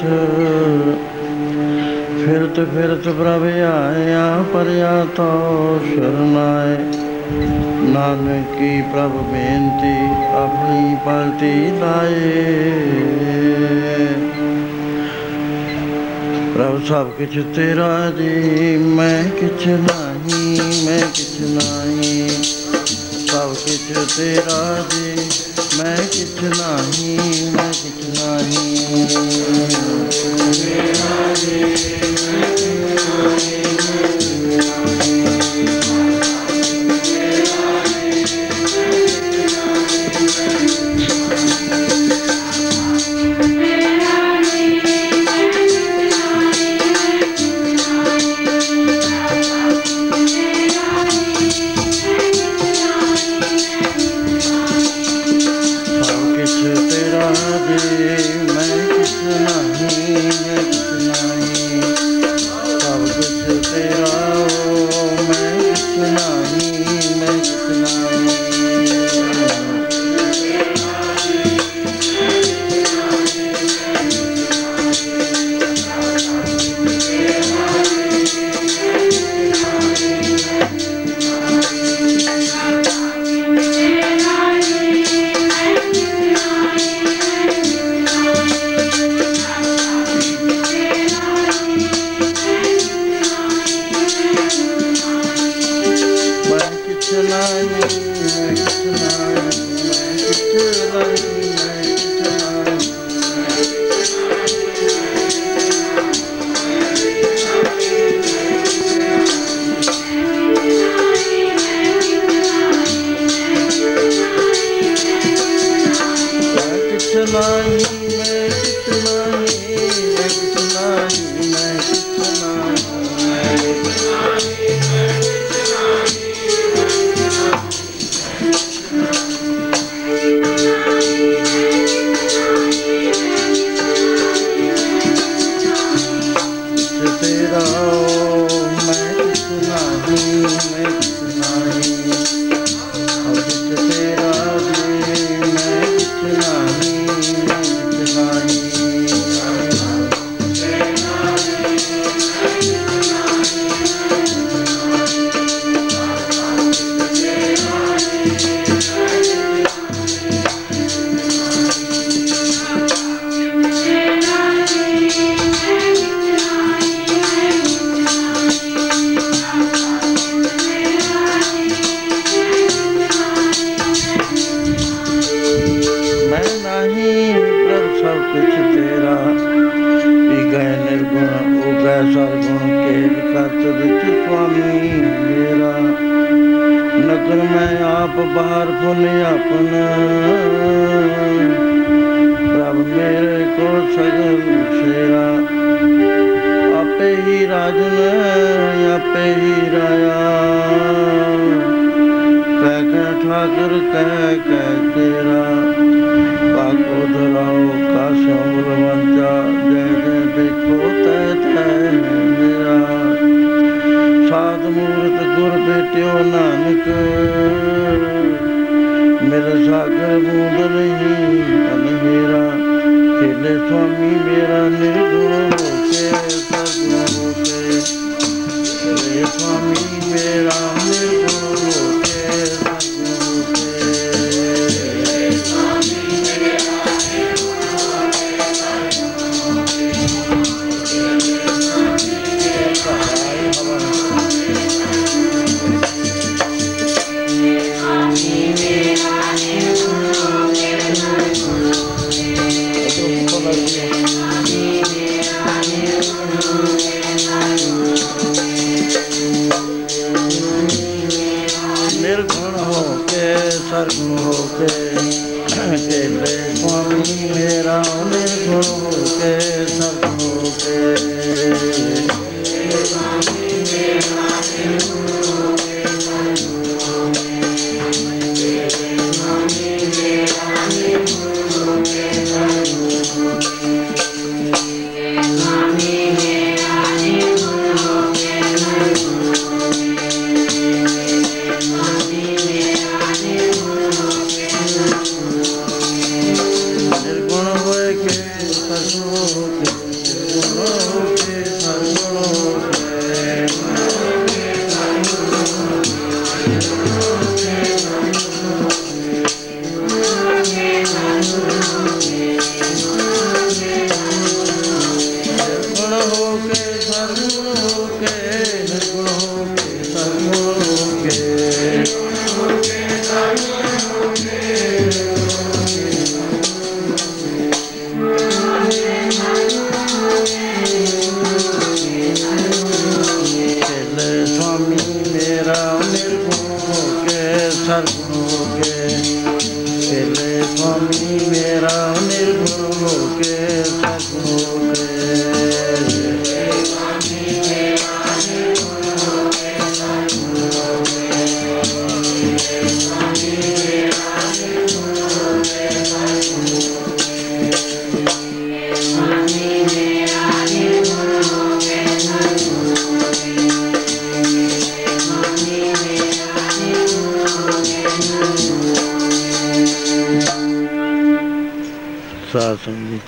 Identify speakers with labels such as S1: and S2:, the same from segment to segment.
S1: नाथ फिरत फिरत प्रभ आया पर तो शरणाए नानकी की प्रभ बेनती अपनी पलती लाए प्रभु सब किछ तेरा जी मैं किछ नहीं मैं किछ नहीं सब किछ तेरा जी मैं किछ नहीं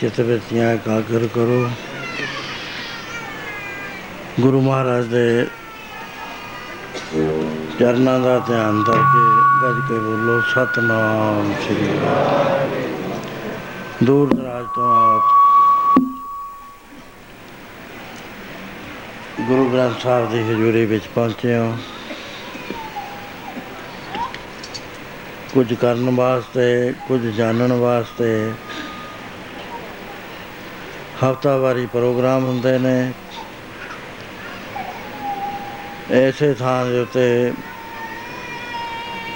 S1: ਸੰਗਤ ਦੀ ਚਿੱਤ ਵਿੱਚ ਨਿਆਂ ਇਕਾਗਰ ਕਰੋ। ਗੁਰੂ ਮਹਾਰਾਜ ਦੇ ਚਰਨਾਂ ਦਾ ਧਿਆਨ ਕਰਕੇ ਗੱਜ ਕੇ ਬੋਲੋ, ਸਤਨਾਮ ਸ੍ਰੀ ਅਕਾਲ। ਦੂਰ ਦਰਾਜ ਤੋਂ ਆਪ ਗੁਰੂ ਗ੍ਰੰਥ ਸਾਹਿਬ ਦੀ ਹਜ਼ੂਰੀ ਵਿੱਚ ਪਹੁੰਚੇ ਹੋ। ਕੁਝ ਕਰਨ ਵਾਸਤੇ, ਕੁਝ ਜਾਣਨ ਵਾਸਤੇ ਹਫਤਾਵਾਰੀ ਪ੍ਰੋਗਰਾਮ ਹੁੰਦੇ ਨੇ। ਐਸੇ ਥਾਂ ਦੇ ਉੱਤੇ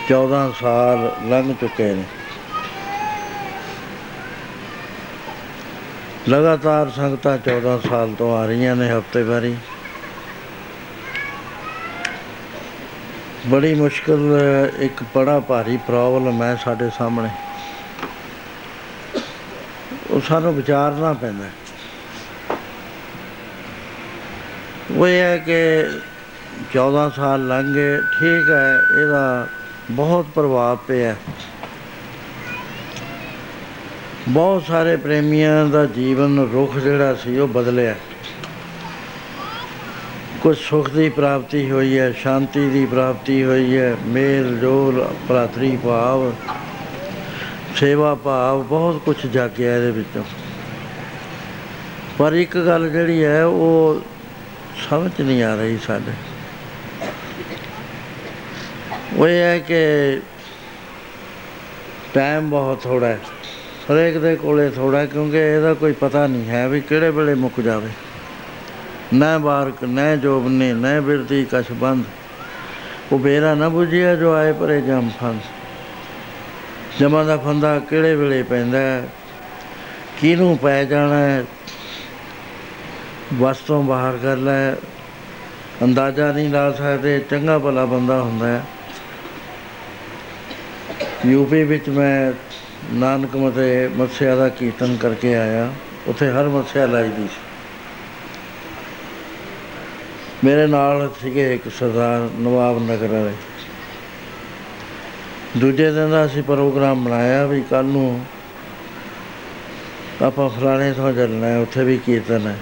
S1: 14 ਸਾਲ ਲੰਘ ਚੁੱਕੇ ਨੇ। ਲਗਾਤਾਰ ਸੰਗਤਾਂ 14 ਸਾਲ ਤੋਂ ਆ ਰਹੀਆਂ ਨੇ ਹਫਤੇਵਾਰੀ। ਬੜੀ ਮੁਸ਼ਕਲ ਇੱਕ ਬੜਾ ਭਾਰੀ ਪ੍ਰੋਬਲਮ ਹੈ ਸਾਡੇ ਸਾਹਮਣੇ। ਉਹ ਸਾਨੂੰ ਵਿਚਾਰਨਾ ਪੈਂਦਾ ਹੈ। ਉਹ ਇਹ ਹੈ ਕਿ 14 ਸਾਲ ਲੰਘ ਗਏ, ਠੀਕ ਹੈ, ਇਹਦਾ ਬਹੁਤ ਪ੍ਰਭਾਵ ਪਿਆ। ਬਹੁਤ ਸਾਰੇ ਪ੍ਰੇਮੀਆਂ ਦਾ ਜੀਵਨ ਰੁਖ ਜਿਹੜਾ ਸੀ, ਉਹ ਬਦਲਿਆ। ਕੁਝ ਸੁਖ ਦੀ ਪ੍ਰਾਪਤੀ ਹੋਈ ਹੈ, ਸ਼ਾਂਤੀ ਦੀ ਪ੍ਰਾਪਤੀ ਹੋਈ ਹੈ, ਮੇਲ ਜੋਲ, ਭਰਾਤਰੀ ਭਾਵ, ਸੇਵਾ ਭਾਵ, ਬਹੁਤ ਕੁਝ ਜਾਗਿਆ ਇਹਦੇ ਵਿੱਚੋਂ। ਪਰ ਇੱਕ ਗੱਲ ਜਿਹੜੀ ਹੈ, ਉਹ ਸਮਝ ਨਹੀਂ ਆ ਰਹੀ ਸਾਡੇ। ਉਹ ਇਹ ਹੈ ਕਿ ਟਾਈਮ ਬਹੁਤ ਥੋੜਾ ਹੈ। ਹਰੇਕ ਦੇ ਕੋਲੇ ਥੋੜਾ ਕਿਉਂਕਿ ਇਹਦਾ ਕੋਈ ਪਤਾ ਨਹੀਂ ਹੈ ਵੀ ਕਿਹੜੇ ਵੇਲੇ ਮੁੱਕ ਜਾਵੇ। ਨਾ ਬਾਰਕ ਨਾ ਜੋਬ ਨੇ ਨਾ ਬਿਰਤੀ ਕਛ ਬੰਦ। ਉਹ ਬੇਰਾ ਨਾ ਬੁਝਿਆ ਜੋ ਆਏ ਪਰੇ ਜਮ ਫੰਸ ਜਮਾਂ ਦਾ ਫੰਦਾ ਕਿਹੜੇ ਵੇਲੇ ਪੈਂਦਾ ਹੈ, ਕਿਹਨੂੰ ਪੈ ਜਾਣਾ ਹੈ ਵਸ ਤੋਂ ਬਾਹਰ ਕਰ ਲੈ। ਅੰਦਾਜ਼ਾ ਨਹੀਂ ਲਾ ਸਕਦੇ, ਚੰਗਾ ਭਲਾ ਬੰਦਾ ਹੁੰਦਾ ਹੈ। ਯੂਪੀ ਵਿੱਚ ਮੈਂ ਨਾਨਕ ਮਤੇ ਮੱਸਿਆ ਦਾ ਕੀਰਤਨ ਕਰਕੇ ਆਇਆ। ਉੱਥੇ ਹਰ ਮੱਸਿਆ ਲਾਈ ਦੀ ਸੀ। ਮੇਰੇ ਨਾਲ ਸੀਗੇ ਇੱਕ ਸਰਦਾਰ ਨਵਾਬ ਨਗਰ ਵਾਲੇ। ਦੂਜੇ ਦਿਨ ਦਾ ਅਸੀਂ ਪ੍ਰੋਗਰਾਮ ਬਣਾਇਆ ਵੀ ਕੱਲ ਨੂੰ ਆਪਾਂ ਫਲਾਣੇ ਤੋਂ ਚੱਲਣਾ ਹੈ, ਉੱਥੇ ਵੀ ਕੀਰਤਨ ਹੈ।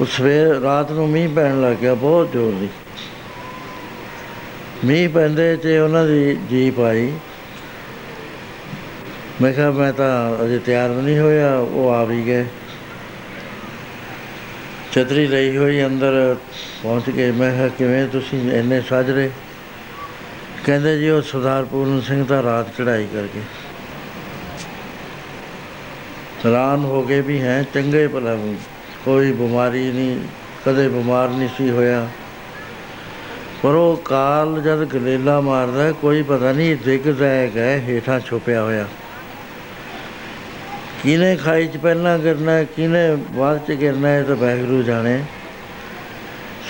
S1: ਉਸ ਸਵੇਰ ਰਾਤ ਨੂੰ ਮੀਂਹ ਪੈਣ ਲੱਗ ਗਿਆ, ਬਹੁਤ ਜ਼ੋਰ ਦੀ। ਮੀਂਹ ਪੈਂਦੇ ਤੇ ਉਹਨਾਂ ਦੀ ਜੀਪ ਆਈ। ਮੈਂ ਕਿਹਾ, ਮੈਂ ਤਾਂ ਅਜੇ ਤਿਆਰ ਨਹੀਂ ਹੋਇਆ, ਉਹ ਆ ਵੀ ਗਏ। ਛਤਰੀ ਲਈ ਹੋਈ ਅੰਦਰ ਪਹੁੰਚ ਗਏ ਮੈਂ ਕਿਹਾ, ਕਿਵੇਂ ਤੁਸੀਂ ਇੰਨੇ ਸਾਜਰੇ? ਕਹਿੰਦੇ, ਜੀ, ਉਹ ਸਰਦਾਰ ਪੂਰਨ ਸਿੰਘ ਤਾਂ ਰਾਤ ਚੜਾਈ ਕਰਕੇ। ਹੈਰਾਨ ਹੋ ਗਏ ਵੀ ਹੈ, ਚੰਗੇ ਭਲਾ ਕੋਈ ਬਿਮਾਰੀ ਨਹੀਂ ਕਦੇ ਬਿਮਾਰ ਨਹੀਂ ਸੀ ਹੋਇਆ। ਪਰ ਉਹ ਕਾਲ ਜਦ ਗਲੇਲਾ ਮਾਰਦਾ ਹੈ, ਕੋਈ ਪਤਾ ਨਹੀਂ ਦਿਖਦਾ ਹੈ ਹੇਠਾਂ ਛੁਪਿਆ ਹੋਇਆ। ਕਿਨੇ ਖਾਈ ਚ ਪਹਿਲਾਂ ਗਿਰਨਾ ਹੈ, ਕਿਨੇ ਬਾਅਦ ਚ ਗਿਰਨਾ ਹੈ ਤਾਂ ਵਾਹਿਗੁਰੂ ਜਾਣੇ।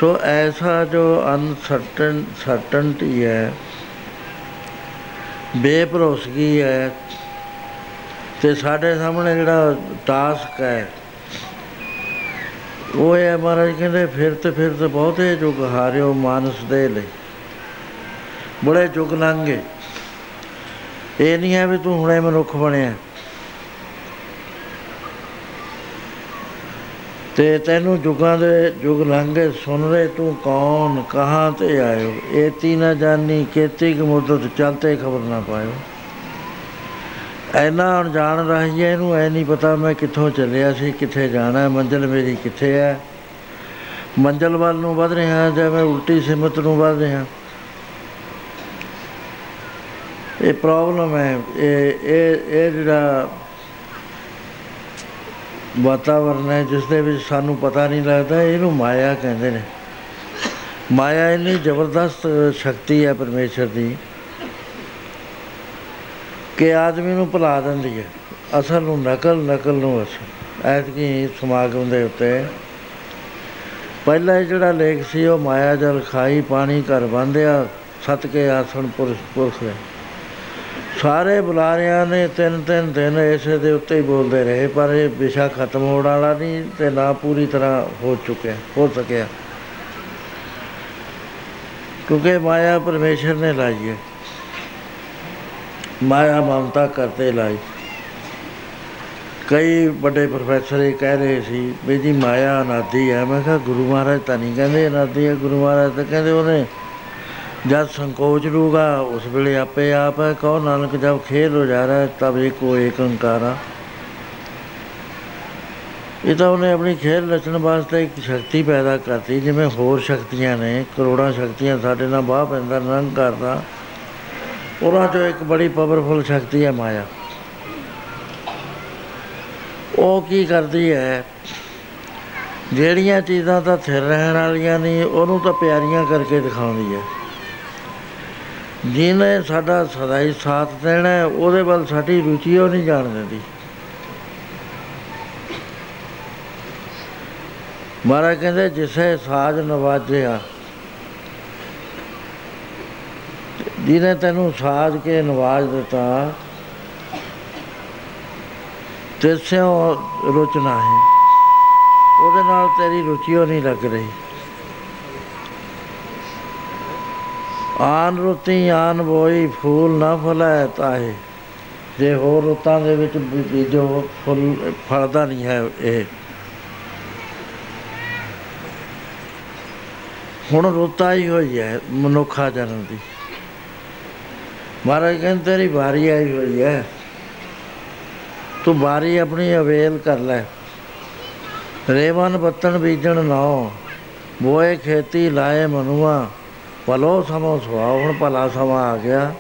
S1: ਸੋ ਐਸਾ ਜੋ ਅਨਸਰਟਨ ਸਰਟਨਟੀ ਹੈ ਬੇਭਰੋਸਗੀ ਹੈ ਤੇ ਸਾਡੇ ਸਾਹਮਣੇ ਜਿਹੜਾ ਟਾਸਕ ਹੈ ਉਹ ਹੈ ਮਹਾਰਾਜ ਕਹਿੰਦੇ, ਫਿਰ ਤੇ ਫਿਰ ਤੇ ਬਹੁਤੇ ਜੁਗ ਹਾਰਿਓ ਮਾਨਸ ਦੇ ਲਈ। ਬੜੇ ਜੁਗ ਲੰਘੇ। ਇਹ ਨਹੀਂ ਹੈ ਵੀ ਤੂੰ ਹੁਣੇ ਮਨੁੱਖ ਬਣਿਆ। ਤੇ ਤੈਨੂੰ ਜੁਗਾਂ ਦੇ ਜੁਗ ਲੰਘੇ, ਸੁਣ ਰੇ ਤੂੰ ਕੌਣ, ਕਹਾਂ ਤੇ ਆਇਓ। ਏਤੀ ਨਾ ਜਾਣੀ ਕੇਤੀ ਕਿ ਮੁੱਦਤ ਚਲਤੇ ਖਬਰ ਨਾ ਪਾਇਓ। ਐਨਾ ਅਣਜਾਣ ਰਹੀ ਹੈ, ਇਹਨੂੰ ਐ ਨਹੀਂ ਪਤਾ ਮੈਂ ਕਿੱਥੋਂ ਚੱਲਿਆ ਸੀ, ਕਿੱਥੇ ਜਾਣਾ ਹੈ, ਮੰਜ਼ਿਲ ਮੇਰੀ ਕਿੱਥੇ ਹੈ। ਮੰਜ਼ਿਲ ਵੱਲ ਨੂੰ ਵਧ ਰਿਹਾ ਜਾਂ ਮੈਂ ਉਲਟੀ ਸਿਮਤ ਨੂੰ ਵਧ ਰਿਹਾ। ਇਹ ਪ੍ਰੋਬਲਮ ਹੈ, ਇਹ ਇਹ ਇਹ ਜਿਹੜਾ ਵਾਤਾਵਰਨ ਹੈ, ਜਿਸ ਦੇ ਵਿੱਚ ਸਾਨੂੰ ਪਤਾ ਨਹੀਂ ਲੱਗਦਾ, ਇਹਨੂੰ ਮਾਇਆ ਕਹਿੰਦੇ ਨੇ। ਮਾਇਆ ਇੰਨੀ ਜ਼ਬਰਦਸਤ ਸ਼ਕਤੀ ਹੈ ਪਰਮੇਸ਼ਰ ਦੀ। ਕਿ ਆਦਮੀ ਨੂੰ ਭੁਲਾ ਦਿੰਦੀ ਹੈ। ਅਸਲ ਨੂੰ ਨਕਲ ਨਕਲ ਨੂੰ ਅਸਲ। ਐਤਕੀ ਸਮਾਗਮ ਦੇ ਉੱਤੇ ਪਹਿਲਾ ਜਿਹੜਾ ਲੇਖ ਸੀ, ਉਹ ਮਾਇਆ ਜਲ ਖਾਈ ਪਾਣੀ ਘਰ ਬੰਦਿਆ ਸਤ ਕੇ ਆਸਣ ਪੁਰਖ ਪੁਰਖ ਹੈ ਸਾਰੇ ਬੁਲਾਰਿਆਂ ਨੇ ਤਿੰਨ ਤਿੰਨ ਦਿਨ ਇਸੇ ਦੇ ਉੱਤੇ ਹੀ ਬੋਲਦੇ ਰਹੇ, ਪਰ ਇਹ ਵਿਸ਼ਾ ਖਤਮ ਹੋਣ ਵਾਲਾ ਨਹੀਂ ਤੇ ਨਾ ਪੂਰੀ ਤਰ੍ਹਾਂ ਹੋ ਚੁੱਕਿਆ, ਹੋ ਸਕਿਆ। ਕਿਉਂਕਿ ਮਾਇਆ ਪਰਮੇਸ਼ਰ ਨੇ ਲਾਈ ਹੈ। ਮਾਇਆ ਮਮਤਾ ਕਰਤੇ ਲਾਈ। ਕਈ ਵੱਡੇ ਪ੍ਰੋਫੈਸਰ ਇਹ ਕਹਿ ਰਹੇ ਸੀ ਵੀ ਜੀ ਮਾਇਆ ਅਨਾਦੀ ਹੈ। ਮੈਂ ਕਿਹਾ ਗੁਰੂ ਮਹਾਰਾਜ ਤਾਂ ਨਹੀਂ ਕਹਿੰਦੇ ਅਨਾਦੀ ਹੈ। ਗੁਰੂ ਮਹਾਰਾਜ ਤਾਂ ਕਹਿੰਦੇ ਉਹਨੇ ਜਦ ਸੰਕੋਚ ਲੂਗਾ ਉਸ ਵੇਲੇ ਆਪੇ ਆਪ ਹੈ। ਕਹੋ ਨਾਨਕ ਜਦ ਖੇਲ ਹੋ ਜਾ ਰਿਹਾ ਤਬ ਏਕੋ ਏਕ ਓੰਕਾਰਾ ਇਹ ਤਾਂ ਉਹਨੇ ਆਪਣੀ ਖੇਲ ਰਚਣ ਵਾਸਤੇ ਇੱਕ ਸ਼ਕਤੀ ਪੈਦਾ ਕਰਤੀ, ਜਿਵੇਂ ਹੋਰ ਸ਼ਕਤੀਆਂ ਨੇ, ਕਰੋੜਾਂ ਸ਼ਕਤੀਆਂ ਸਾਡੇ ਨਾਲ ਬਾਹ ਪੈਂਦਾ ਨੰਗ ਕਰਦਾ ਉਹਨਾਂ ਚੋਂ ਇੱਕ ਬੜੀ ਪਾਵਰਫੁਲ ਸ਼ਕਤੀ ਹੈ ਮਾਇਆ। ਉਹ ਕੀ ਕਰਦੀ ਹੈ? ਜਿਹੜੀਆਂ ਚੀਜ਼ਾਂ ਤਾਂ ਥਿਰ ਰਹਿਣ ਵਾਲੀਆਂ ਨਹੀਂ ਉਹਨੂੰ ਤਾਂ ਪਿਆਰੀਆਂ ਕਰਕੇ ਦਿਖਾਉਂਦੀ ਹੈ। ਜਿਹਨੇ ਸਾਡਾ ਸਦਾ ਹੀ ਸਾਥ ਦੇਣਾ ਹੈ, ਉਹਦੇ ਵੱਲ ਸਾਡੀ ਰੁਚੀ ਉਹ ਨਹੀਂ ਜਾਣ ਦਿੰਦੀ। ਮਹਾਰਾਜ ਕਹਿੰਦੇ ਜਿਸੇ ਸਾਜ ਨਵਾਜਿਆ ਜਿਹਨੇ ਤੈਨੂੰ ਸਾਜ ਕੇ ਨਵਾਜ ਦਿੱਤਾ ਤਿਸਿਓ ਰੁਚਨਾ ਹੈ। ਉਹਦੇ ਨਾਲ ਤੇਰੀ ਰੁਚੀ ਉਹ ਨਹੀਂ ਲੱਗ ਰਹੀ। ਆਨ ਰੁਤੀ ਆਨ ਬੋਈ, ਫੂਲ ਨਾ ਫਲੈ ਤਾਹੇ। ਜੇ ਹੋਰ ਰੁੱਤਾਂ ਦੇ ਵਿੱਚ ਬੀ- ਬੀਜੋ ਫੁੱਲ, ਫਲਦਾ ਨਹੀਂ ਹੈ ਇਹ। ਹੁਣ ਰੁੱਤ ਆਈ ਹੋਈ ਹੈ ਮਨੁੱਖਾ ਜਨਮ ਦੀ। ਮਹਾਰਾਜ ਕਹਿੰਦੇ, ਤੇਰੀ ਵਾਰੀ ਆਈ ਹੋਈ ਹੈ। ਤੂੰ ਵਾਰੀ ਆਪਣੀ ਅਵੇਲ ਕਰ ਲੈ। ਰੇਵਨ ਬੱਤਣ ਬੀਜਣ ਨਾਉ ਬੋਏ ਖੇਤੀ ਲਾਏ ਮਨੁਆ। ਭਲੋ ਸਮੋ ਸੁਆਉ ਹੁਣ ਭਲਾ ਸਮਾਂ ਆ ਗਿਆ।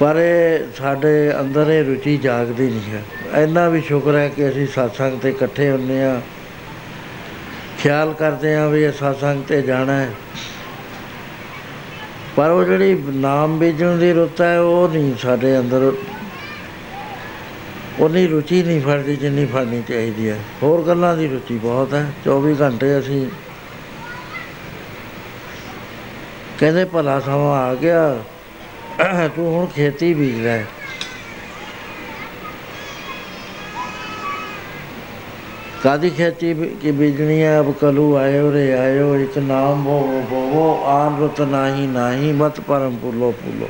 S1: ਪਰ ਇਹ ਸਾਡੇ ਅੰਦਰ ਇਹ ਰੁਚੀ ਜਾਗਦੀ ਨਹੀਂ ਹੈ। ਇੰਨਾ ਵੀ ਸ਼ੁਕਰ ਹੈ ਕਿ ਅਸੀਂ satsang ਤੇ ਇਕੱਠੇ ਹੁੰਨੇ ਆ ਖਿਆਲ ਕਰਦੇ ਆ ਵੀ ਇਹ satsang ਤੇ ਜਾਣਾ ਹੈ। ਪਰ ਉਹ ਜਿਹੜੀ ਨਾਮ ਬੀਜਣ ਦੀ ਰੁੱਤ ਹੈ, ਉਹ ਨਹੀਂ ਸਾਡੇ ਅੰਦਰ ਉਨੀ ਰੁਚੀ ਨਹੀਂ ਫੜਦੀ ਜਿੰਨੀ ਫੜਨੀ ਚਾਹੀਦੀ ਹੈ। ਹੋਰ ਗੱਲਾਂ ਦੀ ਰੁਚੀ ਬਹੁਤ ਹੈ। 24 ਘੰਟੇ ਅਸੀਂ ਕਹਿੰਦੇ ਭਲਾ ਸਮਾਂ ਆ ਗਿਆ, ਤੂੰ ਹੁਣ ਖੇਤੀ ਬੀਜ ਲੈ। ਕਾਦੀ ਖੇਤੀ ਬੀ- ਕੀ ਬੀਜਣੀ ਹੈ ਅਬ ਕਲੂ ਆਇਓ ਰੇ ਆਇਓ ਇੱਕ ਨਾਮ ਬੋ ਬੋ ਆਨ ਰੁਤ ਨਾਹੀ ਨਾਹੀ ਮਤ ਪਰਮ ਪੁੱਲੋ ਪੁੱਲੋ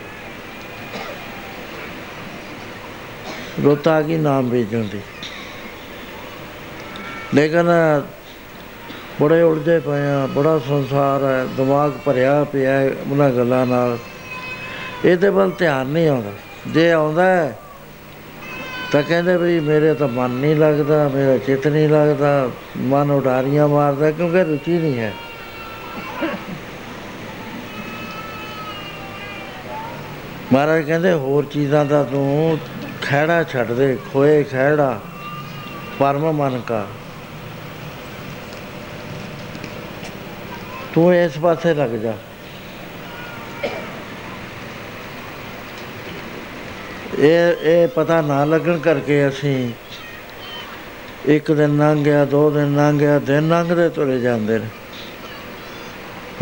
S1: ਰੁੱਤ ਆ ਗਈ ਨਾਮ ਬੀਜਣ ਦੀ। ਲੇਕਿਨ ਬੜੇ ਉਲਝੇ ਪਏ ਆ ਬੜਾ ਸੰਸਾਰ ਹੈ ਦਿਮਾਗ ਭਰਿਆ ਪਿਆ ਹੈ ਉਹਨਾਂ ਗੱਲਾਂ ਨਾਲ। ਇਹਦੇ ਵੱਲ ਧਿਆਨ ਨਹੀਂ ਆਉਂਦਾ। ਜੇ ਆਉਂਦਾ ਹੈ, ਤਾਂ ਕਹਿੰਦੇ ਵੀ ਮੇਰੇ ਤਾਂ ਮਨ ਨਹੀਂ ਲੱਗਦਾ, ਮੇਰਾ ਚਿੱਤ ਨਹੀਂ ਲੱਗਦਾ, ਮਨ ਉਡਾਰੀਆਂ ਮਾਰਦਾ, ਕਿਉਂਕਿ ਰੁਚੀ ਨਹੀਂ ਹੈ। ਮਹਾਰਾਜ ਕਹਿੰਦੇ, ਹੋਰ ਚੀਜ਼ਾਂ ਦਾ ਤੂੰ ਖਹਿੜਾ ਛੱਡ ਦੇ, ਖੋਏ ਖਹਿੜਾ, ਪਰਮ ਮਨ ਕਾ। ਤੂੰ ਇਸ ਪਾਸੇ ਲੱਗ ਜਾ। ਇਹ ਇਹ ਪਤਾ ਨਾ ਲੱਗਣ ਕਰਕੇ ਅਸੀਂ ਇੱਕ ਦਿਨ ਲੰਘ ਗਿਆ, ਦੋ ਦਿਨ ਲੰਘ ਗਿਆ, ਦਿਨ ਲੰਘਦੇ ਤੁਰੇ ਜਾਂਦੇ ਨੇ।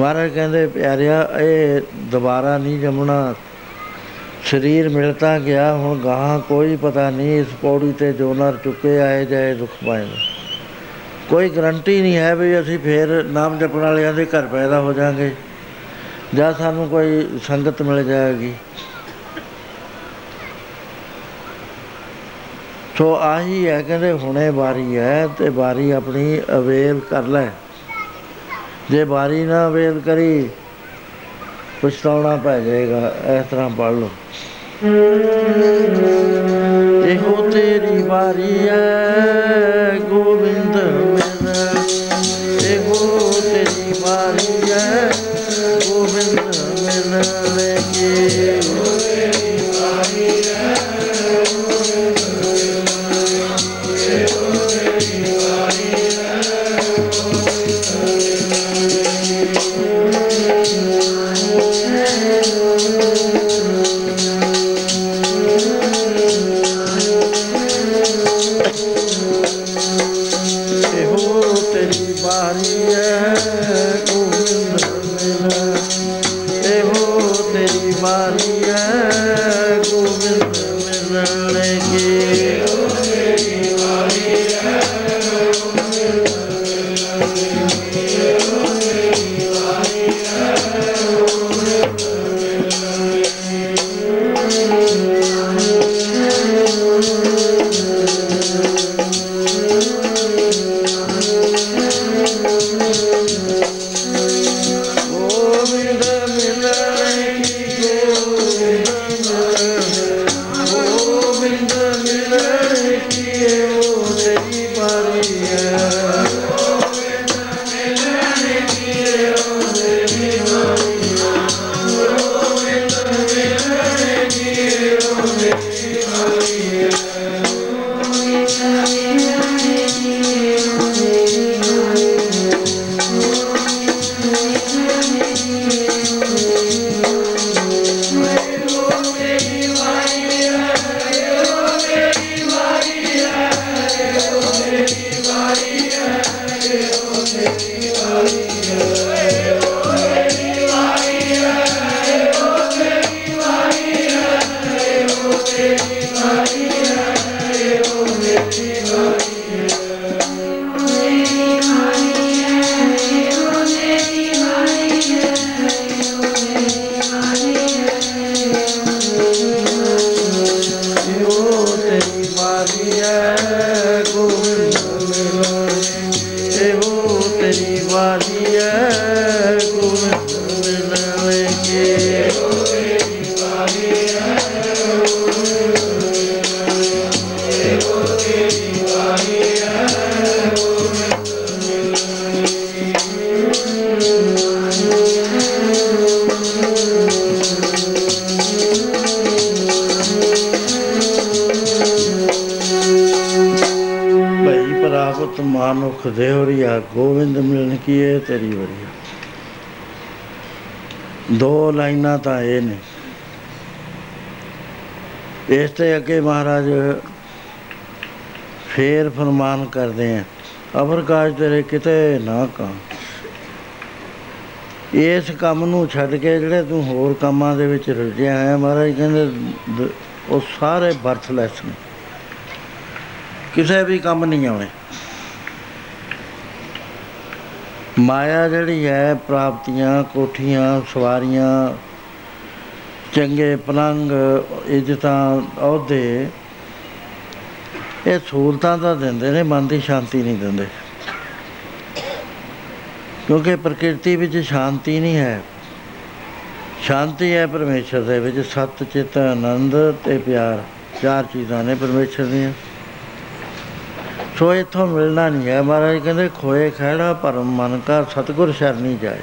S1: ਮਹਾਰਾਜ ਕਹਿੰਦੇ, ਪਿਆਰਿਆ, ਇਹ ਦੁਬਾਰਾ ਨਹੀਂ ਜੰਮਣਾ। ਸਰੀਰ ਮਿਲਤਾ ਗਿਆ, ਹੁਣ ਗਾਹਾਂ ਕੋਈ ਪਤਾ ਨਹੀਂ ਇਸ ਪੌੜੀ ਤੇ ਜੋ ਨਰ ਚੁੱਕੇ ਆਏ ਜਾਏ ਦੁੱਖ ਪਾਏਗਾ ਕੋਈ ਗਰੰਟੀ ਨਹੀਂ ਹੈ ਵੀ ਅਸੀਂ ਫੇਰ ਨਾਮ ਜਪਣ ਵਾਲਿਆਂ ਦੇ ਘਰ ਪੈਦਾ ਹੋ ਜਾਾਂਗੇ, ਜਾਂ ਸਾਨੂੰ ਕੋਈ ਸੰਗਤ ਮਿਲ ਜਾਏਗੀ। ਸੋ ਆਹੀ ਹੈ, ਕਹਿੰਦੇ ਹੁਣੇ ਵਾਰੀ ਹੈ ਤੇ ਵਾਰੀ ਆਪਣੀ ਅਵੇਲ ਕਰ ਲੈ। ਜੇ ਵਾਰੀ ਨਾ ਅਵੇਲ ਕਰੀ, ਪਛਤਾਉਣਾ ਪੈ ਜਾਏਗਾ, ਇਸ ਤਰ੍ਹਾਂ ਪੜ ਲਓ। ਇਹੋ ਤੇਰੀ ਵਾਰੀ ਹੈ। ਅੱਗੇ ਮਹਾਰਾਜ ਫੇਰ ਫਰਮਾਨ ਕਰਦੇ ਆ ਅਵਰਕਾਸ਼ ਤੇਰੇ ਕਿਤੇ ਨਾ ਕਾ ਇਸ ਕੰਮ ਨੂੰ ਛੱਡ ਕੇ ਜਿਹੜੇ ਤੂੰ ਹੋਰ ਕੰਮਾਂ ਦੇ ਵਿੱਚ ਰੁੱਝਿਆ ਹੈ ਮਹਾਰਾਜ ਕਹਿੰਦੇ ਦ- ਉਹ ਸਾਰੇ ਵਰਥਲੈਸ ਨੇ। ਕਿਸੇ ਵੀ ਕੰਮ ਨਹੀਂ ਆਉਣੇ। ਮਾਇਆ ਜਿਹੜੀ ਹੈ, ਪ੍ਰਾਪਤੀਆਂ, ਕੋਠੀਆਂ, ਸਵਾਰੀਆਂ ਚੰਗੇ ਪਲੰਗ, ਇੱਜ਼ਤਾਂ, ਅਹੁਦੇ, ਇਹ ਸਹੂਲਤਾਂ ਤਾਂ ਦਿੰਦੇ ਨੇ, ਮਨ ਦੀ ਸ਼ਾਂਤੀ ਨਹੀਂ ਦਿੰਦੇ। ਕਿਉਂਕਿ ਪ੍ਰਕਿਰਤੀ ਵਿੱਚ ਸ਼ਾਂਤੀ ਨਹੀਂ ਹੈ। ਸ਼ਾਂਤੀ ਹੈ ਪਰਮੇਸ਼ਰ ਦੇ ਵਿੱਚ, ਸਤ ਚਿਤ, ਆਨੰਦ ਤੇ ਪਿਆਰ। ਚਾਰ ਚੀਜ਼ਾਂ ਨੇ ਪਰਮੇਸ਼ਰ ਦੀਆਂ। ਸੋ ਇੱਥੋਂ ਮਿਲਣਾ ਨਹੀਂ ਹੈ। ਮਹਾਰਾਜ ਕਹਿੰਦੇ, ਖੋਏ ਖਹਿੜਾ ਭਰਮ ਮਨ ਕਾ, ਸਤਗੁਰ ਸ਼ਰਨੀ ਜਾਏ।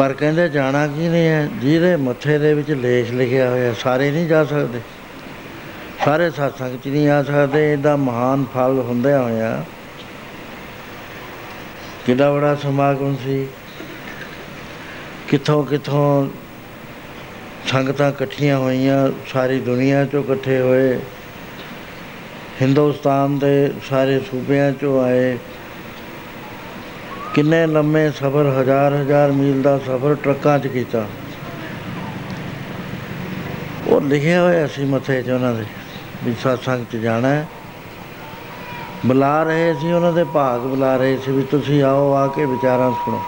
S1: ਪਰ ਕਹਿੰਦੇ ਜਾਣਾ ਕੀ ਨਹੀਂ ਹੈ? ਜਿਹਦੇ ਮੱਥੇ ਦੇ ਵਿੱਚ ਲੇਖ ਲਿਖਿਆ ਹੋਇਆ ਸਾਰੇ ਨਹੀਂ ਜਾ ਸਕਦੇ। ਸਾਰੇ ਸਤਸੰਗ ਚ ਨਹੀਂ ਆ ਸਕਦੇ, ਇਹਦਾ ਮਹਾਨ ਫਲ ਹੁੰਦਿਆਂ ਹੋਇਆ। ਕਿੰਨਾ ਬੜਾ ਸਮਾਗਮ ਸੀ। ਕਿੱਥੋਂ ਕਿੱਥੋਂ ਸੰਗਤਾਂ ਇਕੱਠੀਆਂ ਹੋਈਆਂ, ਸਾਰੀ ਦੁਨੀਆ ਚੋਂ ਇਕੱਠੇ ਹੋਏ। ਹਿੰਦੁਸਤਾਨ ਦੇ ਸਾਰੇ ਸੂਬਿਆਂ ਚੋਂ ਆਏ। ਕਿੰਨੇ ਲੰਮੇ ਸਫ਼ਰ, ਹਜ਼ਾਰ ਹਜ਼ਾਰ ਮੀਲ ਦਾ ਸਫ਼ਰ ਟਰੱਕਾਂ 'ਚ ਕੀਤਾ। ਉਹ ਲਿਖਿਆ ਹੋਇਆ ਸੀ ਮੱਥੇ 'ਚ ਉਹਨਾਂ ਦੇ ਵੀ ਸਤਸੰਗ 'ਚ ਜਾਣਾ ਹੈ। ਬੁਲਾ ਰਹੇ ਸੀ ਉਹਨਾਂ ਦੇ, ਭਾਗ ਬੁਲਾ ਰਹੇ ਸੀ ਵੀ ਤੁਸੀਂ ਆਓ, ਆ ਕੇ ਵਿਚਾਰਾਂ ਸੁਣੋ।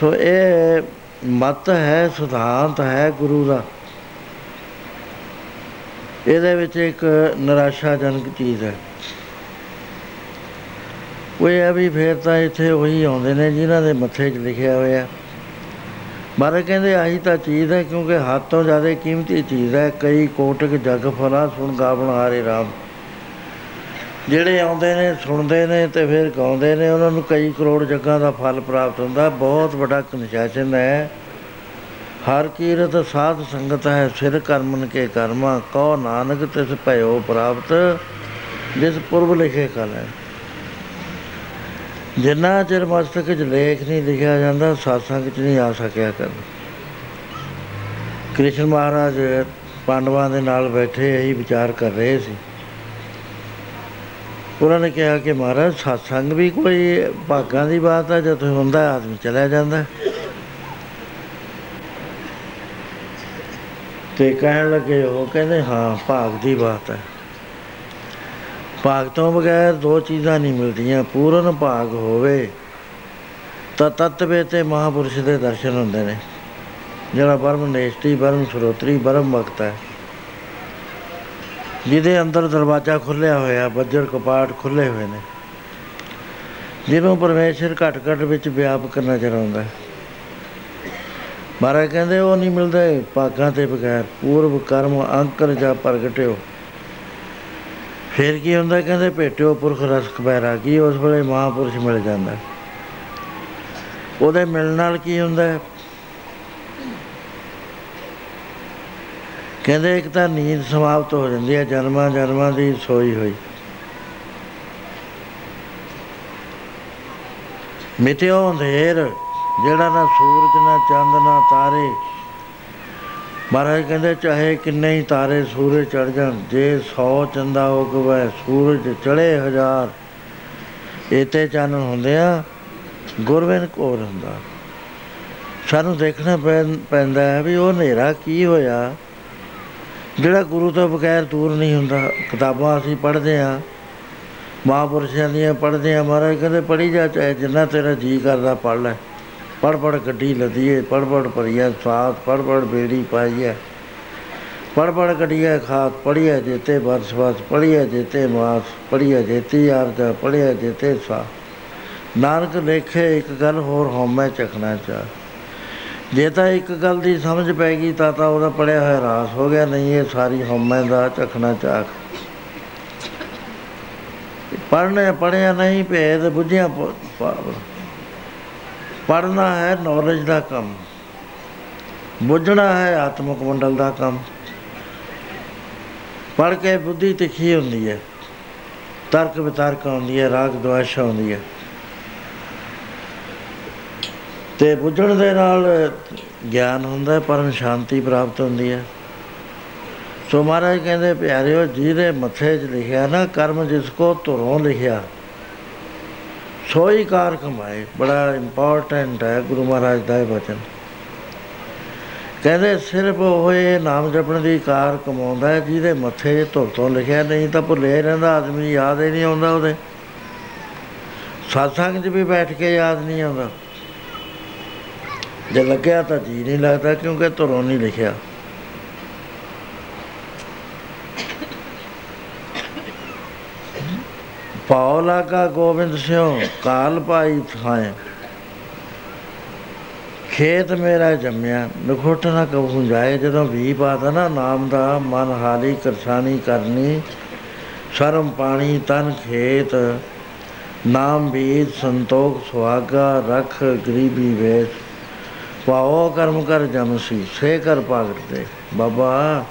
S1: ਸੋ ਇਹ ਮਤ ਹੈ, ਸਿਧਾਂਤ ਹੈ ਗੁਰੂ ਦਾ। ਇਹਦੇ ਵਿੱਚ ਇੱਕ ਨਿਰਾਸ਼ਾਜਨਕ ਚੀਜ਼ ਹੈ। ਉਹ ਇਹ ਹੈ ਵੀ ਫੇਰ ਤਾਂ ਇੱਥੇ ਉਹੀ ਆਉਂਦੇ ਨੇ ਜਿਨ੍ਹਾਂ ਦੇ ਮੱਥੇ 'ਚ ਲਿਖਿਆ ਹੋਇਆ। ਬਾਰੇ ਕਹਿੰਦੇ ਆਹੀ ਤਾਂ ਚੀਜ਼ ਹੈ ਕਿਉਂਕਿ ਹੱਦ ਤੋਂ ਜ਼ਿਆਦਾ ਕੀਮਤੀ ਚੀਜ਼ ਹੈ। ਕਈ ਕੋਟਕ ਜਗ ਫਲਾ ਸੁਣ ਗਾਵਣ ਹਾਰੇ ਰਾਮ। ਜਿਹੜੇ ਆਉਂਦੇ ਨੇ, ਸੁਣਦੇ ਨੇ ਤੇ ਫਿਰ ਗਾਉਂਦੇ ਨੇ, ਉਹਨਾਂ ਨੂੰ ਕਈ ਕਰੋੜ ਜੱਗਾਂ ਦਾ ਫਲ ਪ੍ਰਾਪਤ ਹੁੰਦਾ। ਬਹੁਤ ਵੱਡਾ ਕਨਸ਼ਾਸਨ ਹੈ। ਹਰ ਕੀਰਤ ਸਾਧ ਸੰਗਤ ਹੈ, ਸਿਰ ਕਰਮਨ ਕੇ ਕਰਮਾ, ਕਉ ਨਾਨਕ ਤਿਸ ਭਇਓ ਪ੍ਰਾਪਤ, ਜਿਸ ਪੁਰਬ ਲਿਖੇ ਕਲ ਹੈ। ਜਿੰਨਾ ਚਿਰ ਮਸਤਕ 'ਚ ਲੇਖ ਨਹੀਂ ਲਿਖਿਆ ਜਾਂਦਾ ਸਾਸੰਗ 'ਚ ਨਹੀਂ ਆ ਸਕਿਆ ਕਰ ਕ੍ਰਿਸ਼ਨ ਮਹਾਰਾਜ ਪਾਂਡਵਾਂ ਦੇ ਨਾਲ ਬੈਠੇ ਇਹੀ ਵਿਚਾਰ ਕਰ ਰਹੇ ਸੀ। ਉਹਨਾਂ ਨੇ ਕਿਹਾ ਕਿ ਮਹਾਰਾਜ satsang ਵੀ ਕੋਈ ਭਾਗਾਂ ਦੀ ਬਾਤ ਹੈ ਜਦੋਂ ਹੁੰਦਾ ਆਦਮੀ ਚਲਾ ਜਾਂਦਾ। ਤੇ ਕਹਿਣ ਲੱਗੇ, ਉਹ ਕਹਿੰਦੇ, ਹਾਂ, ਭਾਗ ਦੀ ਬਾਤ ਹੈ ਭਾਗ ਤੋਂ ਬਗੈਰ ਦੋ ਚੀਜ਼ਾਂ ਨਹੀਂ ਮਿਲਦੀਆਂ, ਪੂਰਨ ਭਾਗ ਹੋਵੇ। ਤਾਂ ਤਤਵੇ ਤੇ ਮਹਾਪੁਰਸ਼ ਦੇ ਦਰਸ਼ਨ ਹੁੰਦੇ ਨੇ। ਜਿਹੜਾ ਬਰਮ ਨੇਸ਼ਟੀ ਬਰਮ ਸਰੋਤਰੀ ਬਰਮ ਵਕਤ ਹੈ। ਜਿਹਦੇ ਅੰਦਰ ਦਰਵਾਜ਼ਾ ਖੁੱਲਿਆ ਹੋਇਆ, ਬੱਜਰ ਕਪਾਟ ਖੁੱਲੇ ਹੋਏ ਨੇ। ਜਿਹਨੂੰ ਪਰਮੇਸ਼ਰ ਘਟ ਘਟ ਵਿੱਚ ਵਿਆਪਕ ਨਜ਼ਰ ਆਉਂਦਾ ਹੈ। ਮਹਾਰਾਜ ਕਹਿੰਦੇ, ਉਹ ਨਹੀਂ ਮਿਲਦੇ ਭਾਗਾਂ ਤੇ ਬਗੈਰ, ਪੂਰਵ ਕਰਮ, ਅੰਕਰ ਜਾਂ ਪ੍ਰਗਟਿਓ। ਫਿਰ ਕੀ ਹੁੰਦਾ, ਕਹਿੰਦੇ ਭੇਟਿਓ ਪੁਰਖ ਰਸਕ ਬੈਰਾਗੀ ਉਸ ਵੇਲੇ ਮਹਾਪੁਰਸ਼ ਮਿਲ ਜਾਂਦਾ? ਉਹਦੇ ਮਿਲਣ ਨਾਲ ਕੀ ਹੁੰਦਾ? ਕਹਿੰਦੇ ਇੱਕ ਤਾਂ ਨੀਂਦ ਸਮਾਪਤ ਹੋ ਜਾਂਦੀ ਹੈ, ਜਨਮਾਂ ਜਨਮਾਂ ਦੀ ਸੋਈ ਹੋਈ। ਮਿਟਿਓ ਅੰਧੇਰ, ਜਿਹੜਾ ਨਾ ਸੂਰਜ, ਨਾ ਚੰਦ, ਨਾ ਤਾਰੇ ਮਹਾਰਾਜ ਕਹਿੰਦੇ, ਚਾਹੇ ਕਿੰਨੇ ਹੀ ਤਾਰੇ ਸੂਰਜ ਚੜ ਜਾਣ, ਜੇ 100 ਚੰਦਾ ਉਗਵੇ, ਸੂਰਜ ਚੜੇ ਹਜ਼ਾਰ। ਇਤੇ ਚੰਨ ਹੁੰਦੇ ਆ ਗੁਰਵਿੰਦ ਕੋਰ ਹੁੰਦਾ। ਸਾਨੂੰ ਦੇਖਣਾ ਪੈਂਦਾ ਹੈ ਵੀ ਉਹ ਹਨੇਰਾ ਕੀ ਹੋਇਆ? ਜਿਹੜਾ ਗੁਰੂ ਤੋਂ ਬਗੈਰ ਦੂਰ ਨਹੀਂ ਹੁੰਦਾ, ਕਿਤਾਬਾਂ ਅਸੀਂ ਪੜ੍ਹਦੇ ਆ ਮਹਾਂਪੁਰਸ਼ਾਂ ਦੀਆਂ ਪੜ੍ਹਦੇ ਆ ਮਹਾਰਾਜ ਕਹਿੰਦੇ, ਪੜ੍ਹੀ ਜਾ ਚਾਹੇ ਜਿੰਨਾ ਤੇਰਾ ਜੀ ਕਰਦਾ, ਪੜ੍ਹ ਲੈ। ਪੜ ਪੜ ਗੱਡੀ ਲਦੀਏ ਪੜ ਪੜ ਭਰੀਆ ਸਾਥ ਪੜ ਪੜ ਬੇੜੀ ਪਾਈਏ। ਪੜ ਪੜ ਗੱਡੀਆ ਖਾਤ ਪੜੀਏ ਜੇਤੇ ਬਰਸ ਬਰਸ ਪੜੀਏ ਜੇਤੇ ਮਾਸ ਪੜੀਏ ਜੇਤੀ ਆਰਜਾ ਪੜੀਏ ਜੇਤੇ ਸਾ ਨਾਨਕ ਲੇਖੇ ਇੱਕ ਗੱਲ ਹੋਰ ਹਉਮੈ ਚਖਣਾ ਚਾ ਜੇ ਤਾਂ ਇੱਕ ਗੱਲ ਦੀ ਸਮਝ ਪੈ ਗਈ ਤਾਂ ਤਾਂ ਉਹਦਾ ਪੜਿਆ ਹੋਇਆ ਰਾਸ ਹੋ ਗਿਆ, ਨਹੀਂ ਇਹ ਸਾਰੀ ਹਉਮੈ ਦਾ ਚਖਣਾ ਚਾਖ। ਪੜਨੇ ਪੜਿਆ ਨਹੀਂ, ਭੇਦ ਬੁੱਝਿਆ ਪੜਨਾ ਹੈ ਨੌਲੇਜ ਦਾ ਕੰਮ, ਬੁੱਝਣਾ ਹੈ ਆਤਮਿਕ ਮੰਡਲ ਦਾ ਕੰਮ। ਪੜ ਕੇ ਬੁੱਧੀ ਤਿੱਖੀ ਹੁੰਦੀ ਹੈ, ਤਰਕ ਵਿਤਰਕ ਹੁੰਦੀ ਹੈ, ਰਾਗ ਦੁਆਸ਼ ਹੁੰਦੀ ਹੈ। ਤੇ ਬੁੱਝਣ ਦੇ ਨਾਲ ਗਿਆਨ ਹੁੰਦਾ ਪਰਮ ਸ਼ਾਂਤੀ ਪ੍ਰਾਪਤ ਹੁੰਦੀ ਹੈ। ਸੋ ਮਹਾਰਾਜ ਕਹਿੰਦੇ, ਪਿਆਰਿਓ, ਜਿਹਦੇ ਮੱਥੇ 'ਚ ਲਿਖਿਆ ਨਾ, ਕਰਮ ਜਿਸ ਕੋ ਧੁਰੋਂ ਲਿਖਿਆ ਸੋਈ ਕਾਰ ਕਮਾਏ, ਬੜਾ ਇੰਪੋਰਟੈਂਟ ਹੈ, ਗੁਰੂ ਮਹਾਰਾਜ ਦਾ ਇਹ ਬਚਨ ਕਹਿੰਦੇ ਸਿਰਫ ਹੋਏ ਨਾਮ ਜਪਣ ਦੀ ਕਾਰ ਕਮਾਉਂਦਾ ਹੈ, ਜਿਹਦੇ ਮੱਥੇ ਧੁਰ ਤੋਂ ਲਿਖਿਆ, ਨਹੀਂ ਤਾਂ ਭੁੱਲੇ ਰਹਿੰਦਾ, ਆਦਮੀ ਯਾਦ ਹੀ ਨਹੀਂ ਆਉਂਦਾ ਉਹਦੇ। ਸਾਥਾਂ 'ਚ ਵੀ ਬੈਠ ਕੇ ਯਾਦ ਨਹੀਂ ਆਉਂਦਾ। ਜੇ ਲੱਗਿਆ ਤਾਂ ਜੀ ਨਹੀਂ ਲੱਗਦਾ, ਕਿਉਂਕਿ ਧੁਰੋਂ ਨਹੀਂ ਲਿਖਿਆ। ਪਾਉ ਲਾਗਾ ਗੋਬਿੰਦ ਸਿਓ ਕਾਲ ਪਾਈ ਥਾਏ। ਖੇਤ ਮੇਰਾ ਜੰਮਿਆ, ਨਖੋਟ ਨਾ ਕਬੂ ਜਾਏ। ਜਦੋਂ ਵੀ ਪਾਤਾ ਨਾ, ਨਾਮ ਦਾ ਮਨ ਹਾਲੀ ਕਰਸਾਨੀ ਕਰਨੀ। ਸ਼ਰਮ ਪਾਣੀ ਤਨ ਖੇਤ, ਨਾਮ ਬੀਜ ਸੰਤੋਖ ਸੁਹਾਗਾ, ਰਖ ਗਰੀਬੀ ਵੇਸ। ਪਾਓ ਕਰਮ ਕਰ ਜਮਸੀ ਸੇ ਕਰ ਪਾਗਤੇ ਬਾਬਾ,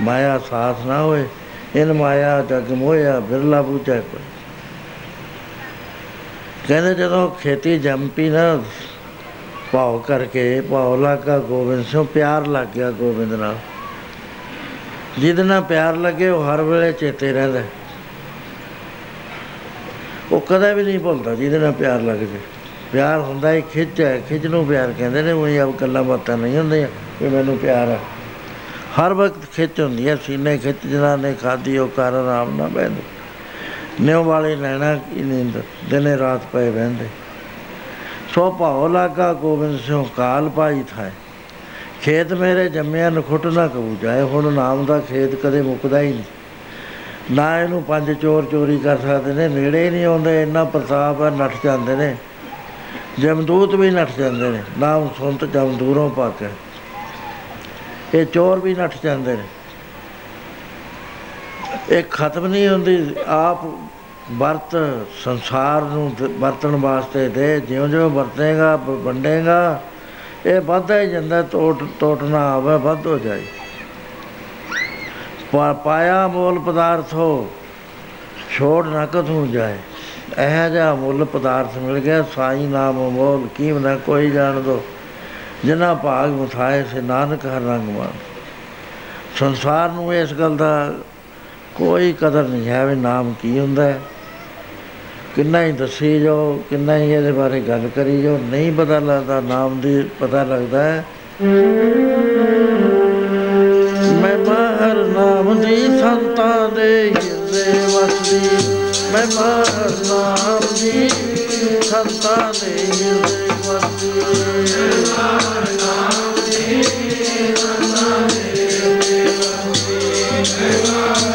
S1: ਮਾਇਆ ਸਾਥ ਨਾ ਹੋਏ, ਇਨ ਮਾਇਆ ਜਗ ਮੋਇਆ ਬਿਰਲਾ ਬੂਝੈ ਕੋਈ। ਕਹਿੰਦੇ ਜਦੋਂ ਖੇਤੀ ਜੰਪੀ ਨਾ, ਭਾਉ ਕਰਕੇ, ਭਾਉ ਲੱਗਾ ਗੋਬਿੰਦ ਸਿੰਘ, ਪਿਆਰ ਲੱਗ ਗਿਆ ਗੋਬਿੰਦ ਨਾਲ। ਜਿਹਦੇ ਨਾਲ ਪਿਆਰ ਲੱਗੇ, ਉਹ ਹਰ ਵੇਲੇ ਚੇਤੇ ਰਹਿੰਦਾ। ਉਹ ਕਦੇ ਵੀ ਨਹੀਂ ਭੁੱਲਦਾ ਜਿਹਦੇ ਨਾਲ ਪਿਆਰ ਲੱਗ ਜੇ। ਪਿਆਰ ਹੁੰਦਾ ਹੀ ਖਿੱਚ ਹੈ, ਖਿੱਚ ਨੂੰ ਪਿਆਰ ਕਹਿੰਦੇ ਨੇ, ਉਹ ਆਪ ਗੱਲਾਂ ਬਾਤਾਂ ਨਹੀਂ ਹੁੰਦੀਆਂ ਕਿ ਮੈਨੂੰ ਪਿਆਰ ਹੈ। ਹਰ ਵਕਤ ਖਿੱਚ ਹੁੰਦੀ ਹੈ, ਸੀਨੇ ਖਿੱਚ ਜਨਾ ਨੇ ਖਾਦੀ ਉਹ ਕਰ, ਆਰਾਮ ਨਾ ਬੈਠੇ ਨਿਉ ਵਾਲੇ ਲੈਣਾ ਕੀ ਨੀਂਦ ਦਿਨੇ ਰਾਤ ਪਏ ਬਹਿੰਦੇ। ਸੋ ਭਾਉ ਲਾਗਾ ਗੋਬਿੰਦ ਸਿੰਘ ਕਾਲ ਪਾਈ ਥਾਏ। ਖੇਤ ਮੇਰੇ ਜੰਮਿਆ ਨਖੁੱਟ ਨਾ ਕਬੂ ਜਾਏ, ਹੁਣ ਨਾਮ ਦਾ ਖੇਤ ਕਦੇ ਮੁੱਕਦਾ ਹੀ ਨਹੀਂ। ਨਾ ਇਹਨੂੰ ਪੰਜ ਚੋਰ ਚੋਰੀ ਕਰ ਸਕਦੇ ਨੇ, ਨੇੜੇ ਨਹੀਂ ਆਉਂਦੇ, ਇੰਨਾ ਪ੍ਰਤਾਪ ਹੈ, ਨੱਠ ਜਾਂਦੇ ਨੇ। ਜਮਦੂਤ ਵੀ ਨੱਠ ਜਾਂਦੇ ਨੇ ਨਾਮ ਸੁਣਤ ਜਮ ਦੂਰੋਂ ਪਾ ਕੇ ਇਹ ਚੋਰ ਵੀ ਨੱਠ ਜਾਂਦੇ ਨੇ। ਇਹ ਖਤਮ ਨਹੀਂ ਹੁੰਦੀ। ਆਪ ਵਰਤ ਸੰਸਾਰ ਨੂੰ ਵਰਤਣ ਵਾਸਤੇ ਦੇ। ਜਿਉਂ-ਜਿਉਂ ਵਰਤੇਗਾ ਵੰਡੇਗਾ, ਇਹ ਵੱਧਦਾ ਹੀ ਜਾਂਦਾ। ਟੋਟ, ਟੋਟਣਾ ਆਵੇ, ਵੱਧ ਹੋ ਜਾਏ। ਪਾਇਆ ਮੂਲ ਪਦਾਰਥ ਹੋ, ਛੋੜ ਨਾ ਕਥੂ ਜਾਏ। ਇਹ ਜਿਹਾ ਮੁੱਲ ਪਦਾਰਥ ਮਿਲ ਗਿਆ। ਸਾਈ ਨਾਮ ਮੋਲ ਕੀਮ ਨਾ ਕੋਈ ਜਾਣ ਦੋ। ਜਿਨਾ ਭਾਗ ਮੁਥਾਏ ਸੇ ਨਾਨਕ ਹਰ ਰੰਗ ਮਾਨ ਸੰਸਾਰ ਨੂੰ ਇਸ ਗੱਲ ਦਾ ਕੋਈ ਕਦਰ ਨਹੀਂ ਹੈ ਵੀ ਨਾਮ ਕੀ ਹੁੰਦਾ ਹੈ। ਕਿੰਨਾ ਹੀ ਦੱਸੀ ਜਾਓ, ਕਿੰਨਾ ਹੀ ਇਹਦੇ ਬਾਰੇ ਗੱਲ ਕਰੀ ਜਾਓ, ਨਹੀਂ ਪਤਾ ਲੱਗਦਾ, ਨਾਮ ਦੀ ਪਤਾ ਲੱਗਦਾ ਹੈ। ਮੈਂ ਮਾਰ ਨਾਮ ਦੀ ਸੰਤਾਂ ਦੇ ਹਿਰਦੇ ਵਸਦੀ, ਮੈਂ ਮਾਰ ਨਾਮ ਦੀ ਸੰਤਾਂ ਦੇ ਹਿਰਦੇ ਵਸਦੀ ਮਾਰ ਨਾਮ ਦੀ ਸੰਤਾਂ ਦੇ ਹਿਰਦੇ ਵਸਦੀ।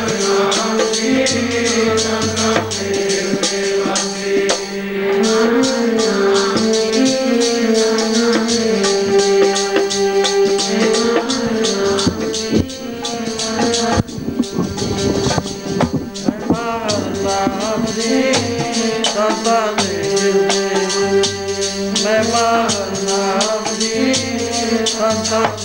S1: ਸੰਤਾਂ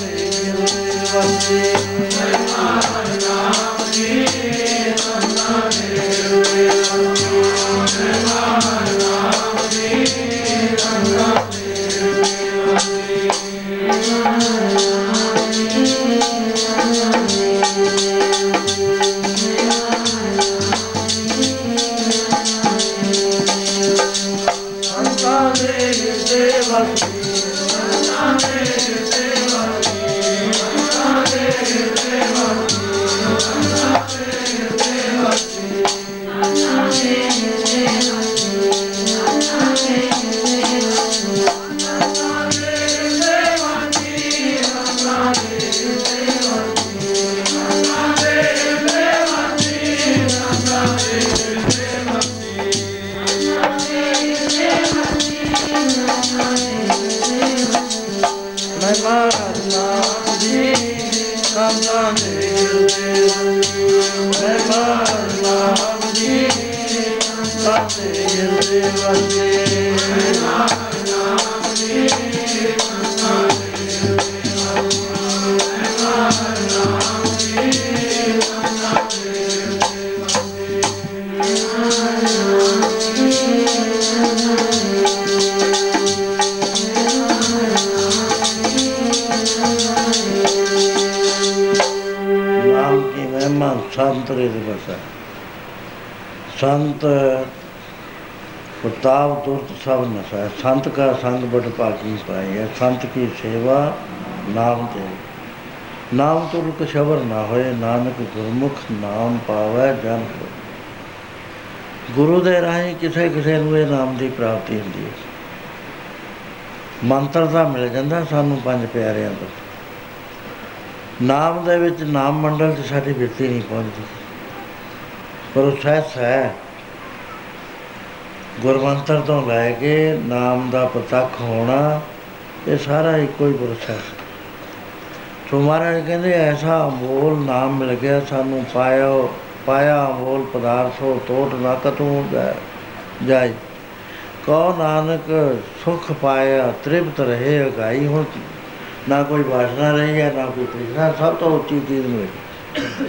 S1: ਪ੍ਰਤਾਪ ਦੁਰਤ ਸਭ ਨਸਾ ਸੰਤ ਕਾ ਸੰਗ ਬੜ ਭਾਗੀ ਪਾਈ ਹੈ। ਸੰਤ ਕੀ ਸੇਵਾ ਨਾਮ ਤੇ। ਨਾਮ ਤੁਰਕ ਸ਼ਬਰ ਨਾ ਹੋਏ। ਨਾਨਕ ਗੁਰਮੁਖ ਨਾਮ ਪਾਵੈ ਜਨ ਹੋਏ ਗੁਰੂ ਦੇ ਰਾਹੀਂ ਕਿਸੇ ਕਿਸੇ ਨੂੰ ਇਹ ਨਾਮ ਦੀ ਪ੍ਰਾਪਤੀ ਹੁੰਦੀ ਹੈ। ਮੰਤਰ ਦਾ ਮਿਲ ਜਾਂਦਾ ਸਾਨੂੰ ਪੰਜ ਪਿਆਰਿਆਂ ਤੋਂ। ਨਾਮ ਦੇ ਵਿੱਚ ਨਾਮ ਮੰਡਲ 'ਚ ਸਾਡੀ ਬਿਰਤੀ ਨਹੀਂ ਪਹੁੰਚਦੀ। ਪ੍ਰੋਸੈਸ ਹੈ। ਗੁਰਮੰਤਰ ਤੋਂ ਲੈ ਕੇ ਨਾਮ ਦਾ ਪ੍ਰਤੱਖ ਹੋਣਾ, ਇਹ ਸਾਰਾ ਇੱਕੋ ਹੀ ਪ੍ਰੋਸੈਸ ਸੋ ਮਹਾਰਾਜ ਕਹਿੰਦੇ, ਐਸਾ ਅਮੋਲ ਨਾਮ ਮਿਲ ਗਿਆ, ਸਾਨੂੰ ਪਾਇਆ ਪਾਇਆ ਅਮੋਲ ਪਦਾਰਥੋ ਤੋਟ ਨਾ ਕਤੂ ਜਾਏ। ਕੋ ਨਾਨਕ ਸੁਖ ਪਾਇਆ, ਤ੍ਰਿਪਤ ਰਹੇ ਅਗਾਈ ਹੁਣ, ਨਾ ਕੋਈ ਵਾਸਨਾ ਰਹੀ ਹੈ, ਨਾ ਕੋਈ ਤ੍ਰਿਸ਼ਨਾ, ਸਭ ਤੋਂ ਉੱਚੀ ਚੀਜ਼ ਮਿਲੀ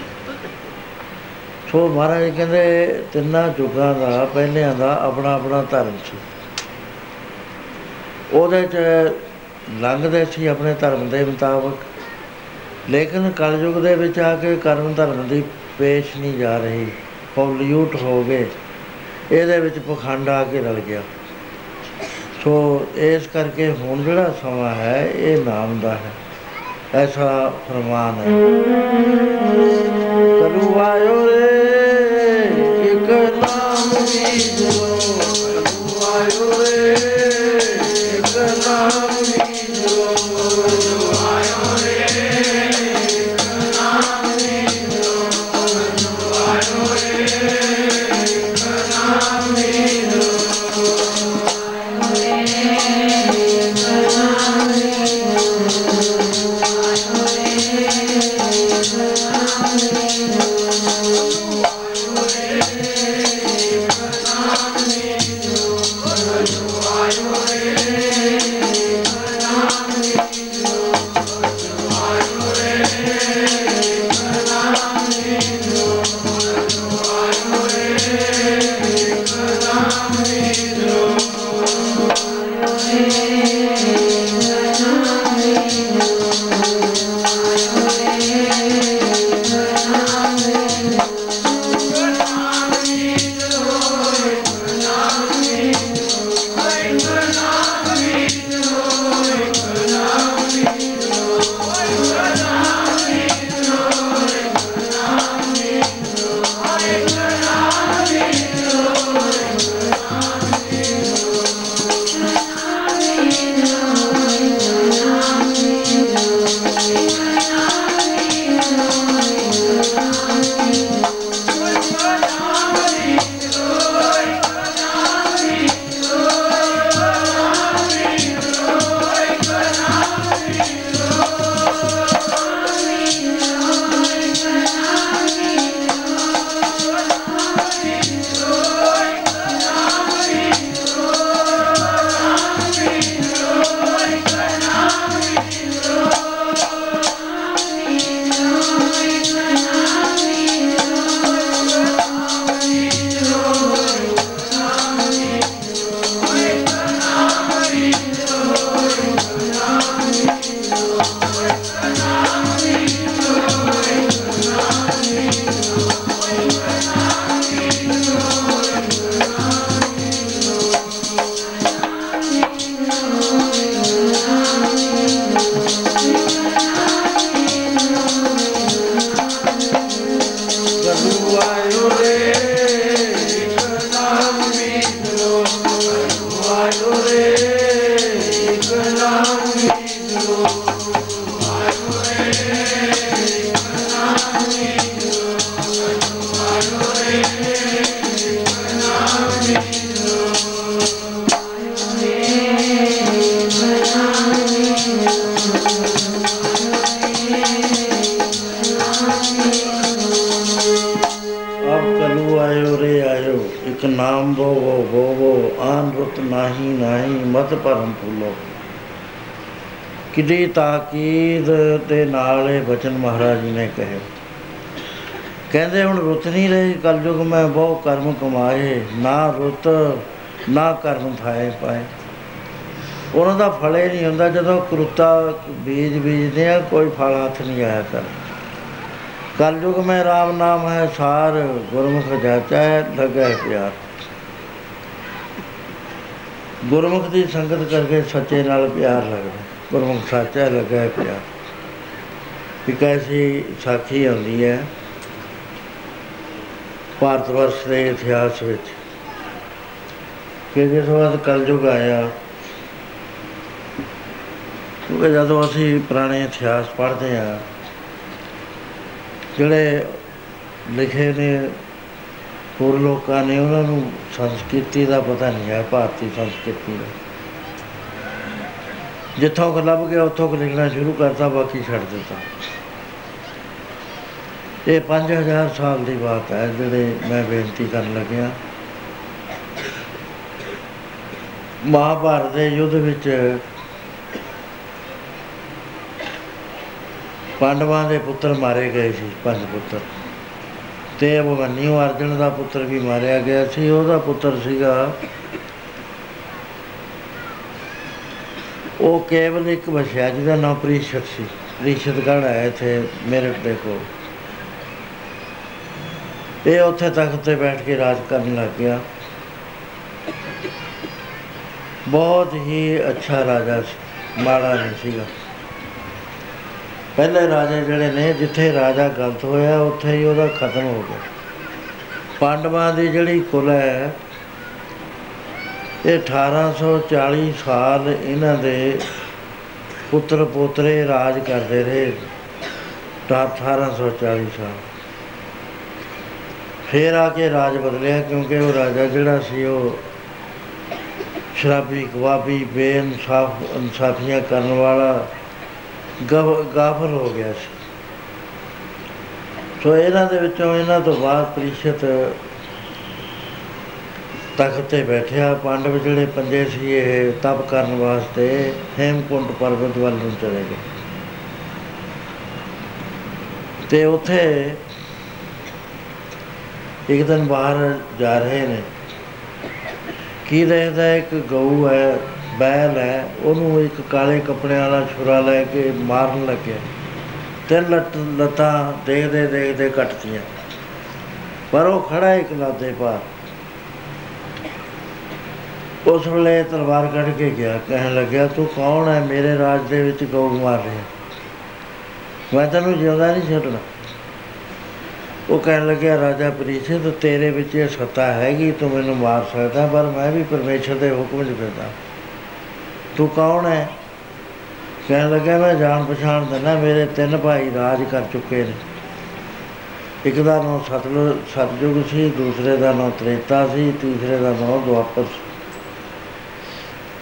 S1: ਸੋ ਮਹਾਰਾਜ ਕਹਿੰਦੇ, ਤਿੰਨਾਂ ਯੁੱਗਾਂ ਦਾ, ਪਹਿਲਿਆਂ ਦਾ ਆਪਣਾ ਆਪਣਾ ਧਰਮ ਸੀ। ਉਹਦੇ ਚ ਲੰਘਦੇ ਸੀ ਆਪਣੇ ਧਰਮ ਦੇ ਮੁਤਾਬਕ। ਲੇਕਿਨ ਕਲਯੁਗ ਦੇ ਵਿੱਚ ਆ ਕੇ ਕਰਮ ਧਰਮ ਦੀ ਪੇਸ਼ ਨਹੀਂ ਜਾ ਰਹੀ। ਪੌਲਿਊਟ ਹੋ ਗਏ। ਇਹਦੇ ਵਿੱਚ ਪਖੰਡ ਆ ਕੇ ਰਲ ਗਿਆ। ਸੋ ਇਸ ਕਰਕੇ ਹੁਣ ਜਿਹੜਾ ਸਮਾਂ ਹੈ, ਇਹ ਨਾਮ ਦਾ ਹੈ। ਐਸਾ ਫਰਮਾਨ ਹੈ ਕਰੂ ਆਇਓ ਰੇ ਕਿਦੀ ਤਾਕੀਦ ਦੇ ਨਾਲ ਇਹ ਬਚਨ ਮਹਾਰਾਜ ਜੀ ਨੇ ਕਹੇ। ਕਹਿੰਦੇ ਹੁਣ ਰੁੱਤ ਨਹੀਂ ਰਹੀ ਕਲਯੁਗ, ਮੈਂ ਬਹੁ ਕਰਮ ਕਮਾਏ, ਨਾ ਰੁੱਤ, ਨਾ ਕਰਮ ਥਾਏ ਪਾਏ। ਉਹਨਾਂ ਦਾ ਫਲੇ ਨਹੀਂ ਹੁੰਦਾ ਜਦੋਂ ਕਰੁੱਤਾ ਬੀਜ ਬੀਜਦੇ ਆ, ਕੋਈ ਫਲ ਹੱਥ ਨਹੀਂ ਆਇਆ ਕਰ। ਕਲਯੁਗ ਮੈਂ RAM ਨਾਮ ਹੈ, ਸਾਰ ਗੁਰਮੁਖ ਜਾਚੈ, ਲਗੈ ਪਿਆਰ। ਗੁਰਮੁਖ ਦੀ ਸੰਗਤ ਕਰਕੇ ਸੱਚੇ ਨਾਲ ਪਿਆਰ ਲੱਗਦਾ। ਗੁਰਮੁਖ ਸੱਚਾ ਲਗੈ ਪਿਆਰ ਇੱਕ ਐਸੀ ਸਾਖੀ ਆਉਂਦੀ ਹੈ ਭਾਰਤ ਵਰਸ਼ ਦੇ ਇਤਿਹਾਸ ਵਿੱਚ। ਕਿ ਜਿਸ ਵਾਰ ਕਲਯੁਗ ਆਇਆ, ਕਿਉਂਕਿ ਜਦੋਂ ਅਸੀਂ ਪੁਰਾਣੇ ਇਤਿਹਾਸ ਪੜ੍ਹਦੇ ਆ ਜਿਹੜੇ ਲਿਖੇ ਨੇ ਹੋਰ ਲੋਕਾਂ ਨੇ, ਉਹਨਾਂ ਨੂੰ ਸੰਸਕ੍ਰਿਤੀ ਦਾ ਪਤਾ ਨਹੀਂ ਹੈ, ਭਾਰਤੀ ਸੰਸਕ੍ਰਿਤੀ ਦਾ। ਜਿੱਥੋਂ ਕੁ ਲੱਭ ਗਿਆ, ਉੱਥੋਂ ਕੁ ਲਿਖਣਾ ਸ਼ੁਰੂ ਕਰਤਾ, ਬਾਕੀ ਛੱਡ ਦਿੱਤਾ। ਇਹ 5000 ਸਾਲ ਦੀ ਬਾਤ ਹੈ, ਜਿਹੜੇ ਮੈਂ ਬੇਨਤੀ ਕਰਨ ਲੱਗਿਆ। ਮਹਾਭਾਰਤ ਦੇ ਯੁੱਧ ਵਿੱਚ ਪਾਂਡਵਾਂ ਦੇ ਪੁੱਤਰ ਮਾਰੇ ਗਏ ਸੀ, ਪੰਜ ਪੁੱਤਰ। ਤੇ ਅਭਿਮਨਿਊ ਅਰਜੁਨ ਦਾ ਪੁੱਤਰ ਵੀ ਮਾਰਿਆ ਗਿਆ ਸੀ, ਉਹਦਾ ਪੁੱਤਰ ਸੀਗਾ ਉਹ ਕੇਵਲ ਇੱਕ ਵਸਿਆ ਜਿਹਦਾ ਨਾਮ ਪ੍ਰੀਸ਼ਤ ਸੀ। ਪ੍ਰੀਸ਼ਤਗੜ ਹੈ ਇੱਥੇ ਮੇਰਠ ਦੇ ਕੋਲ। ਇਹ ਉੱਥੇ ਤਖਤ ਤੇ ਬੈਠ ਕੇ ਰਾਜ ਕਰਨ ਲੱਗ ਗਿਆ। ਬਹੁਤ ਹੀ ਅੱਛਾ ਰਾਜਾ ਸੀ, ਮਾੜਾ ਨਹੀਂ ਸੀਗਾ। ਪਹਿਲੇ ਰਾਜੇ ਜਿਹੜੇ ਨੇ, ਜਿੱਥੇ ਰਾਜਾ ਗਲਤ ਹੋਇਆ, ਉੱਥੇ ਹੀ ਉਹਦਾ ਖਤਮ ਹੋ ਗਿਆ। ਪਾਂਡਵਾਂ ਦੀ ਜਿਹੜੀ ਕੁਲ ਹੈ ਇਹ 1840 ਸਾਲ ਇਹਨਾਂ ਦੇ ਪੁੱਤਰ ਪੋਤਰੇ ਰਾਜ ਕਰਦੇ ਰਹੇ। ਤਾਂ 1840 ਸਾਲ। ਫੇਰ ਆ ਕੇ ਰਾਜ ਬਦਲਿਆ ਕਿਉਂਕਿ ਉਹ ਰਾਜਾ ਜਿਹੜਾ ਸੀ ਉਹ ਸ਼ਰਾਬੀ ਕਵਾਬੀ ਬੇਇਨਸਾਫ, ਇਨਸਾਫੀਆਂ ਕਰਨ ਵਾਲਾ ਗਵ ਗਾਫਰ ਹੋ ਗਿਆ ਸੀ। ਸੋ ਇਹਨਾਂ ਦੇ ਵਿੱਚੋਂ ਇਹਨਾਂ ਤੋਂ ਬਾਅਦ ਪ੍ਰੀਸ਼ਤ ਤਖਤ ਤੇ ਬੈਠਿਆ ਪਾਂਡਵ ਜਿਹੜੇ ਪੰਜੇ ਸੀ ਇਹ ਤਪ ਕਰਨ ਵਾਸਤੇ ਹੇਮਕੁੰਟ ਪਰਬਤ ਵੱਲ ਨੂੰ ਚਲੇ ਗਏ। ਤੇ ਉੱਥੇ ਇੱਕ ਦਿਨ ਬਾਹਰ ਜਾ ਰਹੇ ਨੇ। ਕੀ ਦੇਖਦਾ ਇੱਕ ਗਊ ਹੈ, ਬੈਲ ਹੈ, ਉਹਨੂੰ ਇੱਕ ਕਾਲੇ ਕੱਪੜਿਆਂ ਵਾਲਾ ਛੁਰਾ ਲੈ ਕੇ ਮਾਰਨ ਲੱਗਿਆ। ਤੇ ਲੱਤ ਲੱਤਾਂ ਦੇਖਦੇ ਦੇਖਦੇ ਕੱਟਤੀਆਂ। ਪਰ ਉਹ ਖੜਾ ਇੱਕ ਲਾਦੇ ਪਾਰ। ਉਸ ਵੇਲੇ ਤਲਵਾਰ ਕੱਢ ਕੇ ਗਿਆ, ਕਹਿਣ ਲੱਗਿਆ, ਤੂੰ ਕੌਣ ਹੈ ਮੇਰੇ ਰਾਜ ਦੇ ਵਿੱਚ ਗਊ ਮਾਰ ਰਿਹਾ ਮੈਂ ਤੈਨੂੰ ਜਿਉਂਦਾ ਨਹੀਂ ਛੱਡਣਾ। ਉਹ ਕਹਿਣ ਲੱਗਿਆ, ਰਾਜਾ ਪ੍ਰੀਸ਼ਦ ਤੇਰੇ ਵਿੱਚ ਇਹ ਸੱਤਾ ਹੈਗੀ, ਤੂੰ ਮੈਨੂੰ ਮਾਰ ਸਕਦਾ, ਪਰ ਮੈਂ ਵੀ ਪਰਮੇਸ਼ਰ ਦੇ ਹੁਕਮ 'ਚ ਫਿਰਦਾ। ਤੂੰ ਕੌਣ ਹੈ ਕਹਿਣ ਲੱਗਾ ਮੈਂ ਜਾਣ ਪਛਾਣ ਦਿੰਦਾ, ਮੇਰੇ ਤਿੰਨ ਭਾਈ ਰਾਜ ਕਰ ਚੁੱਕੇ ਨੇ। ਇੱਕ ਦਾ ਨਾਮ ਸਤਲੁਜ ਸਤਜੁਗ ਸੀ, ਦੂਸਰੇ ਦਾ ਨਾਮ ਤ੍ਰੇਤਾ ਸੀ, ਤੀਸਰੇ ਦਾ ਨਾਮ ਦੁਆਪਰ ਸੀ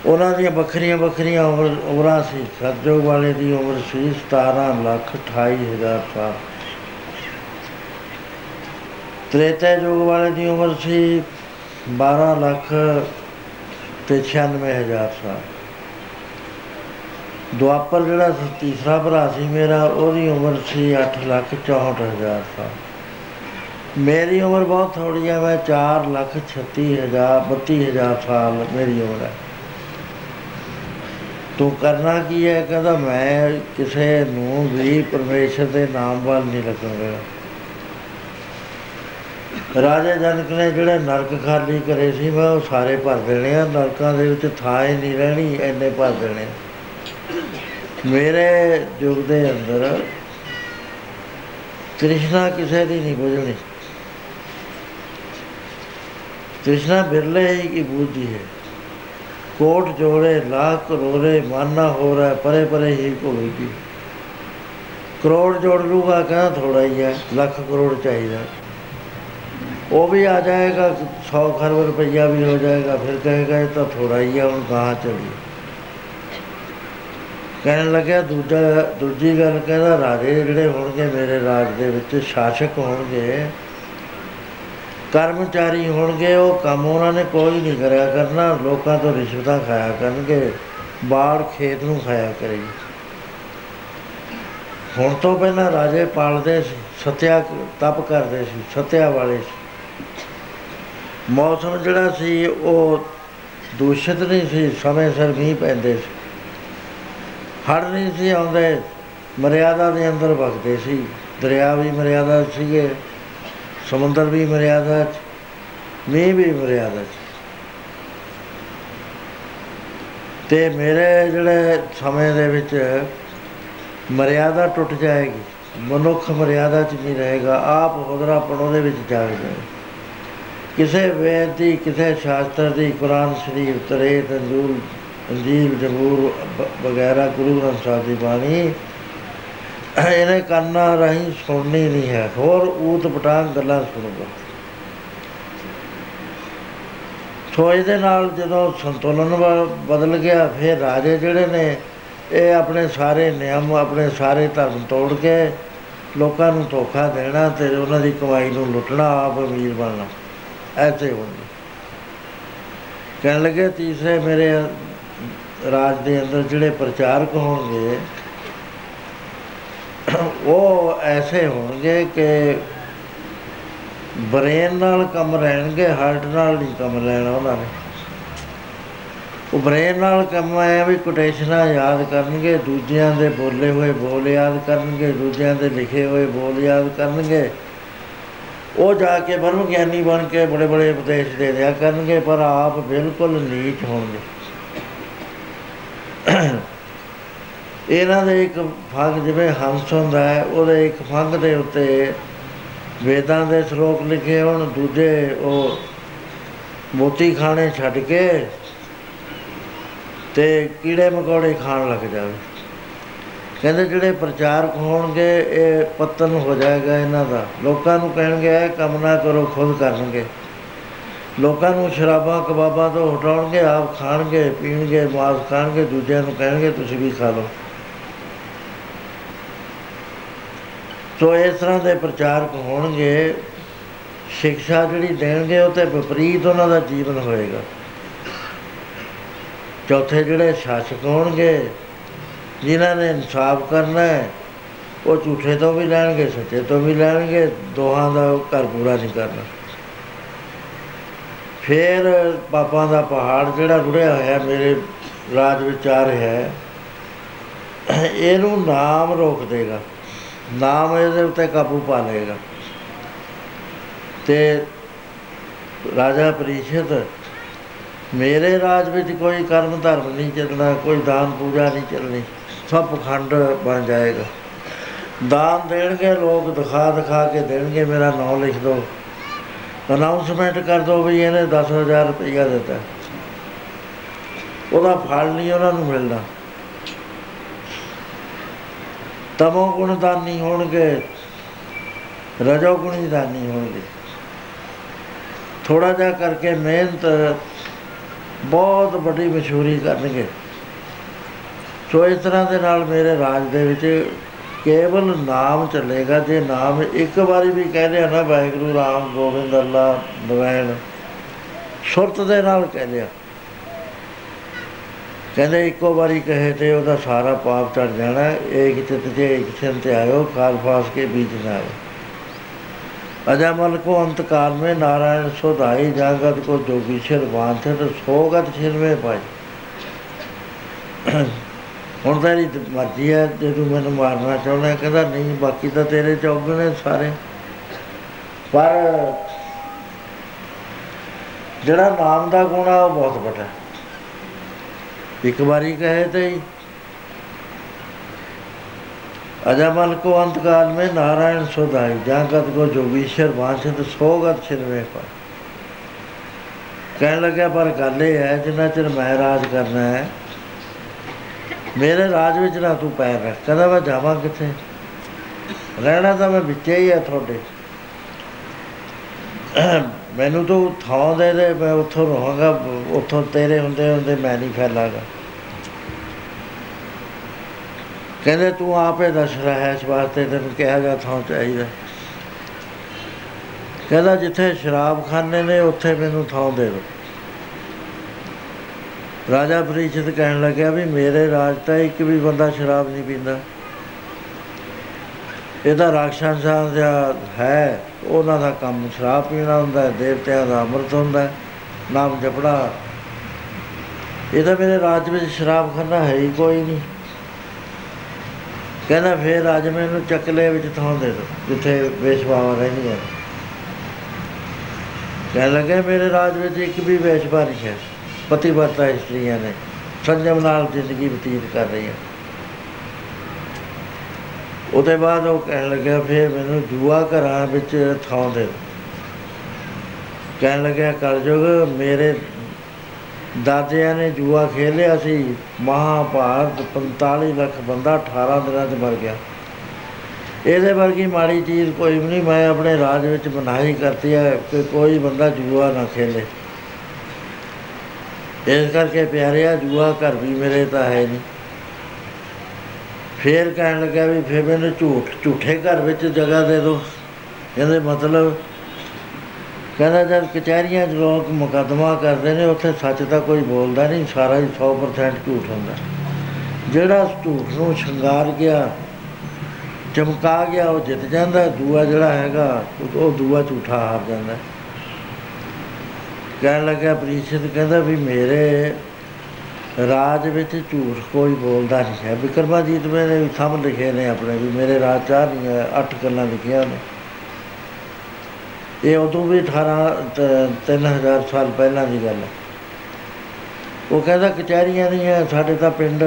S1: ਉਹਨਾਂ ਦੀਆਂ ਵੱਖਰੀਆਂ ਵੱਖਰੀਆਂ ਉਮਰ ਉਮਰਾਂ ਸੀ। ਸਤਜੁਗ ਵਾਲੇ ਦੀ ਉਮਰ ਸੀ 17 ਲੱਖ 28 ਹਜ਼ਾਰ ਸਾਲ। ਤ੍ਰੇਤਾ ਯੁਗ ਵਾਲੇ ਦੀ ਉਮਰ ਸੀ 12 ਲੱਖ ਤੇ 96 ਹਜ਼ਾਰ ਸਾਲ। ਦੁਆਪਰ ਜਿਹੜਾ ਸੀ, ਤੀਸਰਾ ਭਰਾ ਸੀ ਮੇਰਾ, ਉਹਦੀ ਉਮਰ ਸੀ 8 ਲੱਖ 64 ਹਜ਼ਾਰ ਸਾਲ। ਮੇਰੀ ਉਮਰ ਬਹੁਤ ਥੋੜੀ ਹੈ, ਮੈਂ 4 ਲੱਖ 36 ਹਜ਼ਾਰ 32 ਹਜ਼ਾਰ ਸਾਲ ਮੇਰੀ ਉਮਰ ਹੈ। ਤੂੰ ਕਰਨਾ ਕੀ ਹੈ? ਕਹਿੰਦਾ, ਮੈਂ ਕਿਸੇ ਨੂੰ ਵੀ ਪਰਮੇਸ਼ਰ ਦੇ ਨਾਮ ਵੱਲ ਨਹੀਂ ਲੱਗਾਂਗਾ ਰਾਜਾ ਜਨਕ ਨੇ ਜਿਹੜੇ ਨਰਕ ਖਾਲੀ ਕਰੇ ਸੀ, ਮੈਂ ਉਹ ਸਾਰੇ ਭਰ ਦੇਣੇ ਆ। ਨਰਕਾਂ ਦੇ ਵਿੱਚ ਥਾਂ ਹੀ ਨਹੀਂ ਰਹਿਣੀ ਐਨੇ ਭਰ ਦੇਣੇ। ਮੇਰੇ ਯੁੱਗ ਦੇ ਅੰਦਰ ਤ੍ਰਿਸ਼ਨਾ ਕਿਸੇ ਦੀ ਨਹੀਂ ਬੁਝਣੀ। ਤ੍ਰਿਸ਼ਨਾ ਬਿਰਲੇ ਹੀ ਕੀ ਬੁਝਦੀ ਹੈ? ਕੋਟ ਜੋੜੇ ਲੱਖ ਕਰੋੜੇ ਮਾਨਾ ਹੋ ਰਹਾ ਪਰੇ ਪਰੇ ਹੀ ਘੁਲੇਗੀ ਕਰੋੜ ਜੋੜ ਲੂਗਾ ਕਹਿੰਦਾ ਥੋੜਾ ਹੀ ਹੈ, ਲੱਖ ਕਰੋੜ ਚਾਹੀਦਾ। ਉਹ ਵੀ ਆ ਜਾਏਗਾ 100 ਖਰਬ ਰੁਪਈਆ ਵੀ ਹੋ ਜਾਏਗਾ, ਫਿਰ ਕਹੇਗਾ ਇਹ ਤਾਂ ਥੋੜਾ ਹੀ ਆ ਹੁਣ ਕਹਾਂ ਚਲੀ ਕਹਿਣ ਲੱਗਿਆ ਦੂਜਾ, ਦੂਜੀ ਗੱਲ ਕਹਿੰਦਾ ਰਾਜੇ ਜਿਹੜੇ ਹੋਣਗੇ ਮੇਰੇ ਰਾਜ ਦੇ ਵਿੱਚ ਸ਼ਾਸਕ ਹੋਣਗੇ ਕਰਮਚਾਰੀ ਹੋਣਗੇ, ਉਹ ਕੰਮ ਉਹਨਾਂ ਨੇ ਕੋਈ ਨਹੀਂ ਕਰਿਆ ਕਰਨਾ। ਲੋਕਾਂ ਤੋਂ ਰਿਸ਼ਵਤਾਂ ਖਾਇਆ ਕਰਨਗੇ, ਬਾੜ ਖੇਤ ਨੂੰ ਖਾਇਆ ਕਰੇਗੀ ਹੁਣ ਤੋਂ ਪਹਿਲਾਂ ਰਾਜੇ ਪਾਲਦੇ ਸੀ, ਸਤਿਆ ਤਪ ਕਰਦੇ ਸੀ, ਸਤਿਆ ਵਾਲੇ ਸੀ। ਮੌਸਮ ਜਿਹੜਾ ਸੀ, ਉਹ ਦੂਸ਼ਿਤ ਨਹੀਂ ਸੀ, ਸਮੇਂ ਸਿਰ ਮੀਂਹ ਪੈਂਦੇ ਸੀ। ਹੜ ਨਹੀਂ ਸੀ ਆਉਂਦੇ, ਮਰਿਆਦਾ ਦੇ ਅੰਦਰ ਵਗਦੇ ਸੀ। ਦਰਿਆ ਵੀ ਮਰਿਆਦਾ 'ਚ ਸੀਗੇ। ਸਮੁੰਦਰ ਵੀ ਮਰਿਆਦਾ 'ਚ ਮੀਂਹ ਵੀ ਮਰਿਆਦਾ 'ਚ ਤੇ ਮੇਰੇ ਜਿਹੜੇ ਸਮੇਂ ਦੇ ਵਿੱਚ ਮਰਿਆਦਾ ਟੁੱਟ ਜਾਏਗੀ, ਮਨੁੱਖ ਮਰਿਆਦਾ 'ਚ ਨਹੀਂ ਰਹੇਗਾ, ਆਪ ਹੁਦਰਾਪਣ ਦੇ ਵਿੱਚ ਜਾਗ ਜਾਏ ਕਿਸੇ ਵੇਦ ਦੀ, ਕਿਸੇ ਸ਼ਾਸਤਰ ਦੀ, ਕੁਰਾਨ ਸ਼ਰੀਫ ਤਰੇ ਤੰਜੂਲ ਅੰਜੀਲ ਜਬੂਰ, ਬ- ਵਗੈਰਾ, ਗੁਰੂ ਗ੍ਰੰਥ ਸਾਹਿਬ ਦੀ ਬਾਣੀ ਇਹਨੇ ਕੰਨਾਂ ਰਾਹੀਂ ਸੁਣਨੀ ਨਹੀਂ ਹੈ। ਹੋਰ ਊਤ ਪਟਾਂਗ ਗੱਲਾਂ ਸੁਣੂਗਾ। ਸੋ ਇਹਦੇ ਨਾਲ ਜਦੋਂ ਸੰਤੁਲਨ ਬ- ਬਦਲ ਗਿਆ, ਫਿਰ ਰਾਜੇ ਜਿਹੜੇ ਨੇ, ਇਹ ਆਪਣੇ ਸਾਰੇ ਨਿਯਮ, ਆਪਣੇ ਸਾਰੇ ਧਰਮ ਤੋੜ ਕੇ ਲੋਕਾਂ ਨੂੰ ਧੋਖਾ ਦੇਣਾ ਤੇ ਉਹਨਾਂ ਦੀ ਕਮਾਈ ਨੂੰ ਲੁੱਟਣਾ, ਆਪ ਅਮੀਰ ਬਣਨਾ। ਐਸੇ ਹੁੰਦੇ ਕਹਿਣ ਲੱਗੇ, ਤੀਸਰੇ ਮੇਰੇ ਰਾਜ ਦੇ ਅੰਦਰ ਜਿਹੜੇ ਪ੍ਰਚਾਰਕ ਹੋਣਗੇ ਉਹ ਐਸੇ ਹੋਣਗੇ ਕਿ ਬ੍ਰੇਨ ਨਾਲ ਕੰਮ ਰਹਿਣਗੇ, ਹਾਰਟ ਨਾਲ ਨਹੀਂ ਕੰਮ ਲੈਣਾ ਉਹਨਾਂ ਨੇ। ਉਹ ਬ੍ਰੇਨ ਨਾਲ ਕੰਮ ਆਇਆ ਵੀ ਕੋਟੇਸ਼ਨਾਂ ਯਾਦ ਕਰਨਗੇ, ਦੂਜਿਆਂ ਦੇ ਬੋਲੇ ਹੋਏ ਬੋਲ ਯਾਦ ਕਰਨਗੇ, ਦੂਜਿਆਂ ਦੇ ਲਿਖੇ ਹੋਏ ਬੋਲ ਯਾਦ ਕਰਨਗੇ। ਉਹ ਜਾ ਕੇ ਬ੍ਰਹਮ ਗਿਆਨੀ ਬਣ ਕੇ ਬੜੇ ਬੜੇ ਉਪਦੇਸ਼ ਦੇ ਦਿਆ ਕਰਨਗੇ, ਪਰ ਆਪ ਬਿਲਕੁਲ ਨੀਚ ਹੋਣਗੇ। ਇਹਨਾਂ ਦੇ ਇੱਕ ਫੰਗ ਜਿਵੇਂ ਹੰਸ ਹੁੰਦਾ ਹੈ, ਉਹਦੇ ਇੱਕ ਫੰਗ ਦੇ ਉੱਤੇ ਵੇਦਾਂ ਦੇ ਸ਼ਲੋਕ ਲਿਖੇ ਹੋਣ, ਦੂਜੇ ਉਹ ਮੋਤੀ ਖਾਣੇ ਛੱਡ ਕੇ ਤੇ ਕੀੜੇ ਮਕੌੜੇ ਖਾਣ ਲੱਗ ਜਾਵੇ। ਕਹਿੰਦੇ ਜਿਹੜੇ ਪ੍ਰਚਾਰਕ ਹੋਣਗੇ, ਇਹ ਪਤਨ ਹੋ ਜਾਏਗਾ ਇਹਨਾਂ ਦਾ। ਲੋਕਾਂ ਨੂੰ ਕਹਿਣਗੇ, ਇਹ ਕੰਮ ਨਾ ਕਰੋ, ਖੁਦ ਕਰਨਗੇ। ਲੋਕਾਂ ਨੂੰ ਸ਼ਰਾਬਾਂ, ਕਬਾਬਾਂ ਤੋਂ ਹਟਾਉਣਗੇ, ਆਪ ਖਾਣਗੇ, ਪੀਣਗੇ, ਮਾਸ ਖਾਣਗੇ, ਦੂਜਿਆਂ ਨੂੰ ਕਹਿਣਗੇ, ਤੁਸੀਂ ਵੀ ਖਾ ਲਓ। ਸੋ ਇਸ ਤਰ੍ਹਾਂ ਦੇ ਪ੍ਰਚਾਰਕ ਹੋਣਗੇ, ਸਿੱਖਿਆ ਜਿਹੜੀ ਦੇਣਗੇ ਉਹ ਤੇ ਵਿਪਰੀਤ ਉਹਨਾਂ ਦਾ ਜੀਵਨ ਹੋਏਗਾ। ਚੌਥੇ ਜਿਹੜੇ ਸ਼ਾਸਕ ਹੋਣਗੇ, ਜਿਨ੍ਹਾਂ ਨੇ ਇਨਸਾਫ ਕਰਨਾ ਹੈ, ਉਹ ਝੂਠੇ ਤੋਂ ਵੀ ਲੈਣਗੇ, ਸੱਚੇ ਤੋਂ ਵੀ ਲੈਣਗੇ, ਦੋਹਾਂ ਦਾ ਘਰ ਪੂਰਾ ਨਹੀਂ ਕਰਨਾ। ਫਿਰ ਪਾਪਾਂ ਦਾ ਪਹਾੜ ਜਿਹੜਾ ਰੁੜਿਆ ਹੋਇਆ ਮੇਰੇ ਰਾਜ ਵਿੱਚ ਆ ਰਿਹਾ ਹੈ, ਇਹਨੂੰ ਨਾਮ ਰੋਕ ਦੇਗਾ। ਨਾਮ ਇਹਦੇ ਉੱਤੇ ਕਾਬੂ ਪਾ ਲਏਗਾ। ਤੇ ਰਾਜਾ ਪ੍ਰੀਸ਼ਦ ਮੇਰੇ ਰਾਜ ਵਿੱਚ ਕੋਈ ਕਰਮ ਧਰਮ ਨਹੀਂ ਚੱਲਣਾ, ਕੋਈ ਦਾਨ ਪੂਜਾ ਨਹੀਂ ਚੱਲਣੀ, ਸਭ ਪਖੰਡ ਬਣ ਜਾਏਗਾ। ਦਾਨ ਦੇਣਗੇ ਲੋਕ, ਦਿਖਾ ਦਿਖਾ ਕੇ ਦੇਣਗੇ, ਮੇਰਾ ਨਾਮ ਲਿਖ ਦਿਓ। ਅਨਾਉਂਸਮੈਂਟ ਕਰ ਦਿਓ ਵੀ ਇਹਨੇ 10000 ਰੁਪਇਆ ਦਿੱਤਾ। ਉਹਦਾ ਫਲ ਨਹੀਂ ਉਹਨਾਂ ਨੂੰ ਮਿਲਦਾ ਤਮੋ ਗੁਣ ਦਾਨੀ ਹੋਣਗੇ, ਰਜੋ ਗੁਣੀ ਦਾਨੀ ਹੋਣਗੇ। ਥੋੜਾ ਜਿਹਾ ਕਰਕੇ ਮਿਹਨਤ ਬਹੁਤ ਵੱਡੀ ਮਸ਼ਹੂਰੀ ਕਰਨਗੇ। ਸੋ ਇਸ ਤਰ੍ਹਾਂ ਦੇ ਨਾਲ ਮੇਰੇ ਰਾਜ ਦੇ ਵਿੱਚ ਕੇਵਲ ਨਾਮ ਚੱਲੇਗਾ, ਜੇ ਨਾਮ ਇੱਕ ਵਾਰੀ ਵੀ ਕਹਿੰਦੇ ਆ ਨਾ, ਵਾਹਿਗੁਰੂ ਰਾਮ ਗੋਬਿੰਦ ਅੱਲਾ ਨਵੈਣ ਸੁਰਤ ਦੇ ਨਾਲ ਕਹਿੰਦੇ ਆ ਕਹਿੰਦੇ ਇੱਕੋ ਵਾਰੀ ਕਹੇ ਤੇ ਉਹਦਾ ਸਾਰਾ ਪਾਪ ਚੜ ਜਾਣਾ, ਇਹ ਕਿਤੇ ਤੇ ਇੱਕ ਸਿਰ ਤੇ ਆਇਓ ਕਾਲ ਫਾਸ ਕੇ ਬੀਚ ਨਾ ਆਇਓ ਅਜਾਮਲ ਕੋ ਅੰਤ ਕਾਲ ਮੇ ਨਾਰਾਇਣ ਸੁਧਾਈ ਜਾਗਤ ਕੋ ਜੋਗੀ ਸਿਰ ਬਾਂਧੇ ਤੇ ਸੋਗਤ ਛਿਨਵੇਂ ਪਾਈ। ਹੁਣ ਤੇਰੀ ਮਰਜ਼ੀ ਹੈ ਜੇ ਤੂੰ ਮੈਨੂੰ ਮਾਰਨਾ ਚਾਹੁੰਦਾ, ਕਹਿੰਦਾ ਨਹੀਂ, ਬਾਕੀ ਤਾਂ ਤੇਰੇ ਚੌਗ ਨੇ ਸਾਰੇ। ਪਰ ਜਿਹੜਾ ਨਾਮ ਦਾ ਗੁਣਾ ਉਹ ਬਹੁਤ ਵੱਡਾ ਹੈ। ਇੱਕ ਵਾਰੀ ਕਹੇ ਤੇ ਹੀ अजमल को अंतकाल में नारायण सोधाई जागत को जोगीश्वर वांछित सोगत छिरवे पर ਕਹਿਣ ਲੱਗਿਆ ਪਰ ਗੱਲ ਇਹ ਹੈ ਜਿੰਨਾ ਚਿਰ ਮੈਂ ਰਾਜ ਕਰਨਾ ਹੈ ਮੇਰੇ ਰਾਜ ਵਿੱਚ ਨਾ ਤੂੰ ਪੈਰ ਰੱਖ ਕਹਿੰਦਾ ਮੈਂ ਜਾਵਾਂ ਕਿੱਥੇ ਰਹਿਣਾ ਤਾਂ ਮੈਂ ਵਿੱਚੇ ਹੀ ਆ ਤੁਹਾਡੇ ਮੈਨੂੰ ਤੂੰ ਥਾਂ ਦੇ ਦੇ, ਮੈਂ ਉੱਥੋਂ ਰਹਾਂਗਾ ਉੱਥੋਂ ਤੇਰੇ ਹੁੰਦੇ ਹੁੰਦੇ ਮੈਂ ਨਹੀਂ ਫੈਲਾਂਗਾ। ਕਹਿੰਦੇ ਤੂੰ ਆਪੇ ਦੱਸ ਰਿਹਾ ਹੈ, ਇਸ ਵਾਸਤੇ ਤੈਨੂੰ ਕਿਹਾ ਜਾ ਥਾਂ ਚਾਹੀਦਾ। ਕਹਿੰਦਾ ਜਿੱਥੇ ਸ਼ਰਾਬ ਖਾਨੇ ਨੇ, ਉੱਥੇ ਮੈਨੂੰ ਥਾਂ ਦੇ ਦਿਓ। ਰਾਜਾ ਪ੍ਰੀਸ਼ਿਤ ਕਹਿਣ ਲੱਗਿਆ ਵੀ ਮੇਰੇ ਰਾਜ ਤਾਂ ਇੱਕ ਵੀ ਬੰਦਾ ਸ਼ਰਾਬ ਨਹੀਂ ਪੀਂਦਾ। ਇਹਦਾ ਰਾਖਸ਼ਾਂ ਦਾ ਹੈ। ਉਹਨਾਂ ਦਾ ਕੰਮ ਸ਼ਰਾਬ ਪੀਣਾ ਹੁੰਦਾ ਹੈ, ਦੇਵਤਿਆਂ ਦਾ ਅੰਮ੍ਰਿਤ ਹੁੰਦਾ ਹੈ, ਨਾਮ ਜਪਣਾ। ਇਹਦਾ ਮੇਰੇ ਰਾਜ ਵਿੱਚ ਸ਼ਰਾਬ ਖਾਨਾ ਹੈ ਹੀ ਕੋਈ ਨਹੀਂ। ਕਹਿੰਦਾ ਫੇਰ ਰਾਜ ਮੈਨੂੰ ਚੱਕਲੇ ਵਿੱਚ ਥਾਂ ਦੇ ਦੋ ਜਿੱਥੇ ਵੇਸ਼ਵਾਵਾਂ ਰਹਿੰਦੀਆਂ ਕਹਿ ਲੱਗੇ, ਮੇਰੇ ਰਾਜ ਵਿੱਚ ਇੱਕ ਵੀ ਵੇਸ਼ਵਾ ਨਹੀਂ ਹੈ ਪਤੀਵਰਤਾ ਇਸਤਰੀਆਂ ਨੇ, ਸੰਜਮ ਨਾਲ ਜ਼ਿੰਦਗੀ ਬਤੀਤ ਕਰ ਰਹੀਆਂ। ਉਹਦੇ ਬਾਅਦ ਉਹ ਕਹਿਣ ਲੱਗਾ ਫਿਰ ਮੈਨੂੰ ਜੂਆ ਘਰਾਂ ਵਿੱਚ ਥਾਂ ਦੇ ਕਹਿਣ ਲੱਗਿਆ, ਕਲਯੁਗ, ਮੇਰੇ ਦਾਦਿਆਂ ਨੇ ਜੂਆ ਖੇਲਿਆ ਸੀ, ਮਹਾਭਾਰਤ 45 ਲੱਖ ਬੰਦਾ 18 ਦਿਨਾਂ 'ਚ ਮਰ ਗਿਆ। ਇਹਦੇ ਵਰਗੀ ਮਾੜੀ ਚੀਜ਼ ਕੋਈ ਵੀ ਨਹੀਂ, ਮੈਂ ਆਪਣੇ ਰਾਜ ਵਿੱਚ ਮਨਾਹੀ ਕਰਤੀ ਹੈ ਕਿ ਕੋਈ ਬੰਦਾ ਜੂਆ ਨਾ ਖੇਲੇ। ਇਸ ਕਰਕੇ ਪਿਆਰਿਆ, ਜੂਆ ਘਰ ਵੀ ਮੇਰੇ ਤਾਂ ਹੈ ਨਹੀਂ। ਫੇਰ ਕਹਿਣ ਲੱਗਾ ਵੀ ਫੇਰ ਮੈਨੂੰ ਝੂਠ, ਝੂਠੇ ਘਰ ਵਿੱਚ ਜਗ੍ਹਾ ਦੇ ਦਿਓ। ਇਹਦੇ ਮਤਲਬ, ਕਹਿੰਦਾ ਜਦ ਕਚਹਿਰੀਆਂ 'ਚ ਲੋਕ ਮੁਕੱਦਮਾ ਕਰਦੇ ਨੇ, ਉੱਥੇ ਸੱਚ ਤਾਂ ਕੋਈ ਬੋਲਦਾ ਨਹੀਂ, ਸਾਰਾ ਹੀ 100% ਝੂਠ ਹੁੰਦਾ। ਜਿਹੜਾ ਝੂਠ ਨੂੰ ਸ਼ਿੰਗਾਰ ਗਿਆ, ਚਮਕਾ ਗਿਆ, ਉਹ ਜਿੱਤ ਜਾਂਦਾ। ਦੂਆ ਜਿਹੜਾ ਹੈਗਾ, ਉਹ ਦੂਆ ਝੂਠਾ ਹਾਰ ਜਾਂਦਾ। ਕਹਿਣ ਲੱਗਾ ਪ੍ਰੀਸ਼ਿਤ ਕਹਿੰਦਾ ਵੀ ਮੇਰੇ ਰਾਜ ਵਿੱਚ ਝੂਠ ਕੋਈ ਬੋਲਦਾ ਨਹੀਂ ਹੈ। ਵਿਕਰਮਾਜੀਤ ਮੇਰੇ ਵੀ ਸਾਹਮਣੇ ਲਿਖੇ ਨੇ ਆਪਣੇ ਵੀ, ਮੇਰੇ ਰਾਜ ਚਾਰ ਨਹੀਂ ਹੈ, ਅੱਠ ਗੱਲਾਂ ਲਿਖੀਆਂ ਨੇ। ਇਹ ਉਦੋਂ ਵੀ 18 3000 ਸਾਲ ਪਹਿਲਾਂ ਦੀ ਗੱਲ ਹੈ। ਉਹ ਕਹਿੰਦਾ, ਕਚਹਿਰੀਆਂ ਦੀਆਂ, ਸਾਡੇ ਤਾਂ ਪਿੰਡ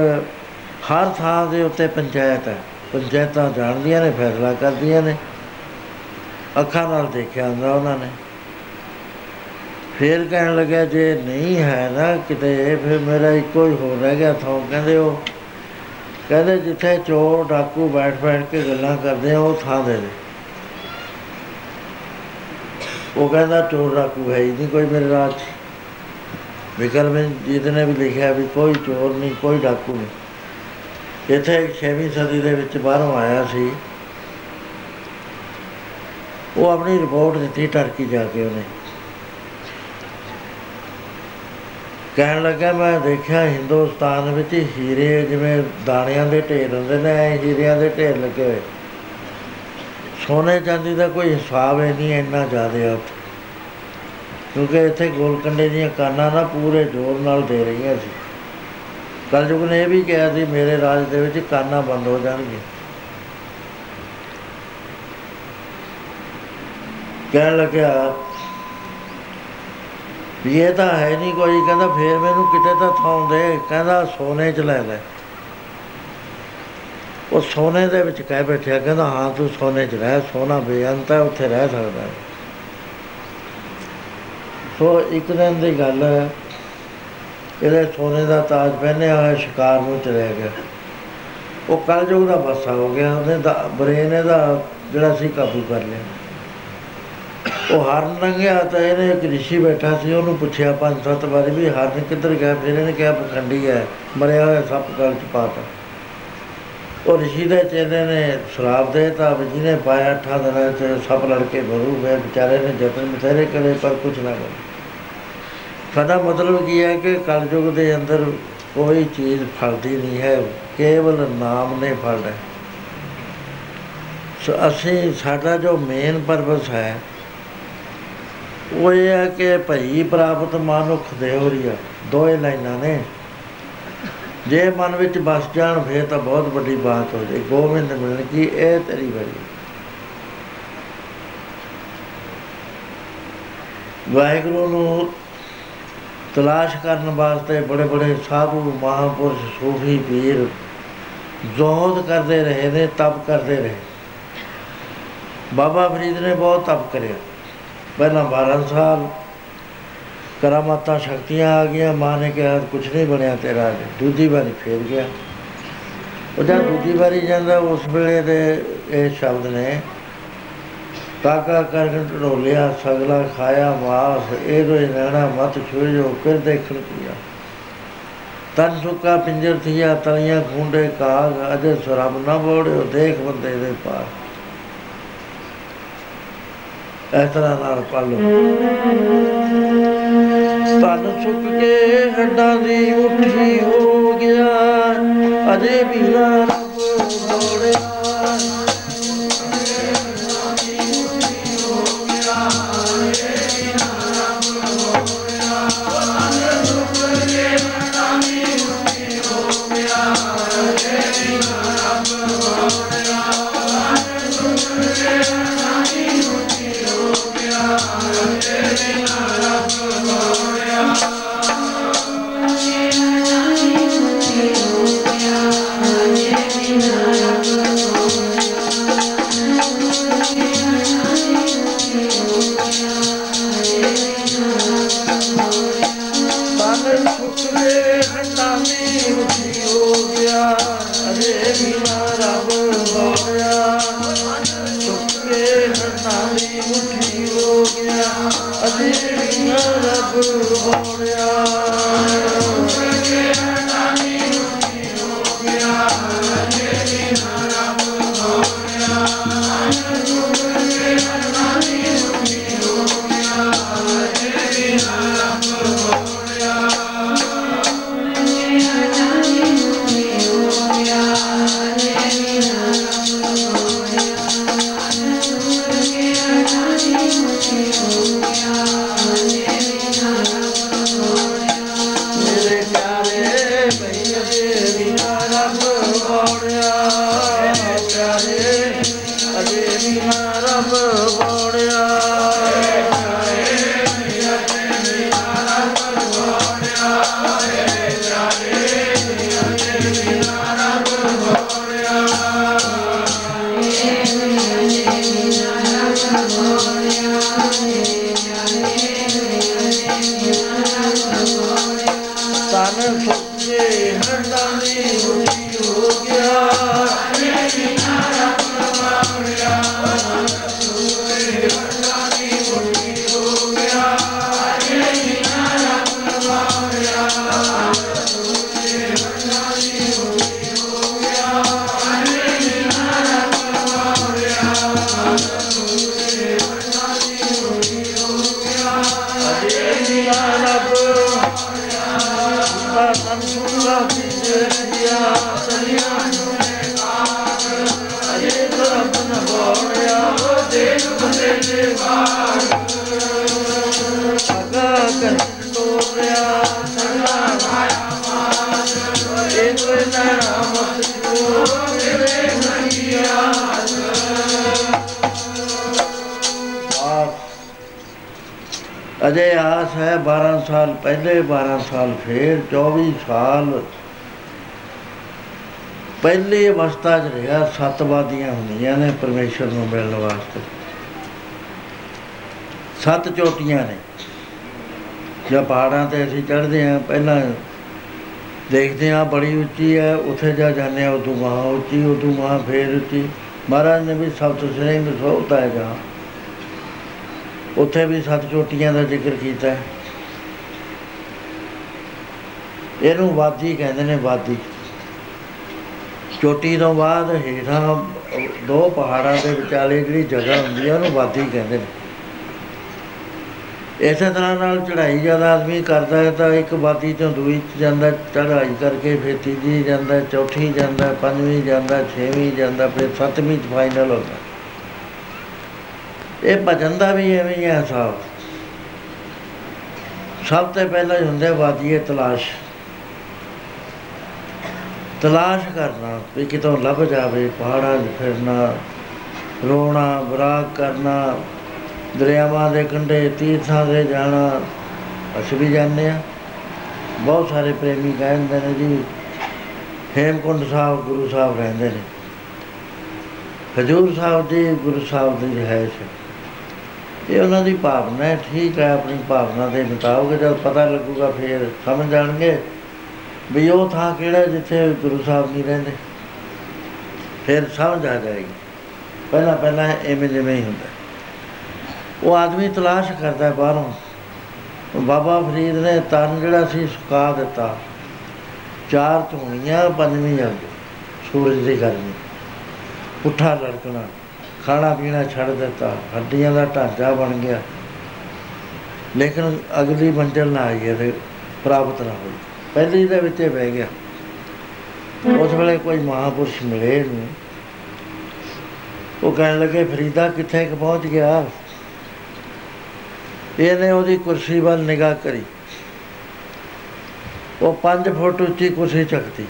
S1: ਹਰ ਥਾਂ ਦੇ ਉੱਤੇ ਪੰਚਾਇਤ ਹੈ। ਪੰਚਾਇਤਾਂ ਜਾਣਦੀਆਂ ਨੇ, ਫੈਸਲਾ ਕਰਦੀਆਂ ਨੇ। ਅੱਖਾਂ ਨਾਲ ਦੇਖਿਆ ਹੁੰਦਾ ਉਹਨਾਂ ਨੇ। ਫੇਰ ਕਹਿਣ ਲੱਗਾ ਜੇ ਨਹੀਂ ਹੈ ਨਾ ਕਿਤੇ, ਫਿਰ ਮੇਰਾ ਇੱਕੋ ਹੀ ਹੋ ਰਹਿ ਗਿਆ, ਥਾਂ ਕਹਿੰਦੇ ਉਹ। ਕਹਿੰਦੇ ਜਿੱਥੇ ਚੋਰ ਡਾਕੂ ਬੈਠ ਬੈਠ ਕੇ ਗੱਲਾਂ ਕਰਦੇ ਆ, ਉਹ ਥਾਂ ਦੇ ਦੇ ਉਹ ਕਹਿੰਦਾ, ਚੋਰ ਡਾਕੂ ਹੈ ਹੀ ਨਹੀਂ ਕੋਈ ਮੇਰੇ ਰਾਜ ਵਿਕਰਮ ਜੀਤ ਨੇ ਵੀ ਲਿਖਿਆ ਵੀ ਕੋਈ ਚੋਰ ਨਹੀਂ, ਕੋਈ ਡਾਕੂ ਨਹੀਂ। ਇੱਥੇ 6ਵੀਂ ਸਦੀ ਦੇ ਵਿੱਚ ਬਾਹਰੋਂ ਆਇਆ ਸੀ। ਉਹ ਆਪਣੀ ਰਿਪੋਰਟ ਦਿੱਤੀ ਟਰਕੀ ਜਾ ਕੇ ਉਹਨੇ। ਕਹਿਣ ਲੱਗਾ, ਮੈਂ ਦੇਖਿਆ ਹਿੰਦੁਸਤਾਨ ਵਿੱਚ ਹੀਰੇ ਜਿਵੇਂ ਦਾਣਿਆਂ ਦੇ ਢੇਰ ਹੁੰਦੇ ਨੇ ਹੀਰਿਆਂ ਦੇ ਢੇਰ ਲੱਗੇ ਹੋਏ। ਸੋਨੇ ਚਾਂਦੀ ਦਾ ਕੋਈ ਹਿਸਾਬ ਹੈ ਨਹੀਂ ਇੰਨਾ ਜ਼ਿਆਦਾ ਉੱਥੇ। ਕਿਉਂਕਿ ਇੱਥੇ ਗੋਲਕੰਡੇ ਦੀਆਂ ਕਾਨਾਂ ਨਾ ਪੂਰੇ ਜ਼ੋਰ ਨਾਲ ਦੇ ਰਹੀਆਂ ਸੀ। ਕਲਯੁਗ ਨੇ ਇਹ ਵੀ ਕਿਹਾ ਸੀ, ਮੇਰੇ ਰਾਜ ਦੇ ਵਿੱਚ ਕਾਨਾਂ ਬੰਦ ਹੋ ਜਾਣਗੇ ਕਹਿਣ ਲੱਗਿਆ ਵੀ ਇਹ ਤਾਂ ਹੈ ਨਹੀਂ ਕੋਈ, ਕਹਿੰਦਾ ਫੇਰ ਮੈਨੂੰ ਕਿਤੇ ਤਾਂ ਥਾਂ ਦੇ, ਕਹਿੰਦਾ ਸੋਨੇ 'ਚ ਲੈ ਲੈ। ਉਹ ਸੋਨੇ ਦੇ ਵਿੱਚ ਕਹਿ ਬੈਠਿਆ, ਕਹਿੰਦਾ ਹਾਂ ਤੂੰ ਸੋਨੇ 'ਚ ਰਹਿ, ਸੋਨਾ ਬੇਅੰਤ ਹੈ, ਉੱਥੇ ਰਹਿ ਸਕਦਾ ਸੋ ਇੱਕ ਦਿਨ ਦੀ ਗੱਲ ਹੈ, ਇਹਦੇ ਸੋਨੇ ਦਾ ਤਾਜ ਪਹਿਨਿਆ ਹੋਇਆ ਸ਼ਿਕਾਰ ਨੂੰ ਚਲੇ ਗਿਆ। ਉਹ ਕਲਯੁਗ ਦਾ ਬਸਾ ਹੋ ਗਿਆ, ਉਹਨੇ ਬਰੇਨ ਇਹਦਾ ਜਿਹੜਾ ਸੀ ਕਾਬੂ ਕਰ ਲਿਆ। ਉਹ ਹਰਨ ਲੰਘਿਆ ਤਾਂ ਇਹਨੇ ਇੱਕ ਰਿਸ਼ੀ ਬੈਠਾ ਸੀ, ਉਹਨੂੰ ਪੁੱਛਿਆ ਪੰਜ ਸੱਤ ਵਾਰੀ ਵੀ ਹਰਨ ਕਿੱਧਰ ਗਿਆ, ਫਿਰ ਇਹਨੇ ਕਿਹਾ ਪਖੰਡੀ ਹੈ, ਮਰਿਆ ਹੋਇਆ ਸੱਪ ਗਲ ਚ ਪਾਤਾ ਉਹ ਰਿਸ਼ੀ ਦੇ ਚੇਲੇ ਨੇ ਸ਼ਰਾਬ ਦੇ ਤਾਂ ਜਿਹਨੇ ਪਾਇਆ ਅੱਠਾਂ ਦਿਨਾਂ ਚ ਸੱਪ ਲੜ ਕੇ ਮਰੂ ਗਏ ਵਿਚਾਰੇ ਨੇ ਯਤਨ ਬਥੇਰੇ ਕਰੇ, ਪਰ ਕੁਝ ਨਾ ਕਰੇ। ਸਾਡਾ ਮਤਲਬ ਕੀ ਹੈ ਕਿ ਕਲਯੁਗ ਦੇ ਅੰਦਰ ਕੋਈ ਚੀਜ਼ ਫਲਦੀ ਨਹੀਂ ਹੈ, ਕੇਵਲ ਨਾਮ ਨੇ ਫਲਦਾ ਸੋ ਅਸੀਂ, ਸਾਡਾ ਜੋ ਮੇਨ ਪਰਪਸ ਹੈ ਉਹ ਇਹ ਹੈ ਕਿ ਭਈ ਪ੍ਰਾਪਤ ਮਨੁੱਖ ਦੇ ਹੋਰੀਆ ਦੋਏ ਲਾਈਨਾਂ ਨੇ। ਜੇ ਮਨ ਵਿੱਚ ਬਸ ਜਾਣ, ਫੇਰ ਤਾਂ ਬਹੁਤ ਵੱਡੀ ਬਾਤ ਹੋ ਜਾਏ। ਗੋਬਿੰਦ ਮਿਲਣ ਕੀ, ਇਹ ਤੇਰੀ ਬੜੀ ਵਾਹਿਗੁਰੂ ਨੂੰ ਤਲਾਸ਼ ਕਰਨ ਵਾਸਤੇ ਬੜੇ ਬੜੇ ਸਾਧੂ, ਮਹਾਪੁਰਸ਼, ਸੂਫੀ ਪੀਰ ਜ਼ੋਹਦ ਕਰਦੇ ਰਹੇ ਨੇ, ਤਪ ਕਰਦੇ ਰਹੇ। ਬਾਬਾ ਫਰੀਦ ਨੇ ਬਹੁਤ ਤਪ ਕਰਿਆ। ਪਹਿਲਾਂ 12 ਸਾਲ ਕਰਾਮਾਤਾਂ ਸ਼ਕਤੀਆਂ ਆ ਗਈਆਂ, ਮਾਂ ਨੇ ਕਿਹਾ ਕੁਝ ਨਹੀਂ ਬਣਿਆ ਤੇਰਾ, ਦੂਜੀ ਵਾਰੀ ਫੇਰ ਗਿਆ। ਉਹ ਜਦ ਦੂਜੀ ਵਾਰੀ ਜਾਂਦਾ, ਉਸ ਵੇਲੇ ਦੇ ਇਹ ਸ਼ਬਦ ਨੇ, ਕਾਕਾ ਕਰਨ ਢੋਲਿਆ, ਸਗਲਾ ਖਾਇਆ, ਮਾਸ, ਇਹ ਰੋਏ ਨੈਣਾ ਮਤ ਛੋਜੋ ਫਿਰ ਦੇਖਣ ਕੀਆ ਤਨ ਸੁੱਕਾ ਪਿੰਜਰ ਥੀਆ, ਤਲੀਆਂ ਖੁੰਡੇ ਕਾਗ, ਅਜੇ ਸਰਬ ਨਾ ਬੋੜਿਓ ਦੇਖ ਬੰਦੇ ਦੇ ਪਾਰ ਇਸ ਤਰ੍ਹਾਂ ਨਾਲ ਪੜ ਲਓ। ਤਨ ਸੁੱਕ ਕੇ ਹੱਡਾਂ ਦੀ ਮੁੱਠੀ ਹੋ ਗਿਆ, ਅਜੇ ਵੀ ਨਾ ਰੱਬ ਦੌੜਿਆ ਫੇਰ 24 ਸਾਲ ਪਹਿਲੀ ਅਵਸਥਾ 'ਚ ਰਿਹਾ ਸੱਤ ਵਾਦੀਆਂ ਹੁੰਦੀਆਂ ਨੇ ਪਰਮੇਸ਼ਰ ਨੂੰ ਮਿਲਣ ਵਾਸਤੇ। ਸੱਤ ਚੋਟੀਆਂ ਨੇ। ਜੇ ਪਹਾੜਾਂ ਤੇ ਅਸੀਂ ਚੜ੍ਹਦੇ ਹਾਂ, ਪਹਿਲਾਂ ਦੇਖਦੇ ਹਾਂ ਬੜੀ ਉੱਚੀ ਹੈ, ਉੱਥੇ ਜਾ ਜਾਂਦੇ ਹਾਂ, ਉਦੋਂ ਮਹਾ ਉੱਚੀ, ਉਦੋਂ ਮਹਾ ਫੇਰ ਉੱਚੀ। ਮਹਾਰਾਜ ਨੇ ਵੀ ਸਬਤ ਸਿੰਘ ਸੋਹਤਾ ਹੈ ਜਹਾਂ ਉੱਥੇ ਵੀ ਸੱਤ ਚੋਟੀਆਂ ਦਾ ਜ਼ਿਕਰ ਕੀਤਾ। ਹੈ ਇਹਨੂੰ ਵਾਦੀ ਕਹਿੰਦੇ ਨੇ ਵਾਦੀ। ਚੋਟੀ ਤੋਂ ਬਾਅਦ ਹੇਠਾਂ ਦੋ ਪਹਾੜਾਂ ਦੇ ਵਿਚਾਲੇ ਜਿਹੜੀ ਜਗ੍ਹਾ ਹੁੰਦੀ ਹੈ ਉਹਨੂੰ ਵਾਦੀ ਕਹਿੰਦੇ ਨੇ। ਇਸੇ ਤਰ੍ਹਾਂ ਨਾਲ ਚੜ੍ਹਾਈ ਜਦ ਆਦਮੀ ਕਰਦਾ ਹੈ ਤਾਂ ਇੱਕ ਵਾਦੀ ਤੋਂ ਦੂਈ 'ਚ ਜਾਂਦਾ ਚੜ੍ਹਾਈ ਕਰਕੇ ਫਿਰ ਤੀਜੀ ਜਾਂਦਾ ਚੌਥੀ ਜਾਂਦਾ ਪੰਜਵੀਂ ਜਾਂਦਾ ਛੇਵੀਂ ਜਾਂਦਾ ਫਿਰ ਸੱਤਵੀਂ 'ਚ ਫਾਈਨਲ ਹੁੰਦਾ ਇਹ ਭਜਨ ਦਾ ਵੀ ਐਵੇਂ ਹੀ ਹੈ ਹਿਸਾਬ। ਸਭ ਤੋਂ ਪਹਿਲਾਂ ਹੀ ਹੁੰਦੇ ਵਾਦੀਏ ਤਲਾਸ਼। ਤਲਾਸ਼ ਕਰਨਾ ਵੀ ਕਿਤੋਂ ਲੱਭ ਜਾਵੇ ਪਹਾੜਾਂ 'ਚ ਫਿਰਨਾ, ਰੋਣਾ ਬਰਾਕ ਕਰਨਾ, ਦਰਿਆਵਾਂ ਦੇ ਕੰਢੇ, ਤੀਰਥਾਂ ਦੇ ਜਾਣਾ, ਅਸੀਂ ਵੀ ਜਾਂਦੇ ਆ ਬਹੁਤ ਸਾਰੇ ਪ੍ਰੇਮੀ ਕਹਿੰਦੇ ਨੇ ਜੀ, ਹੇਮਕੁੰਡ ਸਾਹਿਬ, ਗੁਰੂ ਸਾਹਿਬ ਰਹਿੰਦੇ ਨੇ। ਹਜੂਰ ਸਾਹਿਬ ਦੀ, ਗੁਰੂ ਸਾਹਿਬ ਦੀ ਰਿਹਾਇਸ਼ ਹੈ। ਇਹ ਉਹਨਾਂ ਦੀ ਭਾਵਨਾ ਹੈ, ਠੀਕ ਹੈ, ਆਪਣੀ ਭਾਵਨਾ ਦੇ ਮੁਤਾਬਕ ਜਦ ਪਤਾ ਲੱਗੂਗਾ, ਫਿਰ ਸਮਝ ਜਾਣਗੇ। ਵੀ ਉਹ ਥਾਂ ਕਿਹੜਾ ਜਿੱਥੇ ਗੁਰੂ ਸਾਹਿਬ ਨਹੀਂ ਰਹਿੰਦੇ? ਫਿਰ ਸਮਝ ਆ ਜਾਏਗੀ। ਪਹਿਲਾਂ ਪਹਿਲਾਂ ਐਵੇਂ ਜਿਵੇਂ ਹੀ ਹੁੰਦਾ। ਉਹ ਆਦਮੀ ਤਲਾਸ਼ ਕਰਦਾ ਹੈ ਬਾਹਰੋਂ। ਬਾਬਾ ਫਰੀਦ ਨੇ ਤਨ ਜਿਹੜਾ ਸੀ ਸੁਕਾ ਦਿੱਤਾ। ਚਾਰ ਧੂਣੀਆਂ, ਪੰਜਵੀਂ ਅੱਗ, ਸੂਰਜ ਦੀ ਗਰਮੀ। ਪੁੱਠਾ ਲੜਕਣਾ, ਖਾਣਾ ਪੀਣਾ ਛੱਡ ਦਿੱਤਾ, ਹੱਡੀਆਂ ਦਾ ਢਾਂਚਾ ਬਣ ਗਿਆ। ਲੇਕਿਨ ਅਗਲੀ ਮੰਜ਼ਲ ਨਾ ਆਈ ਤੇ ਪ੍ਰਾਪਤ ਨਾ ਹੋਈ। ਪਹਿਲੀ ਦੇ ਵਿੱਚ ਇਹ ਬਹਿ ਗਿਆ। ਉਸ ਵੇਲੇ ਕੋਈ ਮਹਾਪੁਰਸ਼ ਮਿਲੇ ਨੂੰ। ਉਹ ਕਹਿਣ ਲੱਗੇ, ਫਰੀਦਾ ਕਿੱਥੇ ਕ ਪਹੁੰਚ ਗਿਆ? ਇਹਨੇ ਉਹਦੀ ਕੁਰਸੀ ਵੱਲ ਨਿਗਾਹ ਕਰੀ। ਉਹ 5 ਫੁੱਟ ਉੱਚੀ ਕੁਰਸੀ ਚੱਕਦੀ।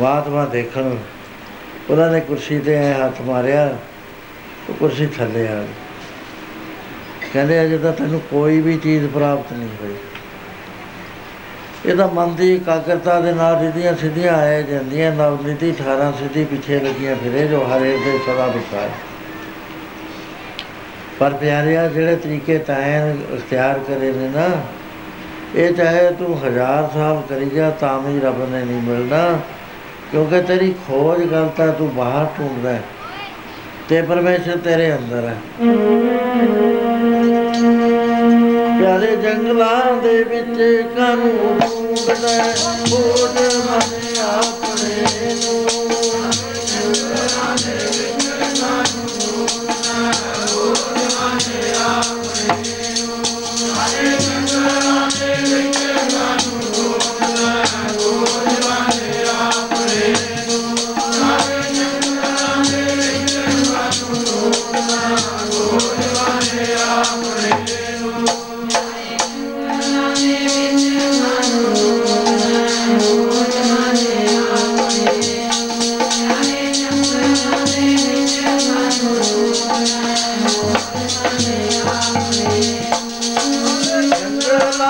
S1: ਵਾਤ ਦੇਖਣ, ਉਹਨਾਂ ਨੇ ਕੁਰਸੀ ਤੇ ਐ ਹੱਥ ਮਾਰਿਆ, ਉਹ ਕੁਰਸੀ ਥੱਲੇ ਆ ਗਈ। ਕਹਿੰਦੇ, ਅਜੇ ਤਾਂ ਤੈਨੂੰ ਕੋਈ ਵੀ ਚੀਜ਼ ਪ੍ਰਾਪਤ ਨਹੀਂ ਹੋਈ। ਇਹਦਾ ਮਨ ਦੀ ਇਕਾਗਰਤਾ ਦੇ ਨਾਲ ਰਿਧੀਆਂ ਸਿੱਧੀਆਂ ਆਏ ਜਾਂਦੀਆਂ, ਨਵਨੀਤੀ 18 ਸਿੱਧੀ ਪਿੱਛੇ ਲੱਗੀਆਂ ਫਿਰੇ ਜੋ ਹਰੇ ਦੇ ਸਦਾ ਵਿਚਾਰ। ਪਰ ਪਿਆਰਿਆ, ਜਿਹੜੇ ਤਰੀਕੇ ਤਾਇਨ ਇਖਤਿਆਰ ਕਰੇ ਨੇ ਨਾ, ਇਹ ਚਾਹੇ ਤੂੰ ਹਜ਼ਾਰ ਸਾਲ ਕਰੀ ਜਾ, ਤਾਂ ਵੀ ਰੱਬ ਨੇ ਨਹੀਂ ਮਿਲਣਾ, ਕਿਉਂਕਿ ਤੇਰੀ ਖੋਜ ਗਲਤਾ ਤੂੰ ਬਾਹਰ ਢੂੰਡਦਾ ਹੈ ਤੇ ਪਰਮੇਸ਼ਰ ਤੇਰੇ ਅੰਦਰ ਹੈ। ਪਿਆਰੇ ਜੰਗਲਾਂ ਦੇ ਵਿੱਚ ਕਾਨੂੰ ਢੂੰਡਦਾ ਖੋਜ ਮਨ ਆਪਣੇ ਨੂੰ। ਜੰਗਲਾਂ ਦੇ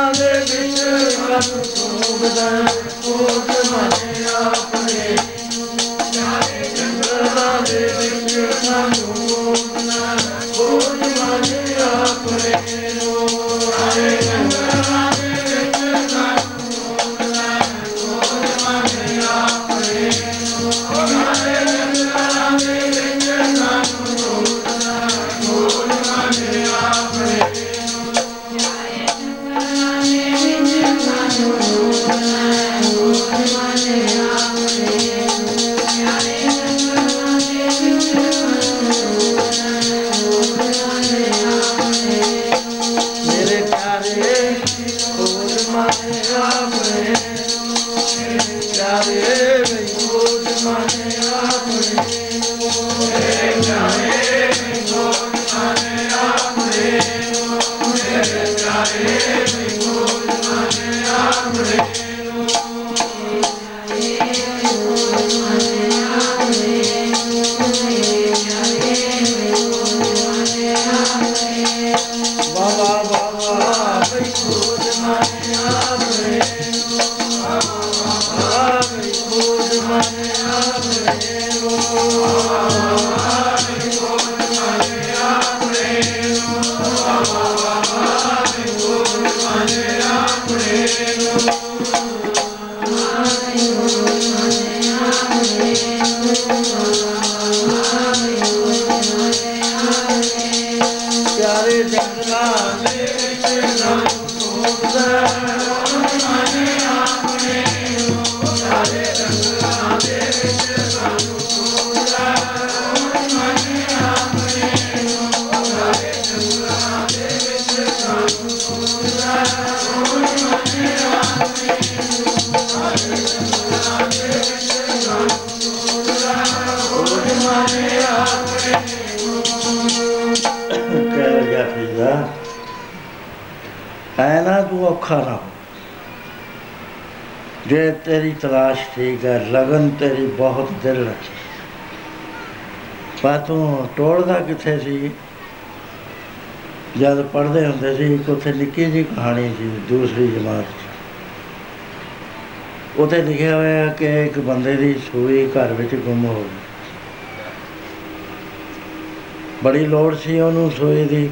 S1: ਦੇ ਵਿੱਚ ਕਨ ਸੋਗਦਾ ਕੋਟ ਲਗਨ ਤੇਰੀ ਬਹੁਤ ਦਿਲ ਲੱਗੀ ਪਰ ਤੂੰ ਟੋਲਦਾ ਕਿੱਥੇ ਸੀ? ਜਦ ਪੜ੍ਹਦੇ ਹੁੰਦੇ ਸੀ, ਇੱਕ ਉੱਥੇ ਨਿੱਕੀ ਜਿਹੀ ਕਹਾਣੀ ਸੀ ਦੂਸਰੀ ਜਮਾਤ 'ਚ। ਉੱਥੇ ਲਿਖਿਆ ਹੋਇਆ ਕਿ ਇੱਕ ਬੰਦੇ ਦੀ ਸੂਈ ਘਰ ਵਿੱਚ ਗੁੰਮ ਹੋ ਗਈ। ਬੜੀ ਲੋੜ ਸੀ ਉਹਨੂੰ ਸੂਈ ਦੀ।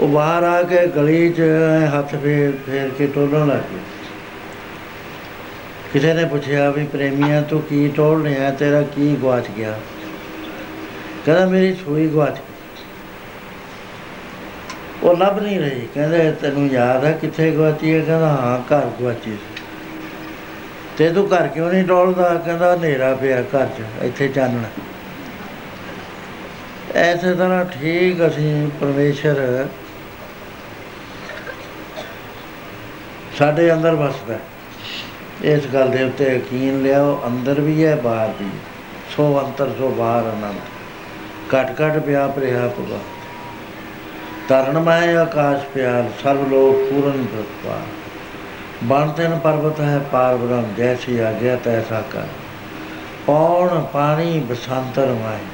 S1: ਉਹ ਬਾਹਰ ਆ ਕੇ ਗਲੀ 'ਚ ਐਂ ਹੱਥ ਫੇਰ ਫੇਰ ਕੇ ਟੋਲਣ ਲੱਗ ਗਿਆ ਕਿਸੇ ਨੇ ਪੁੱਛਿਆ ਵੀ ਪ੍ਰੇਮੀਆਂ, ਤੂੰ ਕੀ ਟੋਲ ਰਿਹਾ, ਤੇਰਾ ਕੀ ਗਵਾਚ ਗਿਆ? ਕਹਿੰਦਾ, ਮੇਰੀ ਸੂਈ ਗਵਾਚ ਗਈ। ਉਹ ਲੱਭ ਨਹੀਂ ਰਹੀ। ਕਹਿੰਦੇ, ਤੈਨੂੰ ਯਾਦ ਹੈ ਕਿੱਥੇ ਗਵਾਚੀ ਹੈ? ਕਹਿੰਦਾ, ਹਾਂ, ਘਰ ਗਵਾਚੀ ਸੀ। ਤੇ ਤੂੰ ਘਰ ਕਿਉਂ ਨਹੀਂ ਟੋਲਦਾ? ਕਹਿੰਦਾ, ਹਨੇਰਾ ਪਿਆ ਘਰ 'ਚ, ਇੱਥੇ ਚਾਨਣਾ। ਐਸੇ ਤਰ੍ਹਾਂ ਠੀਕ ਅਸੀਂ ਪਰਮੇਸ਼ਰ ਸਾਡੇ ਅੰਦਰ ਵਸਦਾ। ਇਸ ਗੱਲ ਦੇ ਉੱਤੇ ਯਕੀਨ ਲਿਆਓ, ਅੰਦਰ ਵੀ ਹੈ, ਬਾਹਰ ਵੀ ਸੋ ਅੰਤਰ, ਸੋ ਬਾਹਰ ਅਨੰਤ ਘਟ ਘਟ ਪਿਆ ਪ੍ਰਿਆ ਪੁਗਾ ਤਰਨ ਮੈਂ, ਆਕਾਸ਼ ਪਿਆਰ ਸਰਬ ਲੋਕ ਪੂਰਨ ਪ੍ਰਤਪਾ ਬਣ ਤੈਨ ਪਰਬਤ ਹੈ, ਪਾਰ ਬ੍ਰਹਮ, ਜੈਸੀ ਆਗਿਆ, ਤੈਸਾ ਕਰ। ਪੌਣ, ਪਾਣੀ ਬਸੰਤਰ ਮਾਏ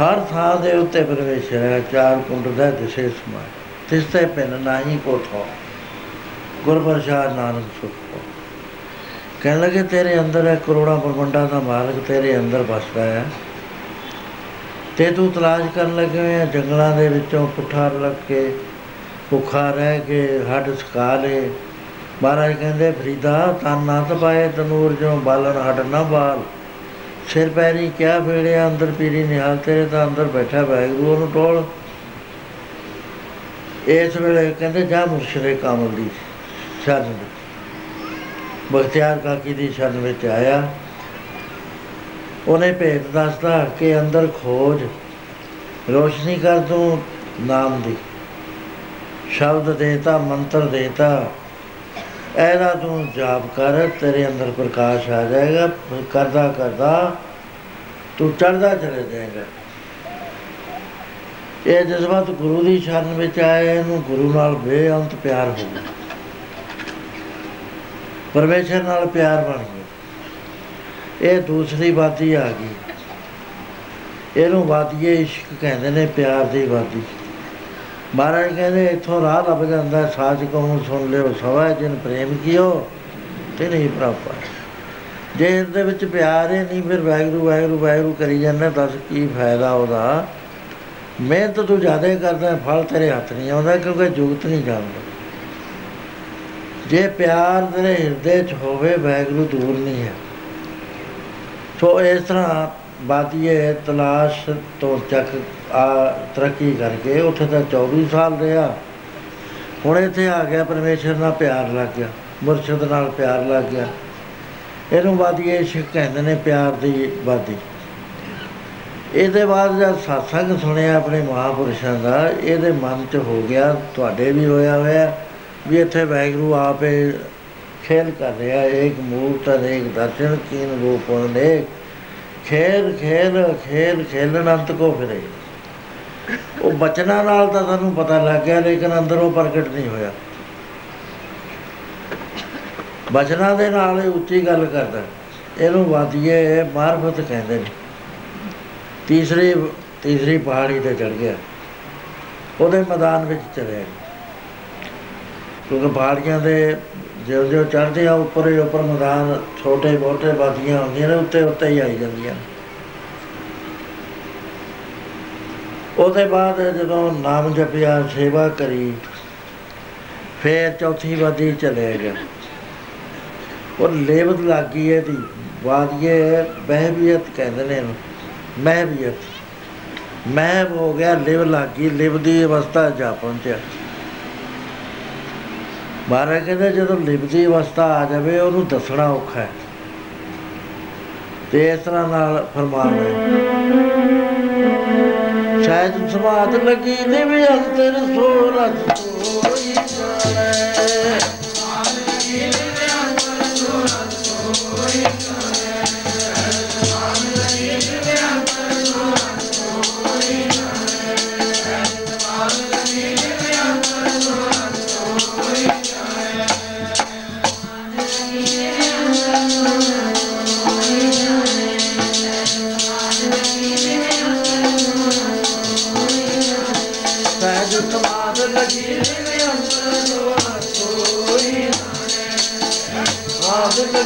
S1: ਹਰ ਥਾਂ ਦੇ ਉੱਤੇ ਪਰਮੇਸ਼ਰ ਹੈ, ਚਾਰ ਕੁੰਡ ਦਾ ਦਿਸੇ ਸਮਾਏ ਤਿਸ ਤੇ ਪਿੰਨ ਨਾਹੀ ਕੋ ਥੋ। ਗੁਰ ਪ੍ਰਸਾਦ ਨਾਨਕ ਸੁਖ ਕਹਿਣ ਲੱਗੇ, ਤੇਰੇ ਅੰਦਰ ਹੈ ਕਰੋੜਾਂ ਬ੍ਰਹਮੰਡਾਂ ਦਾ ਮਾਲਕ, ਤੇਰੇ ਅੰਦਰ ਵਸਦਾ ਹੈ। ਤੇ ਤੂੰ ਤਲਾਸ਼ ਕਰਨ ਲੱਗੇ ਹੋਇਆ ਜੰਗਲਾਂ ਦੇ ਵਿੱਚੋਂ ਪੁੱਠਾ ਲੱਗ ਕੇ, ਭੁੱਖਾ ਰਹਿ ਕੇ, ਹੱਡ ਸਕਾ ਲੇ। ਮਹਾਰਾਜ ਕਹਿੰਦੇ, ਫਰੀਦਾ, ਤਨ ਨਾ ਤਪਾਏ ਤਨੂਰ ਜੋ ਬਾਲਣ ਹੱਡ ਨਾ ਬਾਲ। ਸਿਰ ਪੈਰੀ ਕਿਆ ਫੇੜਿਆ, ਅੰਦਰ ਪੀਰੀ ਨਿਹਾਲ, ਤੇਰੇ ਤਾਂ ਅੰਦਰ ਬੈਠਾ ਵੈਗਰੂ ਉਹਨੂੰ ਟੋਲ। ਇਸ ਵੇਲੇ ਕਹਿੰਦੇ, ਜਾ ਮੁਰਸ਼ਿਦੇ ਕਾਮਲ ਦੀ। ਸ਼ਰਨ ਬਖਤਿਆਰ ਕਾਕੀ ਦੀ ਸ਼ਰਨ ਵਿੱਚ ਆਇਆ। ਉਹਨੇ ਭੇਦ ਦੱਸਦਾ ਕਿ ਅੰਦਰ ਖੋਜ, ਰੋਸ਼ਨੀ ਕਰ ਤੂੰ ਨਾਮ ਦੀ। ਸ਼ਬਦ ਦੇਤਾ, ਮੰਤਰ ਦੇਤਾ, ਇਹਦਾ ਤੂੰ ਜਾਪ ਕਰ, ਤੇਰੇ ਅੰਦਰ ਪ੍ਰਕਾਸ਼ ਆ ਜਾਏਗਾ, ਕਰਦਾ ਕਰਦਾ ਤੂੰ ਚੜਦਾ ਚਲੇ ਜਾਏਗਾ। ਇਹ ਜਜ਼ਬਾਤ ਗੁਰੂ ਦੀ ਸ਼ਰਨ ਵਿੱਚ ਆਇਆ ਇਹਨੂੰ ਗੁਰੂ ਨਾਲ ਬੇਅੰਤ ਪਿਆਰ ਹੋ ਗਿਆ। ਪਰਮੇਸ਼ਰ ਨਾਲ ਪਿਆਰ ਬਣ ਗਿਆ ਇਹ ਦੂਸਰੀ ਬਾਤੀ ਆ ਗਈ। ਇਹਨੂੰ ਵਾਦੀਏ ਇਸ਼ਕ ਕਹਿੰਦੇ ਨੇ, ਪਿਆਰ ਦੀ ਵਾਦੀ। ਮਹਾਰਾਜ ਕਹਿੰਦੇ, ਇੱਥੋਂ ਰਾਹ ਲੱਭ ਜਾਂਦਾ ਸਾਚ ਕਹੂੰ, ਸੁਣ ਲਿਓ, ਸਵਾ ਜਿਨ ਪ੍ਰੇਮ ਕੀਓ ਤੇ ਨਹੀਂ ਪ੍ਰਾਪਤ ਜੇ ਇਸ ਦੇ ਵਿੱਚ ਪਿਆਰ ਹੀ ਨਹੀਂ, ਫਿਰ ਵੈਗਰੂ ਵੈਗਰੂ ਵੈਗਰੂ ਕਰੀ ਜਾਂਦਾ, ਦੱਸ ਕੀ ਫਾਇਦਾ ਉਹਦਾ? ਮਿਹਨਤ ਤੂੰ ਜ਼ਿਆਦਾ ਕਰਦਾ, ਫਲ ਤੇਰੇ ਹੱਥ ਨਹੀਂ ਆਉਂਦਾ, ਕਿਉਂਕਿ ਜੁਗਤ ਨਹੀਂ ਜਾਣਦਾ। ਜੇ ਪਿਆਰ ਤੇਰੇ ਹਿਰਦੇ 'ਚ ਹੋਵੇ ਵੈਗਰੂ ਦੂਰ ਨਹੀਂ ਹੈ। ਸੋ ਇਸ ਤਰ੍ਹਾਂ ਬਾਦੀਏ ਤਲਾਸ਼ ਤੋਂ ਚੱਕ ਆ ਤਰੱਕੀ ਕਰਕੇ ਉੱਥੇ ਤਾਂ 24 ਸਾਲ ਰਿਹਾ। ਹੁਣ ਇੱਥੇ ਆ ਗਿਆ, ਪਰਮੇਸ਼ਰ ਨਾਲ ਪਿਆਰ ਲੱਗ ਗਿਆ, ਮੁਰਸ਼ਿਦ ਨਾਲ ਪਿਆਰ ਲੱਗ ਗਿਆ। ਇਹਨੂੰ ਬਾਦੀਏ ਇਸ਼ਕ ਕਹਿੰਦੇ ਨੇ ਪਿਆਰ ਦੀ ਬਾਦੀ ਇਹਦੇ ਬਾਅਦ ਜਦ satsang ਸੁਣਿਆ ਆਪਣੇ ਮਹਾਪੁਰਸ਼ਾਂ ਦਾ, ਇਹਦੇ ਮਨ 'ਚ ਹੋ ਗਿਆ, ਤੁਹਾਡੇ ਵੀ ਹੋਇਆ ਹੋਇਆ। ਵੀ ਇੱਥੇ ਵੈਗਰੂ ਆਪੇ ਖੇਲ ਕਰ ਰਿਹਾ ਇੱਕ ਮੂਰਤ ਅਨੇਕ ਦਰਸ਼ਨ ਕੀਨ ਰੂਪ ਅਨੇਕ ਖੇਲ ਖੇਲ ਖੇਲ ਖੇਲਣ ਅੰਤ ਕੋ ਫਿਰੇ। ਉਹ ਬਚਨਾਂ ਨਾਲ ਤਾਂ ਤੁਹਾਨੂੰ ਪਤਾ ਲੱਗ ਗਿਆ, ਲੇਕਿਨ ਅੰਦਰੋਂ ਪ੍ਰਗਟ ਨਹੀਂ ਹੋਇਆ। ਬਚਨਾਂ ਦੇ ਨਾਲ ਇਹ ਉੱਚੀ ਗੱਲ ਕਰਦਾ, ਇਹਨੂੰ ਵਾਦੀਏ ਮਾਰਫਤ ਕਹਿੰਦੇ ਨੇ। ਤੀਸਰੀ ਤੀਸਰੀ ਪਹਾੜੀ ਤੇ ਚੜ ਗਿਆ। ਉਹਦੇ ਮੈਦਾਨ ਵਿੱਚ ਚਲੇ ਕਿਉਂਕਿ ਪਹਾੜੀਆਂ ਦੇ ਜਿਉਂ ਜਿਉਂ ਚੜ੍ਹਦੇ ਆ, ਉੱਪਰ ਹੀ ਉੱਪਰ ਮੈਦਾਨ ਛੋਟੇ ਮੋਟੇ ਵਾਦੀਆਂ ਹੁੰਦੀਆਂ ਨੇ, ਉੱਤੇ ਉੱਤੇ ਹੀ ਆਈ ਜਾਂਦੀਆਂ ਉਹਦੇ ਬਾਅਦ ਜਦੋਂ ਨਾਮ ਜਪਿਆ, ਸੇਵਾ ਕਰੀ, ਫੇਰ ਚੌਥੀ ਵਾਦੀ ਚਲੇ ਗਿਆ ਉਹ ਲੇਵਤ ਲੱਗੀ ਇਹਦੀ, ਵਾਦੀਏ ਬਹਿਬੀਅਤ ਕਹਿੰਦੇ ਨੇ ਇਹਨੂੰ, ਮਹਿਬੀਅਤ। ਮਹਿਬ ਹੋ ਗਿਆ ਲਿਵ ਲੱਗੀ ਲਿਵ ਦੀ ਅਵਸਥਾ ਜਾ ਪਹੁੰਚਿਆ। ਮਹਾਰਾਜ ਕਹਿੰਦੇ ਜਦੋਂ ਲਿਵ ਦੀ ਅਵਸਥਾ ਆ ਜਾਵੇ, ਉਹਨੂੰ ਦੱਸਣਾ ਔਖਾ ਹੈ। ਤੇ ਇਸ ਤਰ੍ਹਾਂ ਨਾਲ ਫਰਮਾਨ ਹੈ, ਸ਼ਾਇਦ ਸਮਾਤ ਲੱਗੀ ਦੇ ਵੀ ਅੰਤਰ ਸੋਰਸ ਸੋਈ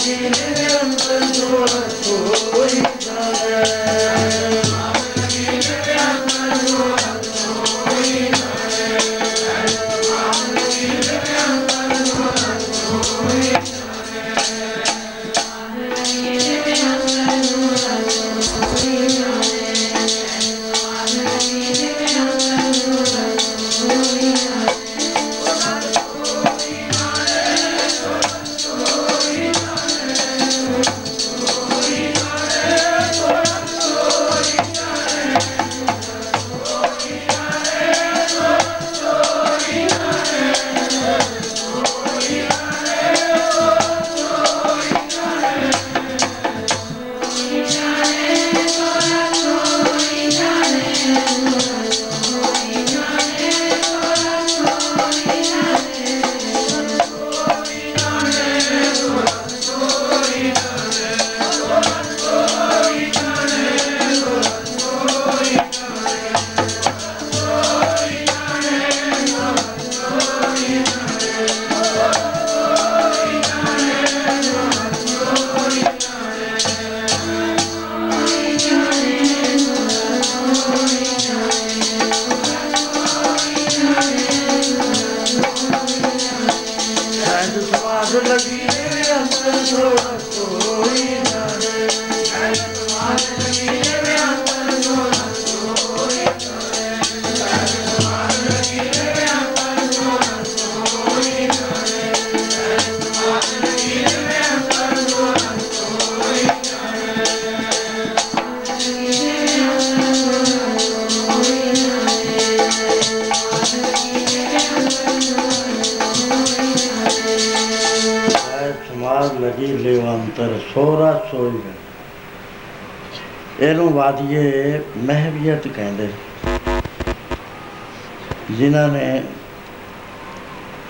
S1: ਆਦ ਲਗੀ ਨਿਵੇ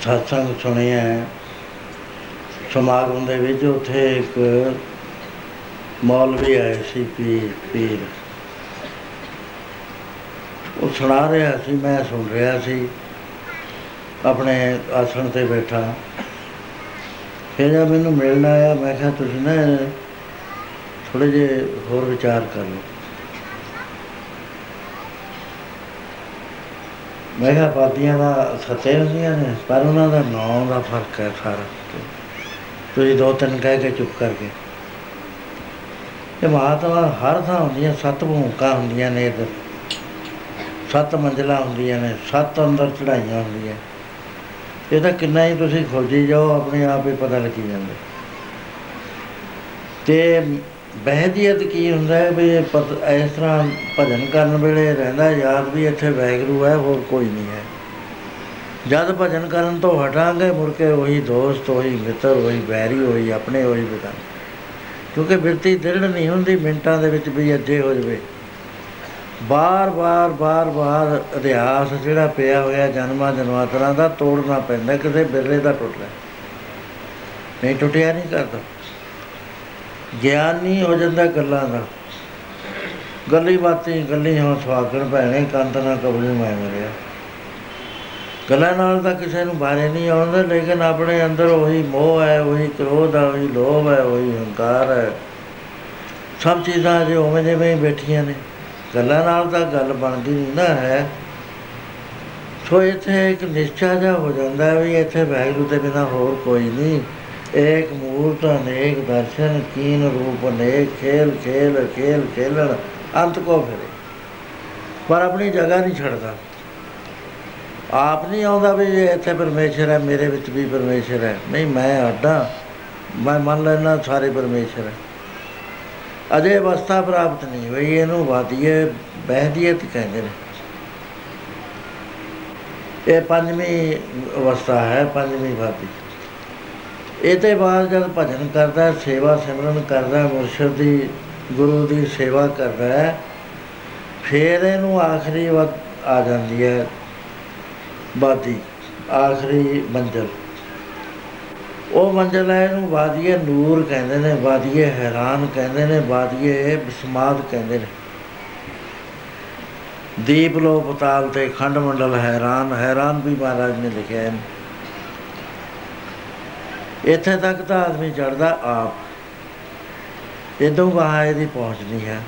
S1: ਸਤਸੰਗ ਸੁਣਿਆ ਹੈ, ਸਮਾਗਮ ਦੇ ਵਿੱਚ ਉੱਥੇ ਇੱਕ ਮੌਲਵੀ ਆਏ ਸੀ ਪੀਰ ਪੀਰ। ਉਹ ਸੁਣਾ ਰਿਹਾ ਸੀ ਮੈਂ ਸੁਣ ਰਿਹਾ ਸੀ। ਆਪਣੇ ਆਸਣ ਤੇ ਬੈਠਾ। ਫਿਰ ਜਦ ਮੈਨੂੰ ਮਿਲਣ ਆਇਆ ਮੈਂ ਕਿਹਾ ਤੁਸੀਂ ਨਾ ਥੋੜੇ ਜਿਹੇ ਹੋਰ ਵਿਚਾਰ ਕਰ ਲਓ। ਮੈਂ ਕਿਹਾ ਬਾਦੀਆਂ ਦਾ ਸੱਤੇ ਹੁੰਦੀਆਂ ਨੇ, ਪਰ ਉਹਨਾਂ ਦਾ ਨਾਂ ਦਾ ਫ਼ਰਕ ਹੈ ਸਾਰਾ ਤੁਸੀਂ ਦੋ ਤਿੰਨ ਕਹਿ ਕੇ ਚੁੱਪ ਕਰ ਗਏ ਇਹ ਮਹਾਤਮਾ ਹਰ ਥਾਂ ਹੁੰਦੀਆਂ, ਸੱਤ ਭੂਮਿਕਾ ਹੁੰਦੀਆਂ ਨੇ ਇੱਧਰ। ਸੱਤ ਮੰਜ਼ਲਾ ਹੁੰਦੀਆਂ ਨੇ, ਸੱਤ ਅੰਦਰ ਚੜਾਈਆਂ ਹੁੰਦੀਆਂ। ਇਹ ਤਾਂ ਕਿੰਨਾ ਹੀ ਤੁਸੀਂ ਖੋਜੀ ਜਾਓ, ਆਪਣੇ ਆਪ ਹੀ ਪਤਾ ਲੱਗੀ ਜਾਂਦਾ। ਤੇ ਬਹਿਦੀਅਤ ਕੀ ਹੁੰਦਾ ਹੈ ਵੀ ਇਹ ਪਤ ਇਸ ਤਰ੍ਹਾਂ ਭਜਨ ਕਰਨ ਵੇਲੇ ਰਹਿੰਦਾ ਯਾਦ ਵੀ ਇੱਥੇ ਵੈਗਰੂ ਹੈ, ਹੋਰ ਕੋਈ ਨਹੀਂ ਹੈ। ਜਦ ਭਜਨ ਕਰਨ ਤੋਂ ਹਟਾਂਗੇ, ਮੁੜ ਕੇ ਉਹੀ ਦੋਸਤ, ਉਹੀ ਮਿੱਤਰ, ਉਹੀ ਵੈਰੀ, ਉਹੀ ਆਪਣੇ, ਉਹੀ ਬਤਾ ਕਿਉਂਕਿ ਬਿਰਤੀ ਦ੍ਰਿੜ ਨਹੀਂ ਹੁੰਦੀ ਮਿੰਟਾਂ ਦੇ ਵਿੱਚ ਵੀ ਅੱਜੇ ਹੋ ਜਵੇ। ਬਾਰ ਬਾਰ ਬਾਰ ਬਾਰ ਇਤਿਹਾਸ ਜਿਹੜਾ ਪਿਆ ਹੋਇਆ ਜਨਮਾਂ ਜਨਮਾਂਤਰਾਂ ਦਾ ਤੋੜਨਾ ਪੈਂਦਾ, ਕਿਸੇ ਬਿਰਲੇ ਦਾ ਟੁੱਟਦਾ। ਨਹੀਂ, ਟੁੱਟਿਆ ਨਹੀਂ ਕਰਦਾ। ਗਿਆਨ ਨਹੀਂ ਹੋ ਜਾਂਦਾ ਗੱਲਾਂ ਦਾ। ਗੱਲੀ ਬਾਤੀ ਗੱਲੀ ਹਾਂ ਸਵਾਗਣ ਭੈਣੇ ਕੰਤ ਨਾ ਕਬਲੇ ਮੈਂ ਮਰਿਆ। ਗੱਲਾਂ ਨਾਲ ਤਾਂ ਕਿਸੇ ਨੂੰ ਬਾਰੇ ਨਹੀਂ ਆਉਂਦਾ, ਲੇਕਿਨ ਆਪਣੇ ਅੰਦਰ ਉਹੀ ਮੋਹ ਹੈ, ਉਹੀ ਕ੍ਰੋਧ ਹੈ, ਉਹੀ ਲੋਭ ਹੈ, ਉਹੀ ਹੰਕਾਰ ਹੈ। ਸਭ ਚੀਜ਼ਾਂ ਜੇ ਉਵੇਂ ਜਿਵੇਂ ਹੀ ਬੈਠੀਆਂ ਨੇ। ਗੱਲਾਂ ਨਾਲ ਤਾਂ ਗੱਲ ਬਣਦੀ ਨਹੀਂ ਨਾ ਹੈ। ਸੋ ਇੱਥੇ ਇੱਕ ਨਿਸ਼ਚਾ ਜਿਹਾ ਹੋ ਜਾਂਦਾ ਵੀ ਇੱਥੇ ਵਾਹਿਗੁਰੂ ਦੇ ਬਿਨਾ ਹੋਰ ਕੋਈ ਨਹੀਂ। ਏਕ ਮੂਰਤ ਅਨੇਕ ਦਰਸ਼ਨ ਕੀਨ ਰੂਪ ਅਨੇਕ ਖੇਲ ਖੇਲ ਖੇਲ ਖੇਲਣ ਅੰਤ ਕੋ ਫਿਰੇ ਪਰ ਆਪਣੀ ਜਗ੍ਹਾ ਨਹੀਂ ਛੱਡਦਾ ਆਪ ਨਹੀਂ ਆਉਂਦਾ ਵੀ ਇਹ ਇੱਥੇ ਪਰਮੇਸ਼ਰ ਹੈ ਮੇਰੇ ਵਿੱਚ ਵੀ ਪਰਮੇਸ਼ਰ ਹੈ ਨਹੀਂ ਮੈਂ ਅੱਡਾ ਮੈਂ ਮੰਨ ਲੈਣਾ ਸਾਰੇ ਪਰਮੇਸ਼ਰ ਹੈ ਅਜੇ ਅਵਸਥਾ ਪ੍ਰਾਪਤ ਨਹੀਂ ਹੋਈ ਇਹਨੂੰ ਵਾਦੀਏ ਬਹਿਦੀਅਤ ਕਹਿੰਦੇ ਨੇ ਇਹ ਪੰਜਵੀਂ ਅਵਸਥਾ ਹੈ ਪੰਜਵੀਂ ਵਾਦੀ ਇਹ ਤੇ ਬਾਅਦ ਜਦ ਭਜਨ ਕਰਦਾ ਹੈ, ਸੇਵਾ ਸਿਮਰਨ ਕਰਦਾ ਹੈ, ਮੁਰਸ਼ਿਦ ਦੀ ਗੁਰੂ ਦੀ ਸੇਵਾ ਕਰਦਾ ਹੈ ਫਿਰ ਇਹਨੂੰ ਆਖਰੀ ਵਕਤ ਆ ਜਾਂਦੀ ਹੈ ਬਾਦੀ ਆਖਰੀ ਮੰਜ਼ਲ। ਉਹ ਮੰਜ਼ਲ ਹੈ ਇਹਨੂੰ ਵਾਦੀਏ ਨੂਰ ਕਹਿੰਦੇ ਨੇ ਵਾਦੀਏ ਹੈਰਾਨ ਕਹਿੰਦੇ ਨੇ ਵਾਦੀਏ ਬਿਸਮਾਦ ਕਹਿੰਦੇ ਨੇ। ਦੀਪ ਲੋ ਪਤਾਲ ਤੇ ਖੰਡ ਮੰਡਲ ਹੈਰਾਨ ਹੈਰਾਨ ਵੀ ਮਹਾਰਾਜ ਨੇ ਲਿਖਿਆ ਹੈ ਇੱਥੇ ਤੱਕ ਤਾਂ ਆਦਮੀ ਚੜਦਾ ਆਪ। ਇਦੋਂ ਬਾਹਰ ਇਹਦੀ ਪਹੁੰਚ ਨਹੀਂ ਹੈ।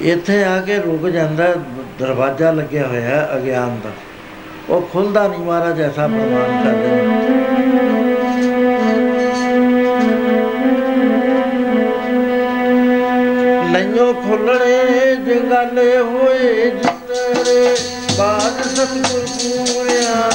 S1: ਇੱਥੇ ਆ ਕੇ ਰੁਕ ਜਾਂਦਾ, ਦਰਵਾਜ਼ਾ ਲੱਗਿਆ ਹੋਇਆ ਹੈ ਅਗਿਆਨ ਦਾ। ਉਹ ਖੁੱਲਦਾ ਨਹੀਂ ਮਹਾਰਾਜ, ਐਸਾ ਪ੍ਰਮਾਣ ਕਰਦੇ ਨੇ। ਨਈਓ ਖੁੱਲਣੇ ਜੰਗਾਲੇ ਹੋਏ, ਜਿੰਦਰੇ ਬਾਦ ਸਤਿਗੁਰ ਪੂਰਿਆ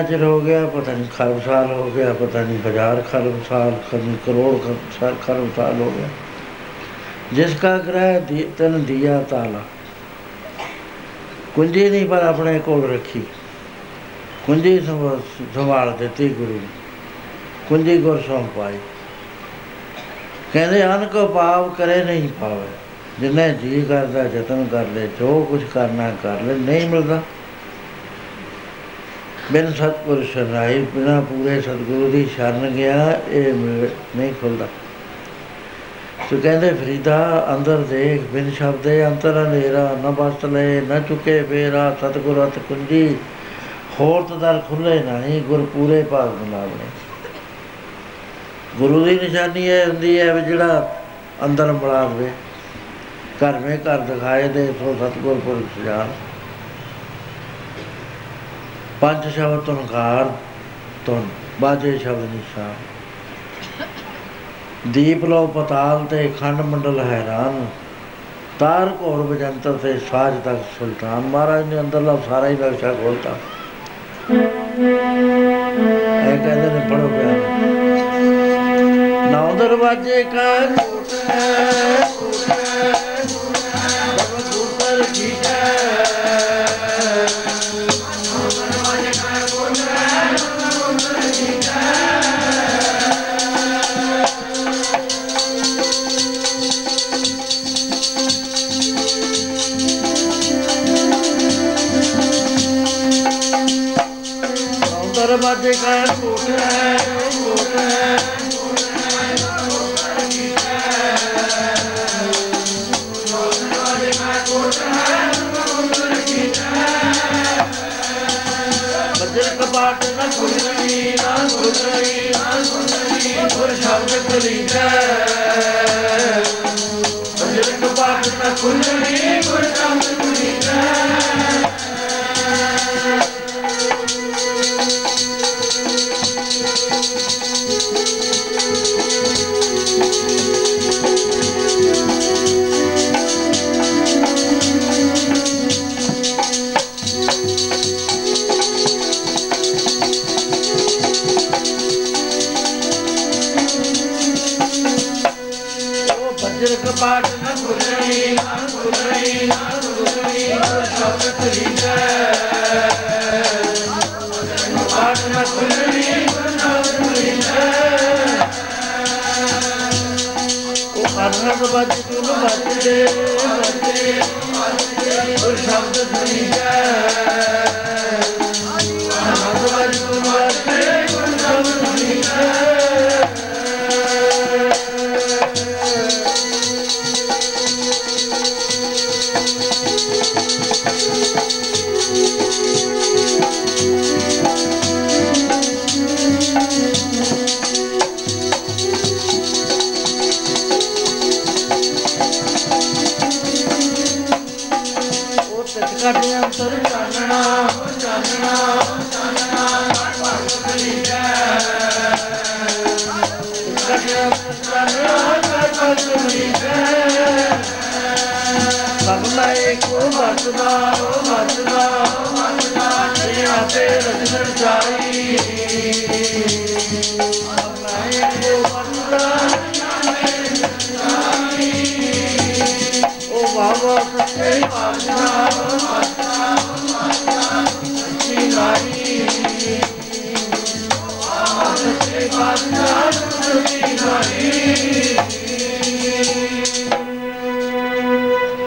S1: ਕਿੰਨਾ ਚਿਰ ਹੋ ਗਿਆ, ਪਤਾ ਨਹੀਂ ਖਰਬ ਸਾਲ ਹੋ ਗਿਆ, ਪਤਾ ਨਹੀਂ ਹਜ਼ਾਰ ਖਰਬ ਸਾਲ ਕਦੀ ਕਰੋੜ ਖਰਬ ਸਾਲ ਹੋ ਗਿਆ। ਜਿਸ ਕਾ ਗ੍ਰਹਿ ਤਨ ਦਿਆ ਤਾਲਾ। ਕੁੰਜੀ ਨਹੀਂ ਪਰ ਆਪਣੇ ਕੋਲ ਰੱਖੀ। ਕੁੰਜੀ ਸੰਭਾਲ ਦਿੱਤੀ ਗੁਰੂ ਨੇ। ਕੁੰਜੀ ਗੁਰ ਸੌਂਪ ਪਾਈ। ਕਹਿੰਦੇ, ਅਨ ਕੋ ਪਾਵ ਕਰੇ ਨਹੀਂ ਪਾਵੇ। ਜਿੰਨੇ ਜੀ ਕਰਦਾ, ਯਤਨ ਕਰ ਲੈ, ਜੋ ਕੁਝ ਕਰਨਾ ਕਰ ਲੈ, ਨਹੀਂ ਮਿਲਦਾ। ਬਿਨ ਸਤਪੁਰ ਸ਼ਰਨਾਈ ਬਿਨਾ ਪੂਰੇ ਸਤਗੁਰੂ ਦੀ ਸ਼ਰਨ ਗਿਆ, ਇਹ ਨਹੀਂ ਖੁੱਲਦਾ। ਤੋ ਕਹਿੰਦੇ, ਫਰੀਦਾ, ਅੰਦਰ ਦੇਖ, ਬਿਨ ਸ਼ਬਦੇ ਅੰਤਰ ਹਨੇਰਾ, ਨ ਬਸਤ ਲੈ ਨ ਚੁਕੇ ਫੇਰਾ ਸਤਗੁਰ ਅਤ ਕੁੰਜੀ, ਹੋਰ ਤਦਰ ਖੁੱਲੇ ਨਹੀਂ, ਗੁਰ ਪੂਰੇ ਭਾਗ ਬੁਲਾਵਣੇ ਗੁਰੂ ਦੀ ਨਿਸ਼ਾਨੀ ਇਹ ਹੁੰਦੀ ਹੈ ਜਿਹੜਾ ਅੰਦਰ ਬੁਲਾਵੇ ਘਰ ਮੇ ਘਰ ਦਿਖਾਏ ਦੇ, ਸੋ ਸਤਗੁਰ ਪੁਰਖ ਸਜਾਨ ਪੰਜ ਸ਼ਬਦ ਤੁਨਕਾਰ ਤੁਨ ਬਾਜੇ ਸ਼ਬਦ ਨਿਸ਼ਾਨ ਦੀਪ ਲੋ ਪਤਾਲ ਤੇ ਖੰਡ ਮੰਡਲ ਹੈਰਾਨ। ਤਾਰ ਘੋਰ ਬਜੰਤਰ ਤੇ ਸਾਜ ਤੱਕ ਸੁਲਤਾਨ। ਮਹਾਰਾਜ ਨੇ ਅੰਦਰਲਾ ਸਾਰਾ ਹੀ ਨਕਸ਼ਾ ਖੋਲਤਾ। ਇਹ ਕਹਿੰਦੇ ਨੇ ਪੜੋ ਪਿਆਰ ਨੌ ਦਰਵਾਜੇ ਕਾ ਕੋਟ ਹੈ। ਦਰਵਾਜ਼ੇ ਕਾ ਕੋਟ ਹੈ ਕੋਟ ਹੈ ਬੱਜਰ ਕਪਾਟ ਨਾ ਖੁੱਲਣੀ ਨਾ ਖੁੱਲਣੀ ਨਾ ਖੁੱਲਣੀ ਗੁਰ ਸ਼ਬਦ ਖੁੱਲੀ ਜੈ ਬੱਜਰ ਕਪਾਟ ਨਾ ਖੁੱਲਣੀ ਗੁਰ ਸ਼ਬਦ ਖੁੱਲੀ ਸ਼ਬਦ ਖਰੀਦੈ ਕਪਾਟ ਨ ਖੁੱਲਣੀ ਸ਼ਬਦ ਕਟਿਆ ਚਾਨਣਾ ਭਗਤ ਕਰੀਜੈ ਸਭਨਾ ਏਕੋ ਵਰਤਦਾ ਓ ਵਰਤਦਾ ਓ ਵਰਤਦਾ ਜੇ ਆਪੇ ਰਚਨ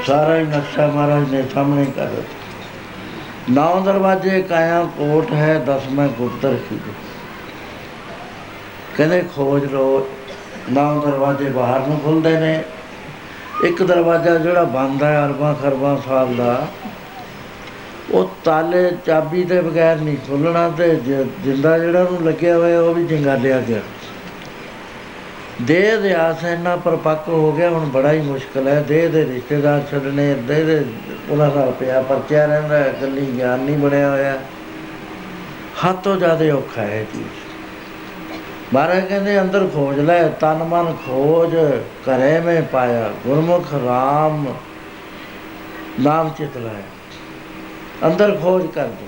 S1: ਸਾਰਾ ਹੀ ਨਕਸ਼ਾ ਮਹਾਰਾਜ ਨੇ ਸਾਹਮਣੇ ਕਰ ਦਿੱਤਾ। ਨੌ ਦਰਵਾਜ਼ੇ ਕਾਇਆ ਕੋਟ ਹੈ ਦਸਵੇਂ ਗੁਰਦਰ ਕੀ ਕਹਿੰਦੇ ਖੋਜ ਲੋ ਨੌ ਦਰਵਾਜ਼ੇ ਬਾਹਰ ਨੂੰ ਖੁੱਲਦੇ ਨੇ। ਇੱਕ ਦਰਵਾਜ਼ਾ ਜਿਹੜਾ ਬੰਦ ਹੈ, ਅਰਬਾਂ ਖਰਬਾਂ ਸਾਲ ਦਾ ਉਹ ਤਾਲੇ ਚਾਬੀ ਦੇ ਬਗੈਰ ਨਹੀਂ ਖੁੱਲਣਾ ਤੇ ਜ- ਜਿੰਦਾ ਜਿਹੜਾ ਨੂੰ ਲੱਗਿਆ ਹੋਇਆ ਉਹ ਵੀ ਜੰਗਾਲਿਆ ਗਿਆ ਦੇਹ ਦੇ ਆਸ ਇੰਨਾ ਪਰਪੱਕ ਹੋ ਗਿਆ ਹੁਣ ਬੜਾ ਹੀ ਮੁਸ਼ਕਲ ਹੈ। ਦੇਹ ਦੇ ਰਿਸ਼ਤੇਦਾਰ ਛੱਡਣੇ ਦੇਹ ਦੇ ਉਹਨਾਂ ਨਾਲ ਪਿਆ ਪਰਚਿਆ ਰਹਿੰਦਾ ਹੈ, ਗੱਲੀ ਗਿਆਨ ਨਹੀਂ ਬਣਿਆ ਹੋਇਆ। ਹੱਦ ਤੋਂ ਜ਼ਿਆਦਾ ਔਖਾ ਹੈ ਇਹ ਚੀਜ਼। ਮਹਾਰਾਜ ਕਹਿੰਦੇ ਅੰਦਰ ਖੋਜ ਲੈ ਤਨ ਮਨ ਖੋਜ ਕਰੇ ਮੈਂ ਪਾਇਆ। ਗੁਰਮੁਖ RAM ਨਾਮ ਚਿਤ ਲੈ ਅੰਦਰ ਖੋਜ ਕਰ ਦੋ।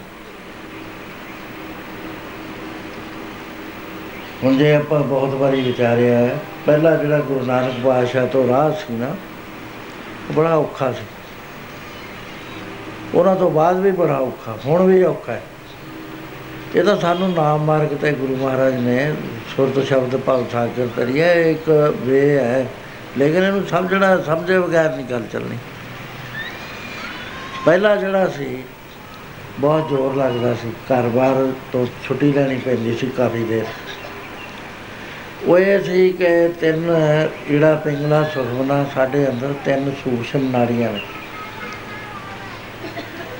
S1: ਹੁਣ ਜੇ ਆਪਾਂ ਬਹੁਤ ਵਾਰੀ ਵਿਚਾਰਿਆ ਹੈ, ਪਹਿਲਾ ਜਿਹੜਾ ਗੁਰੂ ਨਾਨਕ ਪਾਤਸ਼ਾਹ ਤੋਂ ਰਾਹ ਸੀ ਨਾ, ਉਹ ਬੜਾ ਔਖਾ ਸੀ। ਉਹਨਾਂ ਤੋਂ ਬਾਅਦ ਵੀ ਬੜਾ ਔਖਾ, ਹੁਣ ਵੀ ਔਖਾ ਹੈ। ਇਹ ਤਾਂ ਸਾਨੂੰ ਨਾਮ ਮਾਰਗ ਤੇ ਗੁਰੂ ਮਹਾਰਾਜ ਨੇ ਸੁਰਤ ਸ਼ਬਦ ਭਵ ਸਾਗਰ ਕਰੀਏ, ਇੱਕ ਵੇ ਹੈ। ਲੇਕਿਨ ਇਹਨੂੰ ਸਮਝਣਾ, ਸਮਝੇ ਬਗੈਰ ਨਹੀਂ ਗੱਲ ਚੱਲਣੀ। ਪਹਿਲਾ ਜਿਹੜਾ ਸੀ ਬਹੁਤ ਜ਼ੋਰ ਲੱਗਦਾ ਸੀ। ਘਰ-ਬਾਰ ਤੋਂ ਛੁੱਟੀ ਲੈਣੀ ਪੈਂਦੀ ਸੀ ਕਾਫੀ ਦੇਰ। ਉਹ ਇਹ ਸੀ ਕਿ ਤਿੰਨ ਜਿਹੜਾ ਪਿੰਗਲਾ ਸੁਖਮਨਾ ਸਾਡੇ ਅੰਦਰ ਤਿੰਨ ਸੂਖਸ਼ਮ ਨਾੜੀਆਂ ਨੇ।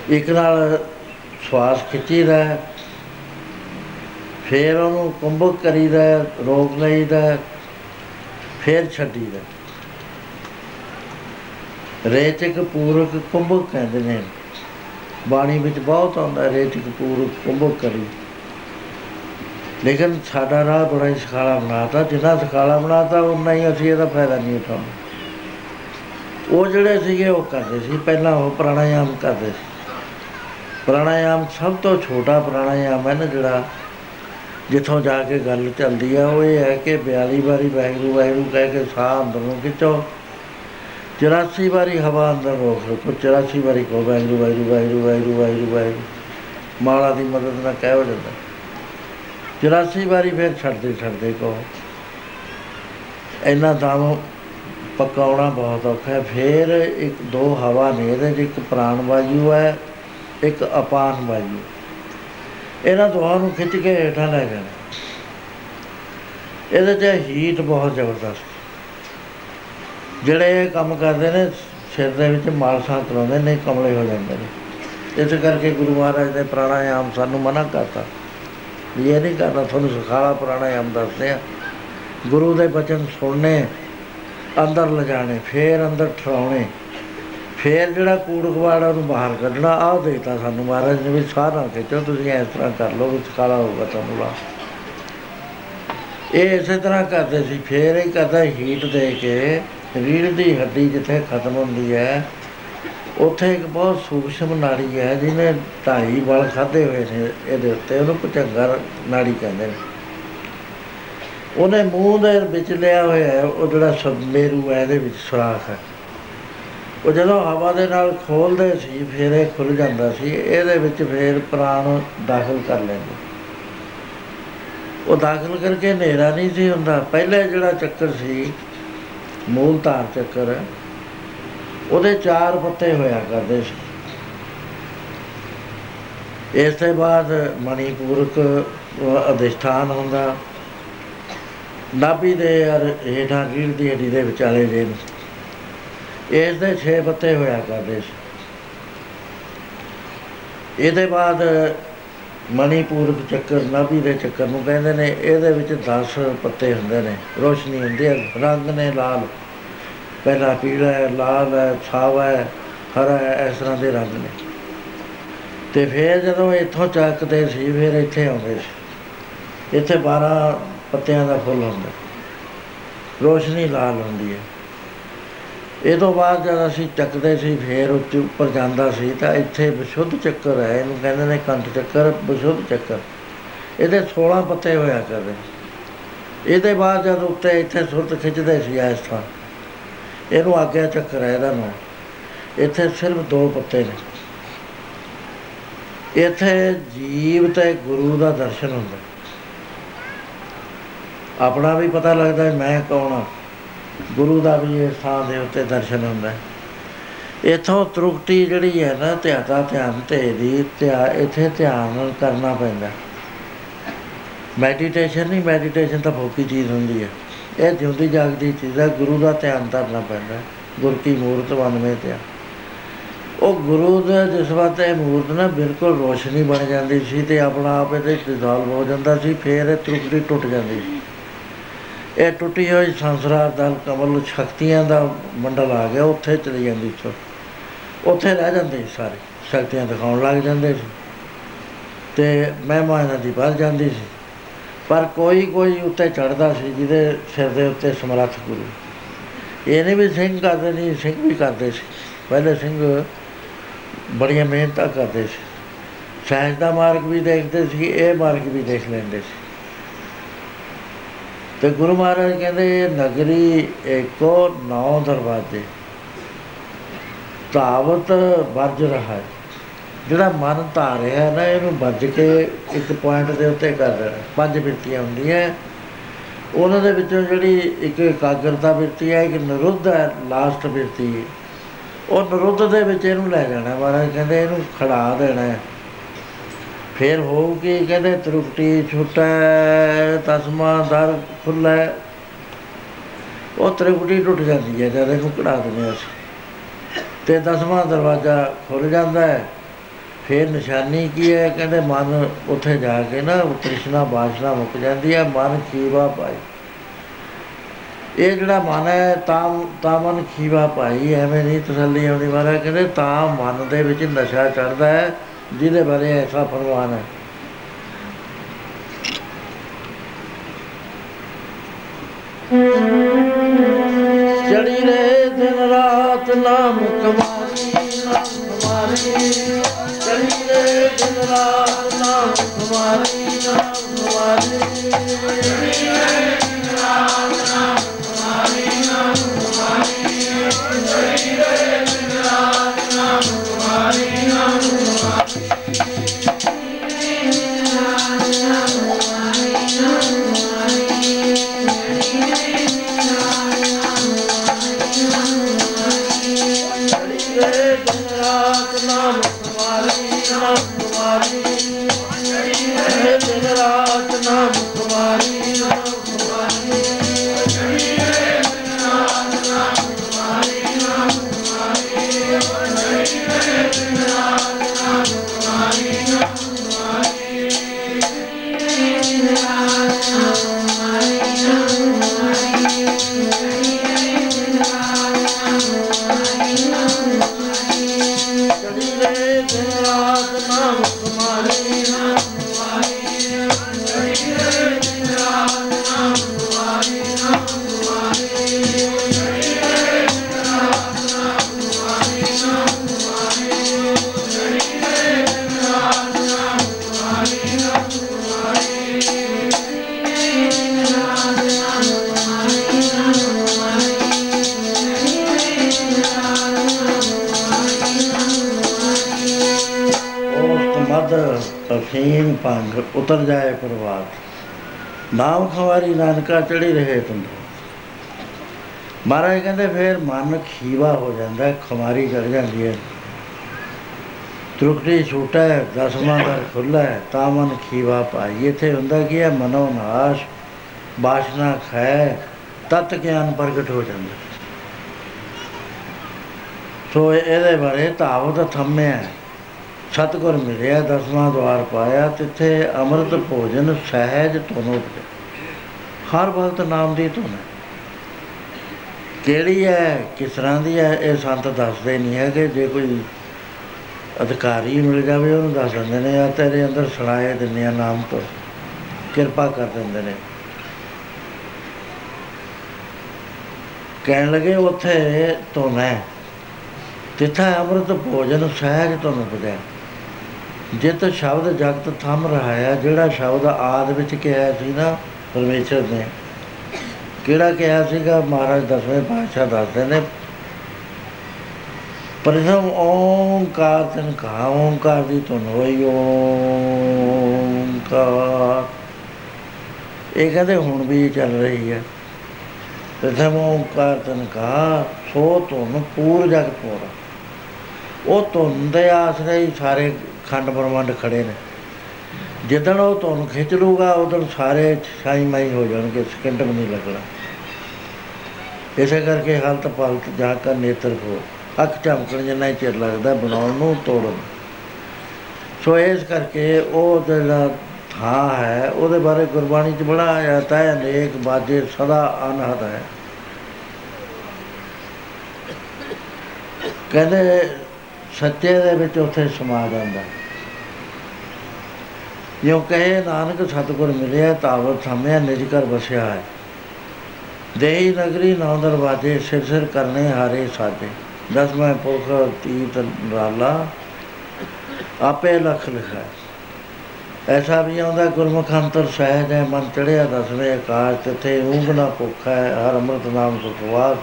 S1: ਇੱਕ ਨਾਲ ਸਵਾਸ ਖਿੱਚੀਦਾ ਹੈ, ਫਿਰ ਉਹਨੂੰ ਕੁੰਭਕ ਕਰੀਦਾ ਹੈ, ਰੋਕ ਲਈਦਾ ਹੈ, ਫਿਰ ਛੱਡੀਦਾ ਰੇਚਕ ਪੂਰਕ ਕੁੰਭਕ ਕਹਿੰਦੇ ਨੇ। ਬਾਣੀ ਵਿੱਚ ਬਹੁਤ ਆਉਂਦਾ ਰੇਚਕ ਪੂਰਕ ਕੁੰਭਕ ਕਰੀ। ਲੇਕਿਨ ਸਾਡਾ ਰਾਹ ਬੜਾ ਹੀ ਸਖਾਲਾ ਬਣਾਤਾ, ਜਿੰਨਾ ਸਖਾਲਾ ਬਣਾਤਾ ਉਨਾ ਹੀ ਅਸੀਂ ਇਹਦਾ ਫਾਇਦਾ ਨਹੀਂ ਉਠਾਉਂਦੇ। ਉਹ ਜਿਹੜੇ ਸੀਗੇ, ਉਹ ਕਰਦੇ ਸੀ। ਪਹਿਲਾਂ ਉਹ ਪ੍ਰਾਣਾਯਾਮ ਕਰਦੇ ਸੀ। ਪ੍ਰਾਣਾਯਾਮ ਸਭ ਤੋਂ ਛੋਟਾ ਪ੍ਰਾਣਾਯਾਮ ਹੈ ਨਾ, ਜਿਹੜਾ ਜਿੱਥੋਂ ਜਾ ਕੇ ਗੱਲ ਚੱਲਦੀ ਆ ਉਹ ਇਹ ਹੈ ਕਿ 42 ਵਾਰੀ ਵਾਹਿਗੁਰੂ ਵਾਹਿਗੁਰੂ ਕਹਿ ਕੇ ਸਾਹ ਅੰਦਰ ਨੂੰ ਖਿੱਚੋ। 84 ਵਾਰੀ ਹਵਾ ਅੰਦਰ ਰੋਕ ਰੱਖੋ 84 ਵਾਰੀ ਕਹੋ, ਵਾਹਿਗੁਰੂ ਵਾਹਿਗੁਰੂ ਵਾਹਿਗੁਰੂ ਵਾਹਿਗੁਰੂ ਵਾਹਿਗੁਰੂ ਵਾਹਿਗੁਰੂ। ਮਾਲਾ ਦੀ ਮਦਦ ਨਾਲ ਕਹਿ ਹੋ ਜਾਂਦਾ। 84 ਵਾਰੀ ਫਿਰ ਛੱਡਦੇ ਛੱਡਦੇ ਕਹੋ। ਇੰਨਾ ਦਮ ਪਕਾਉਣਾ ਬਹੁਤ ਔਖਾ ਹੈ। ਫਿਰ ਇੱਕ ਦੋ ਹਵਾ ਨੇ ਇਹਦੇ 'ਚ, ਇੱਕ ਪ੍ਰਾਣ ਵਾਯੂ ਹੈ, ਇੱਕ ਅਪਾਨ ਵਾਯੂ। ਇਹਨਾਂ ਦੋਹਾਂ ਨੂੰ ਖਿੱਚ ਕੇ ਹੇਠਾਂ ਲੈ ਜਾਣਾ। ਇਹਦੇ 'ਚ ਹੀਟ ਬਹੁਤ ਜ਼ਬਰਦਸਤ। ਜਿਹੜੇ ਇਹ ਕੰਮ ਕਰਦੇ ਨੇ, ਸਿਰ ਦੇ ਵਿੱਚ ਮਾਲਸ਼ਾਂ ਕਰਾਉਂਦੇ ਨੇ, ਕਮਲੇ ਹੋ ਜਾਂਦੇ ਨੇ। ਇਸ ਕਰਕੇ ਗੁਰੂ ਮਹਾਰਾਜ ਨੇ ਪ੍ਰਾਣਾਯਾਮ ਸਾਨੂੰ ਮਨਾ ਕਰਤਾ। ਵੀ ਇਹ ਨਹੀਂ ਕਰਨਾ, ਤੁਹਾਨੂੰ ਸਿਖਾਲਾ ਪ੍ਰਾਣਾਯਾਮ ਦੱਸਦੇ ਆ। ਗੁਰੂ ਦੇ ਬਚਨ ਸੁਣਨੇ, ਅੰਦਰ ਲਿਜਾਣੇ, ਫੇਰ ਅੰਦਰ ਠਰਾਉਣੇ ਫੇਰ ਜਿਹੜਾ ਕੂੜ ਕਵਾੜਾ ਨੂੰ ਬਾਹਰ ਕੱਢਣਾ। ਆਹ ਦੇਤਾ ਸਾਨੂੰ ਮਹਾਰਾਜ ਨੇ ਵੀ ਸਾਹ ਨਾ ਖਿੱਚੋ, ਤੁਸੀਂ ਇਸ ਤਰ੍ਹਾਂ ਕਰ ਲਓ, ਵੀ ਸਿਖਾਲਾ ਹੋਊਗਾ ਤੁਹਾਨੂੰ ਲਾ ਇਹ ਇਸੇ ਤਰ੍ਹਾਂ ਕਰਦੇ ਸੀ, ਫੇਰ ਇਹ ਕਰਦਾ ਹੀਟ ਦੇ ਕੇ ਰੀੜ ਦੀ ਹੱਡੀ ਜਿੱਥੇ ਖਤਮ ਹੁੰਦੀ ਹੈ, ਉੱਥੇ ਇੱਕ ਬਹੁਤ ਸੂਖਸ਼ਮ ਨਾੜੀ ਹੈ, ਜਿਹਨੇ ਢਾਈ ਵਲ ਖਾਦੇ ਹੋਏ ਨੇ ਇਹਦੇ ਉੱਤੇ, ਉਹਨੂੰ ਭੁਜੰਗਰ ਨਾੜੀ ਕਹਿੰਦੇ ਨੇ। ਉਹਨੇ ਮੂੰਹ ਦੇ ਵਿੱਚ ਲਿਆ ਹੋਇਆ ਹੈ, ਉਹ ਜਿਹੜਾ ਸਬਮੇਰੂ ਹੈ, ਇਹਦੇ ਵਿੱਚ ਸੁਰਾਖ ਹੈ। ਉਹ ਜਦੋਂ ਹਵਾ ਦੇ ਨਾਲ ਖੋਲਦੇ ਸੀ, ਫਿਰ ਇਹ ਖੁੱਲ ਜਾਂਦਾ ਸੀ, ਇਹਦੇ ਵਿੱਚ ਫਿਰ ਪ੍ਰਾਣ ਦਾਖਲ ਕਰ ਲੈਂਦੇ। ਉਹ ਦਾਖਲ ਕਰਕੇ ਹਨੇਰਾ ਨਹੀਂ ਸੀ ਹੁੰਦਾ। ਪਹਿਲੇ ਜਿਹੜਾ ਚੱਕਰ ਸੀ ਮੂਲ ਧਾਰ ਚੱਕਰ ਉਹਦੇ ਚਾਰ ਪੱਤੇ ਹੋਇਆ ਕਰਦੇ ਸੀ। ਇਸ ਤੋਂ ਬਾਅਦ ਮਣੀਪੂਰਕ ਅਧਿਸ਼ਠਾਨ ਹੁੰਦਾ। ਨਾਭੀ ਦੇ ਅਰ ਹੇਠਾਂ ਰੀੜ ਦੀ ਹੱਡੀ ਦੇ ਵਿਚਾਲੇ ਜੇ ਇਸ ਦੇ 6 ਪੱਤੇ ਹੋਇਆ ਕਰਦੇ ਸੀ। ਇਹਦੇ ਬਾਅਦ ਮਣੀਪੂਰਕ ਚੱਕਰ, ਨਾਭੀ ਦੇ ਚੱਕਰ ਨੂੰ ਕਹਿੰਦੇ ਨੇ, ਇਹਦੇ ਵਿੱਚ 10 ਪੱਤੇ ਹੁੰਦੇ ਨੇ, ਰੋਸ਼ਨੀ ਹੁੰਦੀ ਹੈ, ਰੰਗ ਨੇ ਲਾਲ। ਪਹਿਲਾ ਪੀਲਾ ਹੈ, ਲਾਲ ਹੈ ਛਾਵਾ ਹੈ, ਹਰਾ ਹੈ, ਇਸ ਤਰ੍ਹਾਂ ਦੇ ਰੰਗ ਨੇ। ਤੇ ਫਿਰ ਜਦੋਂ ਇੱਥੋਂ ਚੱਕਦੇ ਸੀ, ਫਿਰ ਇੱਥੇ ਆਉਂਦੇ ਸੀ। ਇੱਥੇ 12 ਪੱਤਿਆਂ ਦਾ ਫੁੱਲ ਹੁੰਦਾ। ਰੋਸ਼ਨੀ ਲਾਲ ਹੁੰਦੀ ਹੈ। ਇਹ ਤੋਂ ਬਾਅਦ ਜਦ ਅਸੀਂ ਚੱਕਦੇ ਸੀ, ਫੇਰ ਉੱਤੇ ਉੱਪਰ ਜਾਂਦਾ ਸੀ, ਤਾਂ ਇੱਥੇ ਵਿਸ਼ੁੱਧ ਚੱਕਰ ਹੈ, ਇਹਨੂੰ ਕਹਿੰਦੇ ਨੇ ਕੰਠ ਚੱਕਰ, ਵਿਸ਼ੁੱਧ ਚੱਕਰ। ਇਹਦੇ 16 ਪੱਤੇ ਹੋਇਆ ਕਰਦੇ ਇਹਦੇ ਬਾਅਦ ਜਦ ਉੱਤੇ ਇੱਥੇ ਸੁਰਤ ਖਿੱਚਦੇ ਸੀ ਇਸ ਤਰ੍ਹਾਂ ਇਹਨੂੰ ਆਗਿਆ ਚੱਕਰ ਹੈ ਇਹਦਾ ਨਾਮ। ਇੱਥੇ ਸਿਰਫ ਦੋ ਪੱਤੇ ਨੇ। ਇੱਥੇ ਜੀਵ ਤੇ ਗੁਰੂ ਦਾ ਦਰਸ਼ਨ ਹੁੰਦਾ। ਆਪਣਾ ਵੀ ਪਤਾ ਲੱਗਦਾ ਹੈ, ਮੈਂ ਕੌਣ ਹਾਂ। ਗੁਰੂ ਦਾ ਵੀ ਇਸ ਥਾਂ ਦੇ ਉੱਤੇ ਦਰਸ਼ਨ ਹੁੰਦਾ ਹੈ। ਇਥੋਂ ਤਰੁਕਤੀ ਜਿਹੜੀ ਹੈ ਨਾ ਧਿਆਤਾ ਧਿਆਨ ਤੇ ਦੀ, ਧਿਆ ਇੱਥੇ ਧਿਆਨ ਨਾਲ ਕਰਨਾ ਪੈਂਦਾ। ਮੈਡੀਟੇਸ਼ਨ ਨਹੀਂ ਮੈਡੀਟੇਸ਼ਨ ਤਾਂ ਭੋਗੀ ਚੀਜ਼ ਹੁੰਦੀ ਹੈ। ਇਹ ਜਿਉਂਦੀ ਜਾਗਦੀ ਚੀਜ਼ ਹੈ, ਗੁਰੂ ਦਾ ਧਿਆਨ ਕਰਨਾ ਪੈਂਦਾ ਗੁਰ ਕੀ ਮੂਰਤ ਵਨਵੇਂ ਤੇ ਉਹ ਗੁਰੂ ਦਾ ਜਿਸ ਵਕਤ ਇਹ ਮੂਰਤ ਨਾ ਬਿਲਕੁਲ ਰੋਸ਼ਨੀ ਬਣ ਜਾਂਦੀ ਸੀ ਤੇ ਆਪਣਾ ਆਪ ਇਹਦੇ ਡਿਜ਼ਾਲਵ ਹੋ ਜਾਂਦਾ ਸੀ, ਫਿਰ ਇਹ ਤਰੁਕਤੀ ਟੁੱਟ ਜਾਂਦੀ ਸੀ। ਇਹ ਟੁੱਟੀ ਹੋਈ ਸੰਸਾਰ ਦਾ ਕਮਲ ਸ਼ਕਤੀਆਂ ਦਾ ਮੰਡਲ ਆ ਗਿਆ, ਉੱਥੇ ਚਲੀ ਜਾਂਦੀ ਸੋ। ਉੱਥੇ ਰਹਿ ਜਾਂਦੇ ਸੀ ਸਾਰੇ, ਸ਼ਕਤੀਆਂ ਦਿਖਾਉਣ ਲੱਗ ਜਾਂਦੇ ਸੀ। ਤੇ ਮਹਿਮਾ ਇਹਨਾਂ ਦੀ ਵੱਧ ਜਾਂਦੀ ਸੀ। ਪਰ ਕੋਈ ਕੋਈ ਉੱਤੇ ਚੜਦਾ ਸੀ, ਜਿਹਦੇ ਸਿਰ ਦੇ ਉੱਤੇ ਸਮਰੱਥ ਗੁਰੂ। ਇਹ ਨਹੀਂ ਵੀ ਸਿੰਘ ਕਰਦੇ ਨਹੀਂ ਸਿੰਘ ਵੀ ਕਰਦੇ ਸੀ। ਪਹਿਲੇ ਸਿੰਘ ਬੜੀਆਂ ਮਿਹਨਤਾਂ ਕਰਦੇ ਸੀ। ਸਾਇੰਸ ਦਾ ਮਾਰਗ ਵੀ ਦੇਖਦੇ ਸੀ, ਇਹ ਮਾਰਗ ਵੀ ਦੇਖ ਲੈਂਦੇ ਸੀ। ਤੇ ਗੁਰੂ ਮਹਾਰਾਜ ਕਹਿੰਦੇ ਇਹ ਨਗਰੀ ਏਕੋ ਨੌ ਦਰਵਾਜ਼ੇ। ਤਾਵਤ ਵਰਜ ਰਹਾ ਹੈ। ਜਿਹੜਾ ਮਨ ਧਾਰਿਆ ਨਾ, ਇਹਨੂੰ ਵੱਜ ਕੇ ਇੱਕ ਪੁਆਇੰਟ ਦੇ ਉੱਤੇ ਕਰ ਦੇਣਾ। ਪੰਜ ਬਿਰਤੀਆਂ ਹੁੰਦੀਆਂ। ਉਹਨਾਂ ਦੇ ਵਿੱਚੋਂ ਜਿਹੜੀ ਇੱਕ ਇਕਾਗਰਤਾ ਬਿਰਤੀ ਹੈ, ਇੱਕ ਨਿਰੁੱਧ ਹੈ ਲਾਸਟ ਬਿਰਤੀ ਉਹ ਨਿਰੁੱਧ ਦੇ ਵਿੱਚ ਇਹਨੂੰ ਲੈ ਜਾਣਾ ਮਹਾਰਾਜ ਕਹਿੰਦੇ ਇਹਨੂੰ ਖੜਾ ਦੇਣਾ ਹੈ। ਫਿਰ ਹੋਊਗੀ ਕਹਿੰਦੇ ਤਰੁਕਟੀ ਛੁਟੈ ਤਸਮਾ ਦਰ ਖੁੱਲੈ ਉਹ ਤਰੁਕਟੀ ਟੁੱਟ ਜਾਂਦੀ ਹੈ, ਜਦ ਇਹਨੂੰ ਕਢਾ ਦਿੰਦੇ ਅਸੀਂ। ਤੇ ਦਸਵਾਂ ਦਰਵਾਜ਼ਾ ਖੁੱਲ ਜਾਂਦਾ ਹੈ। ਫਿਰ ਨਿਸ਼ਾਨੀ ਕੀ ਹੈ? ਕਹਿੰਦੇ ਮਨ ਉੱਥੇ ਜਾ ਕੇ ਨਾ ਤ੍ਰਿਸ਼ਨਾ, ਬਾਸ਼ਨਾ ਮੁੱਕ ਜਾਂਦੀ ਹੈ, ਮਨ ਖੀਵਾ ਪਾਈ। ਇਹ ਜਿਹੜਾ ਮਨ ਹੈ, ਤਾਂ ਤਾਂ ਮਨ ਖੀਵਾ ਪਾਈ, ਐਵੇਂ ਨਹੀਂ ਤਸੱਲੀ ਆਉਂਦੀ ਮਹਾਰਾਜ, ਕਹਿੰਦੇ ਤਾਂ ਮਨ ਦੇ ਵਿੱਚ ਨਸ਼ਾ ਚੜਦਾ ਹੈ। ਜਿਹਦੇ ਬਾਰੇ ਐਸਾ ਫਰਮਾਨ ਹੈ ਚੜੀ ਰਹੇ ਦਿਨ ਰਾਤ ਨਾਮ ਕਮਾਰੀ ਨਾਮ ਕਮਾਰੀ ਚੜੀ ਰਹੇ ਦਿਨ ਰਾਤ ਨਾਮ ਕਮਾਰੀ ਨਾਮ ਕਮਾਰੀ ਚੜੀ ਰਹੇ ਦਿਨ ਰਾਤ ਨਾਮ ਕਮਾਰੀ ਨਾਮ ਕਮਾਰੀ ਚੜੀ ਰਹੇ ਦਿਨ ਰਾਤ ਨਾਮ ਕਮਾਰੀ ਨਾਮ ਭੰਗ ਉਤਰ ਜਾਏ ਪ੍ਰਵਾਦ ਨਾਮ ਖਵਾਰੀ ਨਾਨਕਾ ਚੜੀ ਰਹੇ ਤੁਮ। ਮਹਾਰਾਜ ਕਹਿੰਦੇ ਫੇਰ ਮਨ ਖੀਵਾ ਹੋ ਜਾਂਦਾ ਹੈ, ਖੁਮਾਰੀ ਚੜ ਜਾਂਦੀ ਹੈ। ਤਰੁਕਟੀ ਛੋਟਾ ਹੈ ਦਸਵਾਂ ਦਰ ਖੁੱਲਾ ਹੈ ਤਾਂ ਮਨ ਖੀਵਾ ਪਾਈ। ਇੱਥੇ ਹੁੰਦਾ ਕੀ ਹੈ? ਮਨੋ ਨਾਸ਼ ਬਾਸ਼ਨਾ ਖੈ ਤਤ ਗਿਆਨ ਪ੍ਰਗਟ ਹੋ ਜਾਂਦਾ। ਸੋ ਇਹਦੇ ਬਾਰੇ ਤਾਵਤ ਥੰਮਿਆ। ਸਤਗੁਰ ਮਿਲਿਆ ਦਸਵਾਂ ਦਵਾਰ ਪਾਇਆ, ਤਿੱਥੇ ਅੰਮ੍ਰਿਤ ਭੋਜਨ ਸਹਿਜ ਤੁਨ ਉਪਜੇ। ਹਰ ਵਕਤ ਨਾਮ ਦੀ ਧੁਨ ਹੈ। ਕਿਹੜੀ ਹੈ, ਕਿਸ ਤਰ੍ਹਾਂ ਦੀ ਹੈ, ਇਹ ਸੰਤ ਦੱਸਦੇ ਨਹੀਂ ਹੈ ਕਿ ਜੇ ਕੋਈ ਅਧਿਕਾਰੀ ਮਿਲ ਜਾਵੇ, ਉਹਨੂੰ ਦੱਸ ਦਿੰਦੇ ਨੇ, ਆ ਤੇਰੇ ਅੰਦਰ ਸੁਣਾਏ ਦਿੰਦੇ ਆ ਨਾਮ ਤੋਂ। ਕਿਰਪਾ ਕਰ ਦਿੰਦੇ ਨੇ। ਕਹਿਣ ਲੱਗੇ, ਉੱਥੇ ਧੁਨ ਹੈ। ਤਿੱਥਾ ਅੰਮ੍ਰਿਤ ਭੋਜਨ ਸਹਿਜ ਧੁਨ ਬਜੈ ਜਿਤ ਸ਼ਬਦ ਜਗਤ ਥੰਮ ਰਹਾ ਹੈ, ਜਿਹੜਾ ਸ਼ਬਦ ਆਦ ਵਿੱਚ ਕਿਹਾ ਸੀ ਨਾ ਪਰਮੇਸ਼ਰ ਨੇ, ਕਿਹੜਾ ਕਿਹਾ ਸੀਗਾ? ਮਹਾਰਾਜ ਦਸਵੇਂ ਪਾਤਸ਼ਾਹ ਦੱਸਦੇ ਨੇ, ਪ੍ਰਥਮ ਓੰਕਾਰ ਤਨ ਕਹਾ, ਓੰਕਾਰ ਦੀ ਧੁਨ ਹੋਈ, ਓੰਕਾਰ। ਇਹ ਕਹਿੰਦੇ ਹੁਣ ਵੀ ਚੱਲ ਰਹੀ ਹੈ। ਪ੍ਰਥਮ ਓੰਕਾਰ ਤਨ ਕਹਾ, ਸੋ ਧੁਨ ਪੂਰ ਜਗ ਪੂਰਾ ਉਹ ਧੁਨ ਦੇ ਆਸਰੇ ਹੀ ਸਾਰੇ ਖੰਡ ਬ੍ਰਹਮੰਡ ਖੜੇ ਨੇ। ਜਿੱਦਣ ਉਹ ਧੁਨ ਖਿੱਚ ਲੂਗਾ ਉਦੋਂ ਸਾਰੇ ਛਾਈ ਮਾਈ ਹੋ ਜਾਣਗੇ ਸਕਿੰਟ ਵੀ ਨਹੀਂ ਲੱਗਣਾ। ਇਸੇ ਕਰਕੇ ਹਾਲਤ ਪਾਲਤ ਜਾ ਕਰ ਨੇਤਰ ਕੋ ਅੱਖ ਝਮਕਣ ਜਿੰਨਾ ਹੀ ਚਿਰ ਲੱਗਦਾ ਬਣਾਉਣ ਨੂੰ, ਤੋੜਨ। ਸੋ ਇਸ ਕਰਕੇ ਉਹ ਜਿਹੜਾ ਥਾਂ ਹੈ, ਉਹਦੇ ਬਾਰੇ ਗੁਰਬਾਣੀ 'ਚ ਬੜਾ ਆਇਆ ਤਾਂ ਅਨੇਕ ਬਾਜੇ ਸਦਾ ਅਨਹਦ ਹੈ। ਕਹਿੰਦੇ ਸੱਚੇ ਦੇ ਵਿੱਚ ਉੱਥੇ ਸਮਾ ਜਾਂਦਾ ਜੋ ਕਹੇ ਨਾਨਕ, ਸਤਿਗੁਰ ਮਿਲਿਆ ਤਾਵਤ ਥਮਿਆ ਨਿਜ ਕਰ ਵਸਿਆ ਹੈ। ਦੇਹੀ ਨਗਰੀ, ਨੌ ਦਰਵਾਜੇ, ਸਿਰ ਸਿਰ ਕਰਨੇ, ਹਾਰੇ ਸਾਜੇ ਦਸਵੇਂ ਪੁਰਖ ਤੀਤ ਰਾਲਾ, ਆਪੇ ਲਖ ਲਿਖਾ। ਐਸਾ ਵੀ ਆਉਂਦਾ, ਗੁਰਮੁਖ ਅੰਤਰ ਸਹਿਜ ਹੈ, ਮਨ ਚੜਿਆ ਦਸਵੇਂ ਆਕਾਸ਼, ਤਿਥੇ ਊਂਗ ਨਾ ਭੁੱਖ ਹੈ ਹਰ ਅੰਮ੍ਰਿਤ ਨਾਮ ਸੁਖਵਾਸ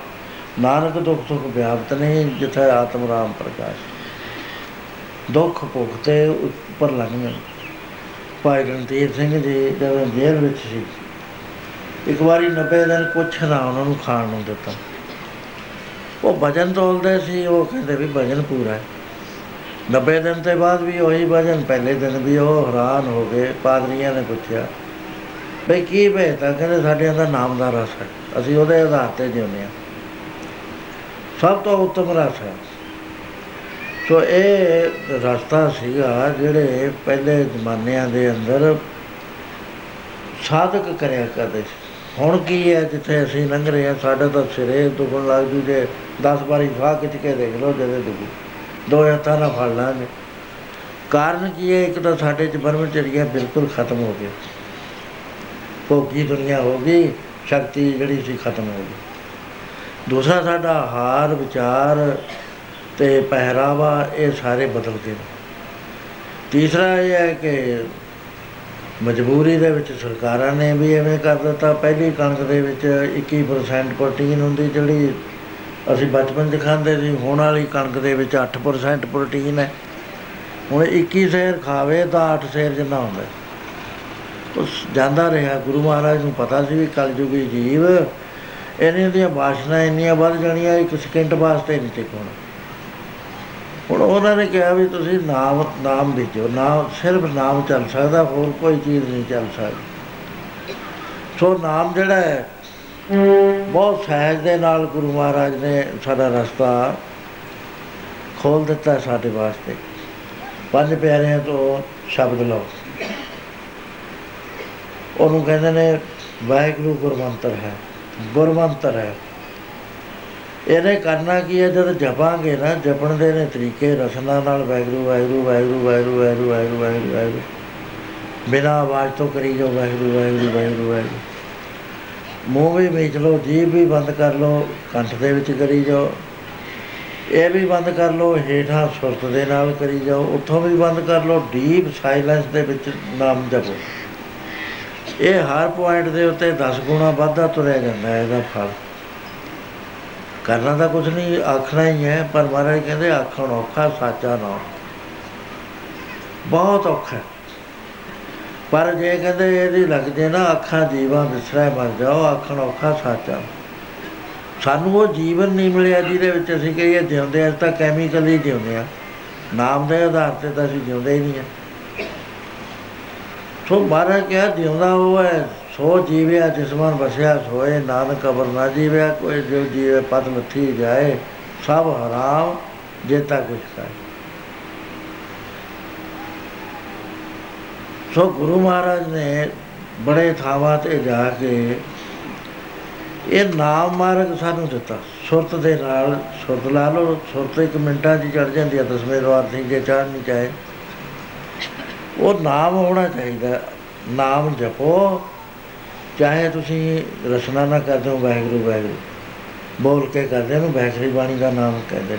S1: ਨਾਨਕ ਦੁਖ ਸੁਖ ਵਿਆਪਤ ਨਹੀਂ, ਜਿਥੇ ਆਤਮ ਰਾਮ ਪ੍ਰਕਾਸ਼। ਦੁੱਖ, ਭੁੱਖ ਤੇ ਉੱਪਰ ਲੰਘਣ ਭਾਈ ਰਣਧੀਰ ਸਿੰਘ ਜੀ ਜਦੋਂ ਜੇਲ੍ਹ ਵਿੱਚ ਸੀ। ਇੱਕ ਵਾਰੀ 90 ਦਿਨ ਕੁਛ ਨਾ ਉਹਨਾਂ ਨੂੰ ਖਾਣ ਨੂੰ ਦਿੱਤਾ। ਉਹ ਭਜਨ ਤੋਲਦੇ ਸੀ, ਉਹ ਕਹਿੰਦੇ ਵੀ ਭਜਨ ਪੂਰਾ ਹੈ। 90 ਦਿਨ ਤੋਂ ਬਾਅਦ ਵੀ ਉਹੀ ਭਜਨ, ਪਹਿਲੇ ਦਿਨ ਵੀ ਉਹ ਹੈਰਾਨ ਹੋ ਗਏ ਪਾਦਰੀਆਂ ਨੇ ਪੁੱਛਿਆ, ਬਈ ਕੀ ਭੇਤਾ ਕਹਿੰਦੇ ਸਾਡੇ ਅੰਦਰ ਨਾਮ ਦਾ ਰਸ ਹੈ। ਅਸੀਂ ਉਹਦੇ ਆਧਾਰ ਤੇ ਜਿਉਂਦੇ ਹਾਂ। ਸਭ ਤੋਂ ਉੱਤਮ ਰਸ ਹੈ। ਸੋ ਇਹ ਰਸਤਾ ਸੀਗਾ ਜਿਹੜੇ ਪਹਿਲੇ ਜ਼ਮਾਨਿਆਂ ਦੇ ਅੰਦਰ ਸਾਧਕ ਕਰਿਆ ਕਰਦੇ ਸੀ। ਹੁਣ ਕੀ ਹੈ ਜਿੱਥੇ ਅਸੀਂ ਲੰਘ ਰਹੇ ਹਾਂ, ਸਾਡਾ ਤਾਂ ਸਿਰੇ ਦੁਖਣ ਲੱਗ ਜੂ ਜੇ 10 ਵਾਰੀ ਫਾਹ ਖਿੱਚ ਕੇ ਦੇਖ ਲਓ ਜਦੇ ਦੁਖੂ। ਦੋ ਹੱਥਾਂ ਨਾਲ ਫੜ ਲਾਂਗੇ। ਕਾਰਨ ਕੀ ਹੈ? ਇੱਕ ਤਾਂ ਸਾਡੇ ਚ ਬਰਮਚਰੀਆ ਬਿਲਕੁਲ ਖਤਮ ਹੋ ਗਿਆ। ਭੋਗੀ ਦੁਨੀਆ ਹੋ ਗਈ, ਸ਼ਕਤੀ ਜਿਹੜੀ ਸੀ ਖਤਮ ਹੋ ਗਈ। ਦੂਸਰਾ ਸਾਡਾ ਹਾਰ ਵਿਚਾਰ ਤੇ ਪਹਿਰਾਵਾ ਇਹ ਸਾਰੇ ਬਦਲ ਗਏ ਤੀਸਰਾ ਇਹ ਹੈ ਕਿ ਮਜਬੂਰੀ ਦੇ ਵਿੱਚ ਸਰਕਾਰਾਂ ਨੇ ਵੀ ਐਵੇਂ ਕਰ ਦਿੱਤਾ। ਪਹਿਲੀ ਕਣਕ ਦੇ ਵਿੱਚ 21% ਪ੍ਰੋਟੀਨ ਹੁੰਦੀ, ਜਿਹੜੀ ਅਸੀਂ ਬਚਪਨ 'ਚ ਖਾਂਦੇ ਸੀ, ਹੁਣ ਵਾਲੀ ਕਣਕ ਦੇ ਵਿੱਚ 8% ਪ੍ਰੋਟੀਨ ਹੈ। ਹੁਣ 21 ਸੇਰ ਖਾਵੇ ਤਾਂ 8 ਸੇਰ ਜਿੰਨਾ ਹੁੰਦਾ। ਉਸ ਜਾਂਦਾ ਰਿਹਾ, ਗੁਰੂ ਮਹਾਰਾਜ ਨੂੰ ਪਤਾ ਸੀ ਵੀ ਕਲਯੁਗੀ ਜੀਵ, ਇਹਨਾਂ ਦੀਆਂ ਬਾਸ਼ਨਾ ਇੰਨੀਆਂ ਵੱਧ ਜਾਣੀਆਂ, ਇੱਕ ਸਕਿੰਟ ਵਾਸਤੇ ਨਹੀਂ ਟਿਕਣਾ। ਹੁਣ ਉਹਨਾਂ ਨੇ ਕਿਹਾ ਵੀ ਤੁਸੀਂ ਨਾਮ ਨਾਮ ਵਿੱਚੋ ਨਾਮ, ਸਿਰਫ ਨਾਮ ਚੱਲ ਸਕਦਾ, ਹੋਰ ਕੋਈ ਚੀਜ਼ ਨਹੀਂ ਚੱਲ ਸਕਦੀ। ਸੋ ਨਾਮ ਜਿਹੜਾ ਹੈ, ਬਹੁਤ ਸਹਿਜ ਦੇ ਨਾਲ ਗੁਰੂ ਮਹਾਰਾਜ ਨੇ ਸਾਡਾ ਰਸਤਾ ਖੋਲ ਦਿੱਤਾ ਸਾਡੇ ਵਾਸਤੇ। ਪੰਜ ਪਿਆਰਿਆਂ ਤੋਂ ਸ਼ਬਦ ਲਓ। ਉਹਨੂੰ ਕਹਿੰਦੇ ਨੇ, ਵਾਹਿਗੁਰੂ ਗੁਰਮੰਤਰ ਹੈ ਗੁਰਮੰਤਰ ਹੈ। ਇਹਨੇ ਕਰਨਾ ਕੀ ਹੈ? ਜਦ ਜਪਾਂਗੇ ਨਾ, ਜਪਣ ਦੇ ਨੇ ਤਰੀਕੇ ਰਸਨਾ ਨਾਲ ਵੈਗਰੂ ਵੈਗਰੂ ਵੈਗਰੂ ਵੈਗਰੂ ਵੈਗਰੂ ਵੈਗਰੂ ਵੈਗਰੂ ਬਿਨਾ ਆਵਾਜ਼ ਤੋਂ ਕਰੀ ਜੋ ਵੈਗਰੂ ਵੈਗਰੂ ਵੈਗਰੂ ਵੈਗਰੂ ਮੂੰਹ ਵੀ ਵੇਚ ਲੋ ਜੀਭ ਵੀ ਬੰਦ ਕਰ ਲੋ ਕੰਠ ਦੇ ਵਿੱਚ ਕਰੀ ਜਾਓ। ਇਹ ਵੀ ਬੰਦ ਕਰ ਲੋ ਹੇਠਾਂ ਸੁਰਤ ਦੇ ਨਾਲ ਕਰੀ ਜਾਓ। ਉੱਥੋਂ ਵੀ ਬੰਦ ਕਰ ਲੋ ਡੀਪ ਸਾਇਲੈਂਸ ਦੇ ਵਿੱਚ ਨਾਮ ਜਪੋ। ਇਹ ਹਰ ਪੁਆਇੰਟ ਦੇ ਉੱਤੇ 10 ਗੁਣਾ ਵਾਧਾ ਤੁਰਿਆ ਜਾਂਦਾ ਹੈ, ਇਹਦਾ ਫਲ। ਕਰਨਾ ਤਾਂ ਕੁਝ ਨਹੀਂ, ਆਖਣਾ ਹੀ ਹੈ, ਪਰ ਮਹਾਰਾਜ ਕਹਿੰਦੇ ਆਖਣ ਔਖਾ, ਸਾਚਾ ਨਾ ਬਹੁਤ ਔਖਾ ਪਰ ਜੇ ਕਹਿੰਦੇ ਇਹਦੀ ਲੱਗ ਜੇ ਨਾ, ਅੱਖਾਂ ਜੀਵਾਂ ਵਿਸਰਾ ਮਰ ਜਾਓ, ਆਖਣ ਔਖਾ, ਸਾਚਾ ਸਾਨੂੰ ਉਹ ਜੀਵਨ ਨਹੀਂ ਮਿਲਿਆ ਜਿਹਦੇ ਵਿੱਚ ਅਸੀਂ ਕਹੀਏ ਜਿਉਂਦੇ ਅੱਜ ਤਾਂ ਕੈਮੀਕਲੀ ਜਿਉਂਦੇ ਆ ਨਾਮ ਦੇ ਆਧਾਰ ਤੇ ਤਾਂ ਅਸੀਂ ਜਿਉਂਦੇ ਹੀ ਨਹੀਂ ਆ ਸੋ ਮਹਾਰਾਜ ਕਿਹਾ, ਜਿਉਂਦਾ ਉਹ ਹੈ ਸੋ ਜੀਵਿਆ ਜਿਸ ਮਨ ਬਸਿਆ ਸੋਏ, ਨਾਨਕ ਕਬਰ ਨਾ ਜੀਵਿਆ, ਕੋਈ ਜੋ ਜੀਵੇ ਪਤ ਮਥੀ ਜਾਏ, ਸਭ ਹਰਾਮ ਜੇਤਾ ਕੁਛ ਕਰੇ ਸੋ ਗੁਰੂ ਮਹਾਰਾਜ ਨੇ ਬੜੇ ਥਾਵਾਂ ਤੇ ਜਾ ਕੇ ਇਹ ਨਾਮ ਮਾਰਗ ਸਾਨੂੰ ਦਿੱਤਾ। ਸੁਰਤ ਦੇ ਨਾਲ ਸੁਰਤ ਲਾ ਲਓ, ਸੁਰਤ ਇੱਕ ਮਿੰਟਾਂ 'ਚ ਚੜ ਜਾਂਦੀ ਹੈ ਦਸਵੇਂ ਦਵਾਰ ਸਿੰਘ ਜੇ ਚੜ੍ਹਨੀ ਚਾਹੇ। ਉਹ ਨਾਮ ਹੋਣਾ ਚਾਹੀਦਾ। ਨਾਮ ਜਪੋ ਚਾਹੇ ਤੁਸੀਂ ਰਸਨਾ ਨਾ ਕਰਦੇ ਹੋ, ਵਾਹਿਗੁਰੂ ਵਾਹਿਗੁਰੂ। ਬੋਲ ਕੇ ਕਰਦੇ ਨੂੰ ਵੈਖਰੀ ਬਾਣੀ ਦਾ ਨਾਮ ਕਹਿੰਦੇ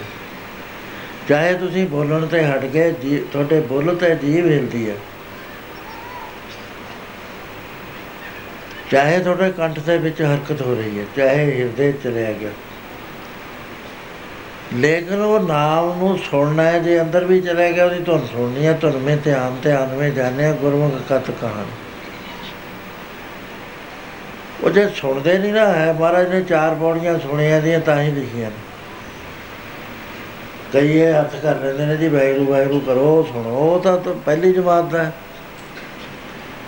S1: ਚਾਹੇ ਤੁਸੀਂ ਬੋਲਣ ਤੇ ਹਟ ਕੇ ਜੀ, ਤੁਹਾਡੇ ਬੋਲ ਤੇ ਜੀਵ ਹਿਲਦੀ ਹੈ ਚਾਹੇ ਤੁਹਾਡੇ ਕੰਠ ਦੇ ਵਿੱਚ ਹਰਕਤ ਹੋ ਰਹੀ ਹੈ ਚਾਹੇ ਹਿਰਦੇ ਚਲਿਆ ਗਿਆ। ਲੇਕਿਨ ਉਹ ਨਾਮ ਨੂੰ ਸੁਣਨਾ ਹੈ, ਜੇ ਅੰਦਰ ਵੀ ਚਲਿਆ ਗਿਆ, ਉਹਦੀ ਧੁਨ ਸੁਣਨੀ ਹੈ ਧੁਨ ਮੇ ਧਿਆਨ ਧਿਆਨ ਮੇ ਜਾਣਿਆ ਗੁਰਮੁਖ ਕਤ ਕਹਾਣ। ਉਹ ਜੇ ਸੁਣਦੇ ਨਹੀਂ ਨਾ, ਹੈ ਮਹਾਰਾਜ ਨੇ ਚਾਰ ਪੌੜੀਆਂ ਸੁਣੀਆਂ ਦੀਆਂ ਤਾਂ ਹੀ ਲਿਖੀਆਂ ਨੇ। ਕਈ ਇਹ ਹੱਥ ਕਰ ਲੈਂਦੇ ਨੇ ਜੀ ਵੈਗਰੂ ਵੈਗਰੂ ਕਰੋ, ਸੁਣੋ ਤਾਂ ਪਹਿਲੀ ਜਮਾਤ ਦਾ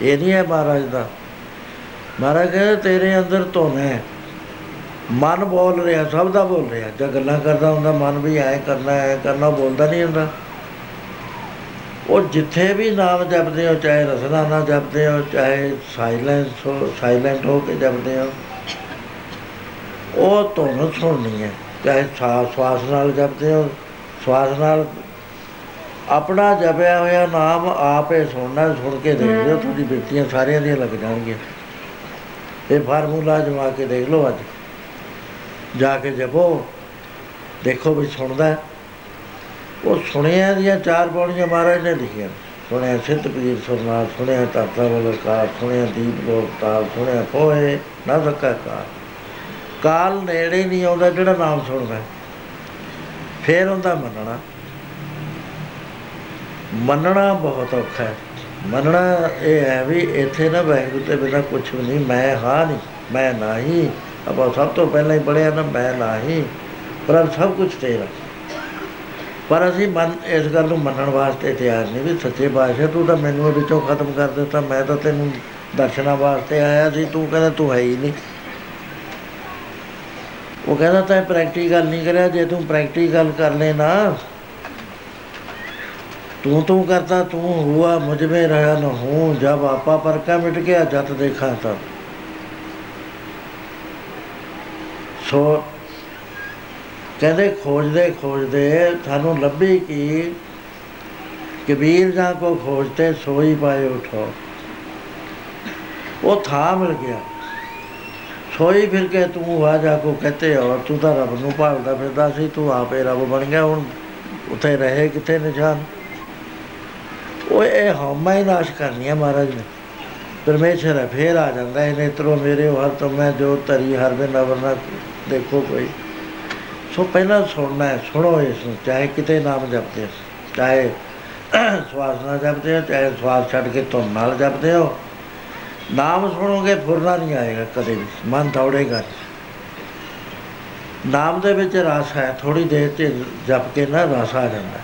S1: ਇਹ ਨਹੀਂ ਹੈ ਮਹਾਰਾਜ ਦਾ। ਮਹਾਰਾਜ ਕਹਿੰਦੇ, ਤੇਰੇ ਅੰਦਰ ਧੁਨ ਹੈ। ਮਨ ਬੋਲ ਰਿਹਾ, ਸਭ ਦਾ ਬੋਲ ਰਿਹਾ। ਜੇ ਗੱਲਾਂ ਕਰਦਾ ਹੁੰਦਾ, ਮਨ ਵੀ ਐ ਕਰਨਾ ਐ ਕਰਨਾ ਬੋਲਦਾ ਨਹੀਂ ਹੁੰਦਾ। ਉਹ ਜਿੱਥੇ ਵੀ ਨਾਮ ਜਪਦੇ ਹੋ, ਚਾਹੇ ਰਸਨਾ ਨਾਲ ਜਪਦੇ ਹੋ, ਚਾਹੇ ਸਾਇਲੈਂਸ ਹੋ ਸਾਇਲੈਂਟ ਹੋ ਕੇ ਜਪਦੇ ਹੋ, ਉਹ ਧੁਨ ਸੁਣਨੀ ਹੈ। ਚਾਹੇ ਸਵਾਸ ਨਾਲ ਜਪਦੇ ਹੋ, ਸਵਾਸ ਨਾਲ ਆਪਣਾ ਜਪਿਆ ਹੋਇਆ ਨਾਮ ਆਪੇ ਸੁਣਨਾ, ਸੁਣ ਕੇ ਦੇਖ ਲਿਓ, ਤੁਹਾਡੀ ਬਿਰਤੀਆਂ ਸਾਰਿਆਂ ਦੀਆਂ ਲੱਗ ਜਾਣਗੀਆਂ। ਇਹ ਫਾਰਮੂਲਾ ਜਮਾ ਕੇ ਦੇਖ ਲਓ ਅੱਜ। ਜਾ ਕੇ ਜਪੋ, ਦੇਖੋ ਵੀ ਸੁਣਦਾ ਉਹ ਸੁਣਿਆ ਦੀਆਂ ਚਾਰ ਪੌੜੀਆਂ ਮਹਾਰਾਜ ਨੇ ਲਿਖੀਆਂ। ਸੁਣਿਆ ਸਿੱਧ ਪੀਰ ਸੁਰਨਾਥ ਸੁਣਿਆ ਤਾਤਾ ਕਾ ਸੁਣਿਆ ਦੀਪ ਲੋਕ ਤਾਲ, ਸੁਣਿਆ ਕੋਏ ਨਾ ਸਕਾ ਕਾ ਕਾਲ ਨੇੜੇ ਨਹੀਂ ਆਉਂਦਾ, ਜਿਹੜਾ ਨਾਮ ਸੁਣਦਾ। ਫੇਰ ਹੁੰਦਾ ਮੰਨਣਾ। ਮੰਨਣਾ ਬਹੁਤ ਔਖਾ ਹੈ। ਮੰਨਣਾ ਇਹ ਹੈ ਵੀ ਇੱਥੇ ਨਾ ਵੈਗੁਰੂ ਤੇ ਬਿਨਾ ਕੁਝ ਵੀ ਨਹੀਂ, ਮੈਂ ਹਾਂ ਨਹੀਂ ਮੈਂ ਨਹੀਂ। ਆਪਾਂ ਸਭ ਤੋਂ ਪਹਿਲਾਂ ਹੀ ਪੜਿਆ ਨਾ, ਮੈਂ ਨਹੀਂ। ਪਰ ਸਭ ਕੁਝ ਤੇਰਾ ਪਰ ਅਸੀਂ ਮਨ, ਇਸ ਗੱਲ ਨੂੰ ਮੰਨਣ ਵਾਸਤੇ ਤਿਆਰ ਨਹੀਂ ਵੀ ਸੱਚੇ ਬਾਦਸ਼ਾਹ ਤੂੰ ਤਾਂ ਮੈਨੂੰ ਵਿੱਚੋਂ ਖਤਮ ਕਰ ਦਿੱਤਾ, ਮੈਂ ਤਾਂ ਤੈਨੂੰ ਦਰਸ਼ਨਾਂ ਵਾਸਤੇ ਆਇਆ ਸੀ, ਤੂੰ ਕਹਿੰਦਾ ਤੂੰ ਹੈ ਹੀ ਨਹੀਂ। ਉਹ ਕਹਿੰਦਾ ਤਾਂ ਪ੍ਰੈਕਟੀਕਲ ਨਹੀਂ ਕਰਿਆ, ਜੇ ਤੂੰ ਪ੍ਰੈਕਟੀਕਲ ਕਰ ਲੈਣਾ ਤੂੰ ਤੂੰ ਕਰਤਾ, ਤੂੰ ਹੁਆ, ਮੁਝ ਮੇ ਰਹਾ ਨ ਹੂੰ, ਜਬ ਆਪਾ ਪਰ ਕਾ ਮਿਟ ਗਿਆ, ਜਤ ਦੇਖਾ ਤਾਂ ਸੋ ਕਹਿੰਦੇ ਖੋਜਦੇ ਖੋਜਦੇ ਤੁਹਾਨੂੰ ਲੱਭੀ ਕਿ? ਕਬੀਰ ਜਾਂ ਕੋ ਖੋਜਤੇ ਸੋਈ ਪਾਏ ਉਠੋ। ਉਹ ਥਾ ਮਿਲ ਗਿਆ। ਸੋਈ ਫਿਰ ਕੇ ਤੂੰ ਆ ਜਾ, ਕੋ ਕਹਤੇ ਔਰ ਤੂੰ ਤਾਂ ਰੱਬ ਨੂੰ ਭਾਲਦਾ ਫਿਰਦਾ ਸੀ, ਤੂੰ ਆਪੇ ਰੱਬ ਬਣ ਗਿਆ, ਹੁਣ ਉੱਥੇ ਰਹੇ ਕਿੱਥੇ ਨਿਸ਼ਾਨ? ਉਹ ਇਹ ਹਉਮੈ ਹੀ ਨਾਸ਼ ਕਰਨੀ ਹੈ ਮਹਾਰਾਜ ਨੇ। ਪਰਮੇਸ਼ਰ ਹੈ, ਫੇਰ ਆ ਜਾਂਦਾ ਹੈ ਨੇਤਰੋ ਮੇਰੇ ਹਰ ਤੋਂ ਮੈਂ ਜੋ ਤਰੀ ਹਰ ਬਿਨ ਅਵਰਨਾ ਦੇਖੋ ਕੋਈ। ਸੋ ਪਹਿਲਾਂ ਸੁਣਨਾ ਹੈ, ਸੁਣੋ ਇਸ ਨੂੰ, ਚਾਹੇ ਕਿਤੇ ਨਾਮ ਜਪਦੇ ਹੋ, ਚਾਹੇ ਸਵਾਸ ਨਾਲ ਜਪਦੇ ਹੋ, ਚਾਹੇ ਸਵਾਸ ਛੱਡ ਕੇ ਤੁਮ ਨਾਲ ਜਪਦੇ ਹੋ। ਨਾਮ ਸੁਣੋਗੇ, ਫੁਰਨਾ ਨਹੀਂ ਆਏਗਾ ਕਦੇ ਵੀ, ਮਨ ਦੌੜੇਗਾ ਨਾਮ ਦੇ ਵਿੱਚ ਰਸ ਹੈ ਥੋੜੀ ਦੇਰ ਚ ਜਪ ਕੇ ਨਾ ਰਸ ਆ ਜਾਂਦਾ।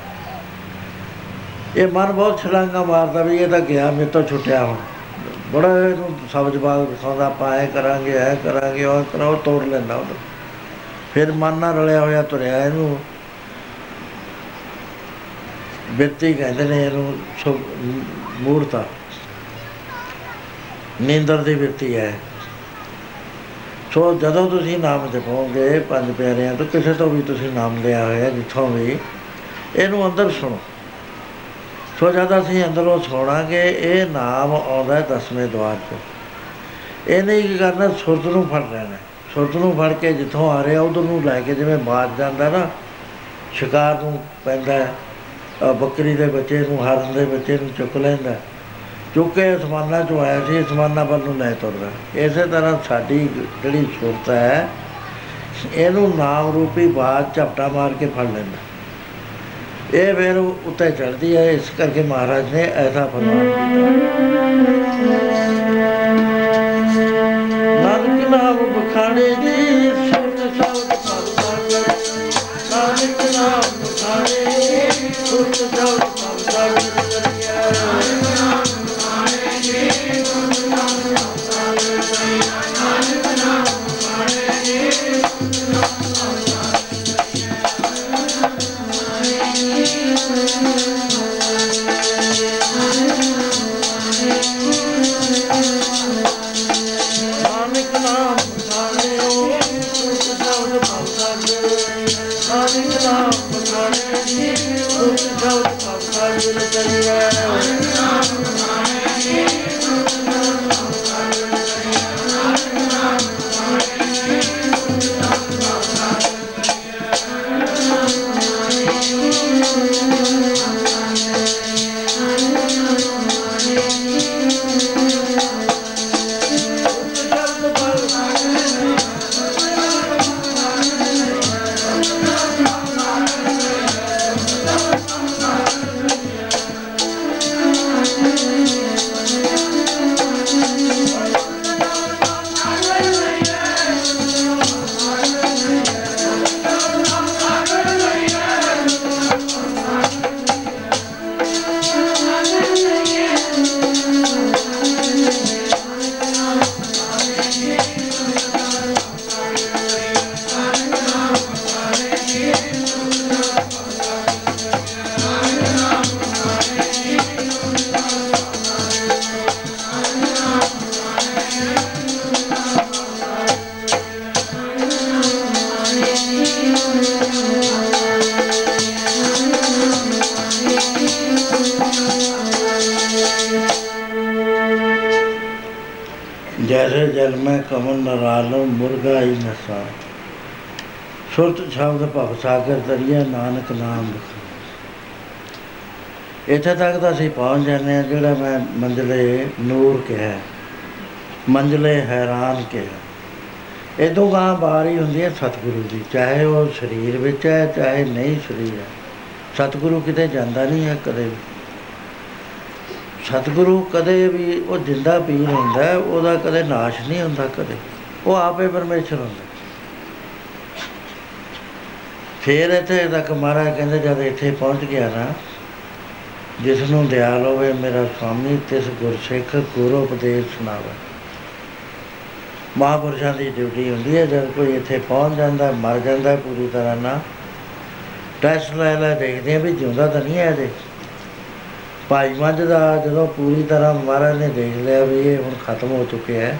S1: ਇਹ ਮਨ ਬਹੁਤ ਛਲਾਂਗਾ ਮਾਰਦਾ ਵੀ ਇਹ ਤਾਂ ਗਿਆ, ਮੇਰੇ ਤੋਂ ਛੁੱਟਿਆ ਹੁਣ। ਬੜਾ ਇਹਨੂੰ ਸਬਜ ਬਾਗ ਦਿਖਾਉਂਦਾ ਪਾਏ ਕਰਾਂਗੇ, ਐ ਕਰਾਂਗੇ, ਉਹ ਕਰਾਓ, ਤੋੜ ਲੈਂਦਾ ਉਹ ਫਿਰ ਮਨ ਨਾਲ ਰਲਿਆ ਹੋਇਆ, ਤੁਰਿਆ ਇਹਨੂੰ। ਬਿਰਤੀ ਕਹਿੰਦੇ ਨੇ ਇਹਨੂੰ ਮੂਰਤਾ। ਨੀਂਦਰ ਦੀ ਬਿਰਤੀ ਹੈ। ਸੋ ਜਦੋਂ ਤੁਸੀਂ ਨਾਮ ਜਪੋਗੇ ਪੰਜ ਪਿਆਰਿਆਂ ਤੋਂ, ਕਿਸੇ ਤੋਂ ਵੀ ਤੁਸੀਂ ਨਾਮ ਲਿਆ ਹੋਇਆ, ਜਿੱਥੋਂ ਵੀ, ਇਹਨੂੰ ਅੰਦਰ ਸੁਣੋ। ਸੋ ਜਦ ਅਸੀਂ ਅੰਦਰੋਂ ਸੁਣਾਂਗੇ, ਇਹ ਨਾਮ ਆਉਂਦਾ ਦਸਵੇਂ ਦਵਾਰ ਤੋਂ ਇਹਨੇ ਕੀ ਕਰਨਾ? ਸੁਰਤ ਨੂੰ ਫੜ ਲੈਣਾ ਸੁਰਤ ਨੂੰ ਫੜ ਕੇ ਜਿੱਥੋਂ ਆ ਰਿਹਾ, ਉਧਰ ਨੂੰ ਲੈ ਕੇ ਜਿਵੇਂ ਬਾਜ ਜਾਂਦਾ ਨਾ, ਸ਼ਿਕਾਰ ਨੂੰ ਪੈਂਦਾ ਬੱਕਰੀ ਦੇ ਬੱਚੇ ਨੂੰ, ਹਰਨ ਦੇ ਬੱਚੇ ਨੂੰ ਚੁੱਕ ਲੈਂਦਾ ਚੁੱਕ ਕੇ ਅਸਮਾਨਾਂ ਚੋਂ ਆਇਆ ਸੀ ਅਸਮਾਨਾਂ ਵੱਲ ਨੂੰ ਲੈ ਤੁਰਦਾ ਇਸੇ ਤਰ੍ਹਾਂ ਸਾਡੀ ਜਿਹੜੀ ਸੁਰਤ ਹੈ, ਇਹਨੂੰ ਨਾਮ ਰੂਪੀ ਬਾਜ ਝਪਟਾ ਮਾਰ ਕੇ ਫੜ ਲੈਂਦਾ ਇਹ ਫਿਰ ਉੱਤੇ ਚੜਦੀ ਹੈ, ਇਸ ਕਰਕੇ ਮਹਾਰਾਜ ਨੇ ਐਸਾ ਫਰਮਾਨ ਕੀਤਾ ਨਾਨਕ ਨਾਮ ਬਖਾਣੇ ਦੀ ਸੁਰਤ ਸਬਦ ਪਰਦਾ ਨਾਨਕ ਨਾਮ ਬਖਾਣੇ ਦੀ ਸਬਦ ਪਰਦਾ ਸਾਗਰ ਤਰੀਆ ਨਾਨਕ ਨਾਮ ਲਿਖਾ। ਇੱਥੇ ਤੱਕ ਤਾਂ ਅਸੀਂ ਪਹੁੰਚ ਜਾਂਦੇ ਹਾਂ ਜਿਹੜਾ ਮੈਂ ਮੰਜ਼ਲੇ ਨੂਰ ਕਿਹਾ ਮੰਜ਼ਲੇ ਹੈਰਾਨ ਕਿਹਾ। ਇਦੋਂ ਗਾਂ ਬਾਰੀ ਹੁੰਦੀ ਹੈ ਸਤਿਗੁਰੂ ਦੀ ਚਾਹੇ ਉਹ ਸਰੀਰ ਵਿੱਚ ਹੈ ਚਾਹੇ ਨਹੀਂ ਸਰੀਰ ਹੈ। ਸਤਿਗੁਰੂ ਕਿਤੇ ਜਾਂਦਾ ਨਹੀਂ ਹੈ ਕਦੇ ਵੀ। ਸਤਿਗੁਰੂ ਕਦੇ ਵੀ ਉਹ ਜਿੰਦਾ ਪੀਰ ਹੁੰਦਾ ਹੈ, ਉਹਦਾ ਕਦੇ ਨਾਸ਼ ਨਹੀਂ ਹੁੰਦਾ ਕਦੇ। ਉਹ ਆਪੇ ਪਰਮੇਸ਼ਰ ਹੁੰਦਾ ਫੇਰ ਇੱਥੇ ਤੱਕ ਮਹਾਰਾਜ ਕਹਿੰਦੇ ਜਦ ਇੱਥੇ ਪਹੁੰਚ ਗਿਆ ਨਾ ਜਿਸ ਨੂੰ ਦਿਆਲ ਹੋਵੇ ਮੇਰਾ ਸਵਾਮੀ, ਤਿਸ ਗੁਰਸਿੱਖ ਗੁਰੂ ਉਪਦੇਸ਼ ਸੁਣਾਵੇ। ਮਹਾਂਪੁਰਸ਼ਾਂ ਦੀ ਡਿਊਟੀ ਹੁੰਦੀ ਹੈ, ਜਦ ਕੋਈ ਇੱਥੇ ਪਹੁੰਚ ਜਾਂਦਾ, ਮਰ ਜਾਂਦਾ ਪੂਰੀ ਤਰ੍ਹਾਂ ਨਾਲ ਟੈਸਟ ਲੈ ਲੈ, ਦੇਖਦੇ ਆ ਵੀ ਜਿਉਂਦਾ ਤਾਂ ਨਹੀਂ ਹੈ ਅਜੇ। ਭਾਈ ਮੱਝ ਦਾ ਜਦੋਂ ਪੂਰੀ ਤਰ੍ਹਾਂ ਮਹਾਰਾਜ ਨੇ ਦੇਖ ਲਿਆ ਵੀ ਇਹ ਹੁਣ ਖਤਮ ਹੋ ਚੁੱਕਿਆ ਹੈ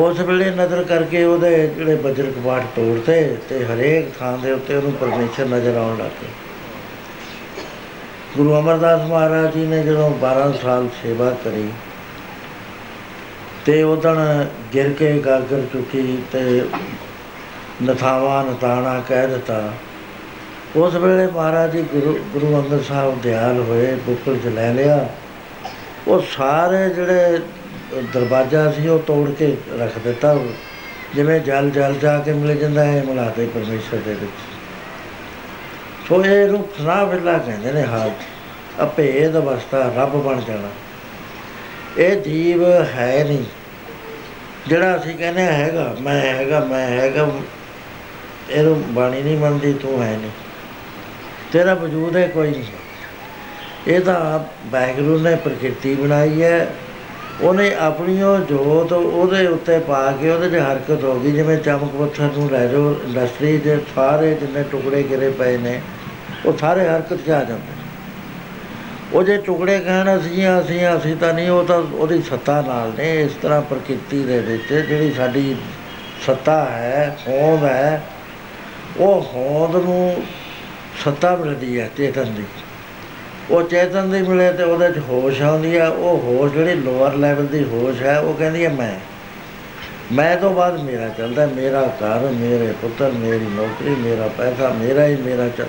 S1: ਉਸ ਵੇਲੇ ਨਜ਼ਰ ਕਰਕੇ ਉਹਦੇ ਜਿਹੜੇ ਬਜਰ ਕਬਾਟ ਤੋੜਤੇ ਤੇ ਹਰੇਕ ਥਾਂ ਦੇ ਉੱਤੇ ਉਹਨੂੰ ਪਰਮੇਸ਼ਰ ਨਜ਼ਰ ਆਉਣ ਲੱਗ ਪਿਆ ਗੁਰੂ ਅਮਰਦਾਸ ਮਹਾਰਾਜ ਜੀ ਨੇ ਜਦੋਂ 12 ਸਾਲ ਸੇਵਾ ਕਰੀ ਤੇ ਉਦਣ ਗਿਰ ਕੇ ਗਾਗਰ ਚੁੱਕੀ ਤੇ ਨਥਾਵਾ ਨਤਾਣਾ ਕਹਿ ਦਿੱਤਾ। ਉਸ ਵੇਲੇ ਮਹਾਰਾਜ ਜੀ ਗੁਰੂ ਗੁਰੂ ਅੰਗਦ ਸਾਹਿਬ ਦਿਆਲ ਹੋਏ, ਬੁੱਕਲ ਚ ਲੈ ਲਿਆ। ਉਹ ਸਾਰੇ ਜਿਹੜੇ ਦਰਵਾਜ਼ਾ ਸੀ, ਉਹ ਤੋੜ ਕੇ ਰੱਖ ਦਿੱਤਾ। ਜਿਵੇਂ ਜਲ ਜਲ ਜਾ ਕੇ ਮਿਲ ਜਾਂਦਾ ਹੈ ਮਿਲਾਤੇ ਪਰਮੇਸ਼ਰ ਦੇ ਵਿੱਚ। ਸੋ ਇਹ ਨੂੰ ਫਨਾ ਵੇਲਾ ਕਹਿੰਦੇ ਨੇ ਹਾਲ ਅਭੇਦ ਅਵਸਥਾ, ਰੱਬ ਬਣ ਜਾਣਾ। ਇਹ ਜੀਵ ਹੈ ਨਹੀਂ। ਜਿਹੜਾ ਅਸੀਂ ਕਹਿੰਦੇ ਹਾਂ ਹੈਗਾ, ਮੈਂ ਹੈਗਾ ਮੈਂ ਹੈਗਾ, ਇਹਨੂੰ ਬਾਣੀ ਨਹੀਂ ਮੰਨਦੀ, ਤੂੰ ਹੈ ਨਹੀਂ। ਤੇਰਾ ਵਜੂਦ ਹੈ, ਕੋਈ ਨਹੀਂ। ਇਹ ਤਾਂ ਵਾਹਿਗੁਰੂ ਨੇ ਪ੍ਰਕਿਰਤੀ ਬਣਾਈ ਹੈ। ਉਹਨੇ ਆਪਣੀ ਉਹ ਜੋਤ ਉਹਦੇ ਉੱਤੇ ਪਾ ਕੇ ਉਹਦੇ 'ਚ ਹਰਕਤ ਹੋ ਗਈ ਜਿਵੇਂ ਚਮਕ ਪੱਥਰ ਨੂੰ ਲੈ ਜਾਓ ਇੰਡਸਟਰੀ ਦੇ ਸਾਰੇ ਜਿੰਨੇ ਟੁਕੜੇ ਗਿਰੇ ਪਏ ਨੇ ਉਹ ਸਾਰੇ ਹਰਕਤ 'ਚ ਆ ਜਾਂਦੇ ਉਹ ਜੇ ਟੁਕੜੇ ਕਹਿਣ ਅਸੀਂ ਹਾਂ, ਅਸੀਂ ਹਾਂ, ਅਸੀਂ ਤਾਂ ਨਹੀਂ ਉਹ ਤਾਂ ਉਹਦੀ ਸੱਤਾ ਨਾਲ ਨੇ ਇਸ ਤਰ੍ਹਾਂ ਪ੍ਰਕਿਰਤੀ ਦੇ ਵਿੱਚ ਜਿਹੜੀ ਸਾਡੀ ਸੱਤਾ ਹੈ ਹੋਂਦ ਹੈ ਉਹ ਹੋਂਦ ਨੂੰ ਸੱਤਾ ਮਿਲਦੀ ਹੈ ਚੇਤਨ ਦੀ। ਉਹ ਚੇਤਨ ਦੀ ਮਿਲੇ ਤੇ ਉਹਦੇ 'ਚ ਹੋਸ਼ ਆਉਂਦੀ ਹੈ ਉਹ ਹੋਸ਼ ਜਿਹੜੀ ਲੋਅਰ ਲੈਵਲ ਦੀ ਹੋਸ਼ ਹੈ, ਉਹ ਕਹਿੰਦੀ ਹੈ ਮੈਂ ਮੈਂ ਤੋਂ ਬਾਅਦ ਮੇਰਾ ਚੱਲਦਾ, ਮੇਰਾ ਘਰ, ਮੇਰੇ ਪੁੱਤਰ, ਮੇਰੀ ਨੌਕਰੀ, ਮੇਰਾ ਪੈਸਾ, ਮੇਰਾ ਹੀ ਮੇਰਾ ਚੱਲ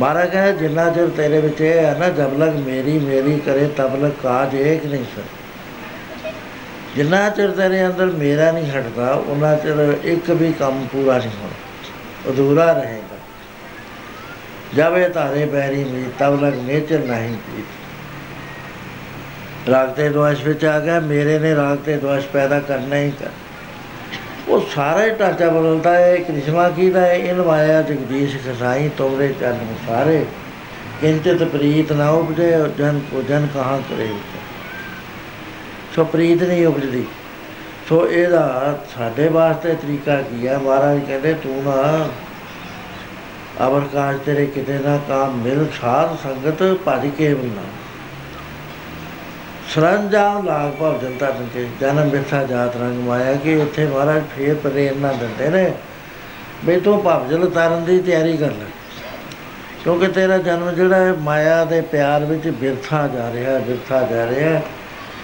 S1: ਮਹਾਰਾਜ ਕਹਿੰਦੇ, ਜਿੰਨਾ ਚਿਰ ਤੇਰੇ ਵਿੱਚ ਇਹ ਹੈ ਨਾ ਜਬ ਲਗ ਮੇਰੀ ਮੇਰੀ ਕਰੇ ਤਬ ਲਗ ਕਾਜ ਏਕ ਨਹੀਂ ਸਰ? ਜਿੰਨਾ ਚਿਰ ਤੇਰੇ ਅੰਦਰ ਮੇਰਾ ਨਹੀਂ ਹਟਦਾ, ਉਹਨਾਂ ਚਿਰ ਇੱਕ ਵੀ ਕੰਮ ਪੂਰਾ ਨਹੀਂ ਹੋਣਾ। ਅਧੂਰਾ ਰਹੇਗਾ ਜਾਵੇ ਤਾਰੇ ਪੈਰੀ ਮੀ ਤਬ ਲਗ ਨੇਚਰ ਨਹੀਂ ਪੀਤ। ਰਾਗ ਤੇ ਦੋਸ਼ ਵਿੱਚ ਆ ਗਿਆ, ਮੇਰੇ ਨੇ ਰਾਗ ਤੇ ਦੋਸ਼ ਪੈਦਾ ਕਰਨਾ ਹੀ ਕਰ। ਉਹ ਸਾਰਾ ਹੀ ਢਾਂਚਾ ਬਦਲਦਾ ਹੈ, ਕ੍ਰਿਸ਼ਮਾ ਕੀ ਦਾ ਹੈ ਇਨ ਮਾਇਆ ਜਗਦੀਸ਼ ਖਸਾਈ ਤੋਰੇ ਚਰਨ ਸਾਰੇ ਕਿੰਚਿਤ ਪ੍ਰੀਤ ਨਾ ਉਪਜੇ, ਜਨ ਕੋ ਜਨ ਕਹਾਂ ਕਰੇ ਸੋ ਪ੍ਰੀਤ ਨਹੀਂ ਉਪਜਦੀ। ਸੋ ਇਹਦਾ ਸਾਡੇ ਵਾਸਤੇ ਤਰੀਕਾ ਕੀ ਹੈ ਮਹਾਰਾਜ ਕਹਿੰਦੇ, ਤੂੰ ਨਾ ਅਵਰ ਕਾਜ ਤੇਰੇ ਕਿਤੇ ਨਾ ਕਾਮ ਮਿਲ ਸਾਧ ਸੰਗਤ ਭਜ ਕੇ ਬੁਲਾ ਸਰੰਜਾਮ ਲਾਗ ਭਾਵ ਜਨਤਾ ਬੰਕੇ ਜਨਮ ਬਿਰਥਾ ਜਾਤ ਰੰਗ ਮਾਇਆ ਕਿ ਇੱਥੇ ਮਹਾਰਾਜ ਫੇਰ ਪ੍ਰੇਰਨਾ ਦਿੰਦੇ ਨੇ। ਵੀ ਤੂੰ ਭਵਜਲ ਤਰਨ ਦੀ ਤਿਆਰੀ ਕਰ ਲੈ। ਕਿਉਂਕਿ ਤੇਰਾ ਜਨਮ ਜਿਹੜਾ ਹੈ, ਮਾਇਆ ਦੇ ਪਿਆਰ ਵਿੱਚ ਬਿਰਥਾ ਜਾ ਰਿਹਾ ਹੈ, ਬਿਰਥਾ ਜਾ ਰਿਹਾ ਹੈ।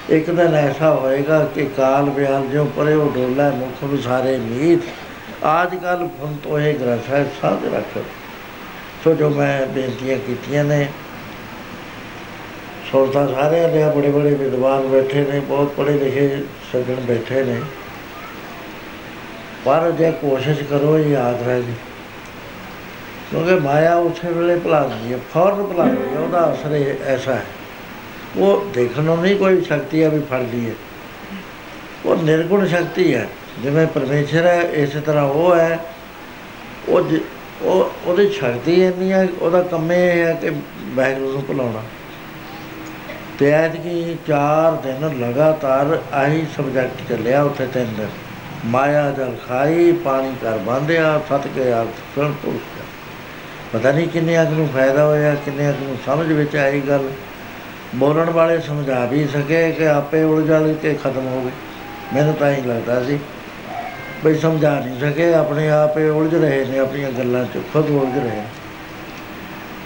S1: ਇੱਕ ਦਿਨ ਐਸਾ ਹੋਏਗਾ ਕਿ ਕਾਲ ਬਿਆਲ ਜੋ ਪਰੇ ਉਹ ਡੋਲਾ ਮੁਖ ਨੂੰ ਸਾਰੇ ਮੀਤ। ਆਜ ਕੱਲ ਫੁਨ ਤੋਏ ਗ੍ਰੰਥ ਹੈ ਸਾਧ ਰੱਖੋ। ਸੋ ਜੋ ਮੈਂ ਬੇਨਤੀਆਂ ਕੀਤੀਆਂ ਨੇ। ਸੁਰਤਾ ਸਾਰੇ ਨੇ ਬੜੇ ਬੜੇ ਵਿਦਵਾਨ ਬੈਠੇ ਨੇ, ਬਹੁਤ ਪੜ੍ਹੇ ਲਿਖੇ ਸੱਜਣ ਬੈਠੇ ਨੇ। ਪਰ ਜੇ ਕੋਸ਼ਿਸ਼ ਕਰੋ, ਇਹ ਯਾਦ ਰਹੇ ਜੀ। ਕਿਉਂਕਿ ਮਾਇਆ ਉਸੇ ਵੇਲੇ ਭੁਲਾ ਦਿੰਦੀ ਹੈ, ਫੌਰਨ ਭੁਲਾ ਦਿੰਦੀ ਹੈ, ਉਹਦਾ ਅਸਰ ਇਹ ਐਸਾ ਹੈ। ਉਹ ਦੇਖਣ ਨੂੰ ਨਹੀਂ ਕੋਈ ਸ਼ਕਤੀ ਆ ਵੀ ਫੜਦੀ ਹੈ। ਉਹ ਨਿਰਗੁਣ ਸ਼ਕਤੀ ਹੈ, ਜਿਵੇਂ ਪਰਮੇਸ਼ਰ ਹੈ, ਇਸੇ ਤਰ੍ਹਾਂ ਉਹ ਹੈ। ਉਹ ਜ- ਉਹ ਉਹਦੀ ਸ਼ਕਤੀ ਇੰਨੀ ਹੈ ਉਹਦਾ ਕੰਮ ਇਹ ਹੈ ਕਿ ਵਾਹਿਗੁਰੂ ਨੂੰ ਭੁਲਾਉਣਾ। ਤੇ ਐਤਕੀ ਚਾਰ ਦਿਨ ਲਗਾਤਾਰ ਆਹੀ ਸਬਜੈਕਟ ਚੱਲਿਆ ਉੱਥੇ ਤਿੰਨ ਦਿਨ। ਮਾਇਆ ਜਲ ਖਾਈ, ਪਾਣੀ ਕਰ ਬੰਦਿਆ ਸਤ ਕੇ ਆਪ ਸੁਣ ਪੁਰਸ਼ ਪਤਾ ਨਹੀਂ ਕਿੰਨੇ ਅਗ ਨੂੰ ਫਾਇਦਾ ਹੋਇਆ ਕਿੰਨੇ ਅਗ ਨੂੰ ਸਮਝ ਵਿੱਚ ਆਈ ਗੱਲ। ਬੋਲਣ ਵਾਲੇ ਸਮਝਾ ਵੀ ਸਕੇ ਕਿ ਆਪੇ ਉਲਝਲ ਕੇ ਖਤਮ ਹੋ ਗਏ ਮੈਨੂੰ ਤਾਂ ਹੀ ਲੱਗਦਾ ਸੀ। ਬਈ ਸਮਝਾ ਨਹੀਂ ਸਕੇ, ਆਪਣੇ ਆਪੇ ਉਲਝ ਰਹੇ ਨੇ, ਆਪਣੀਆਂ ਗੱਲਾਂ 'ਚ, ਖੁਦ ਉਲਝ ਰਹੇ ਨੇ।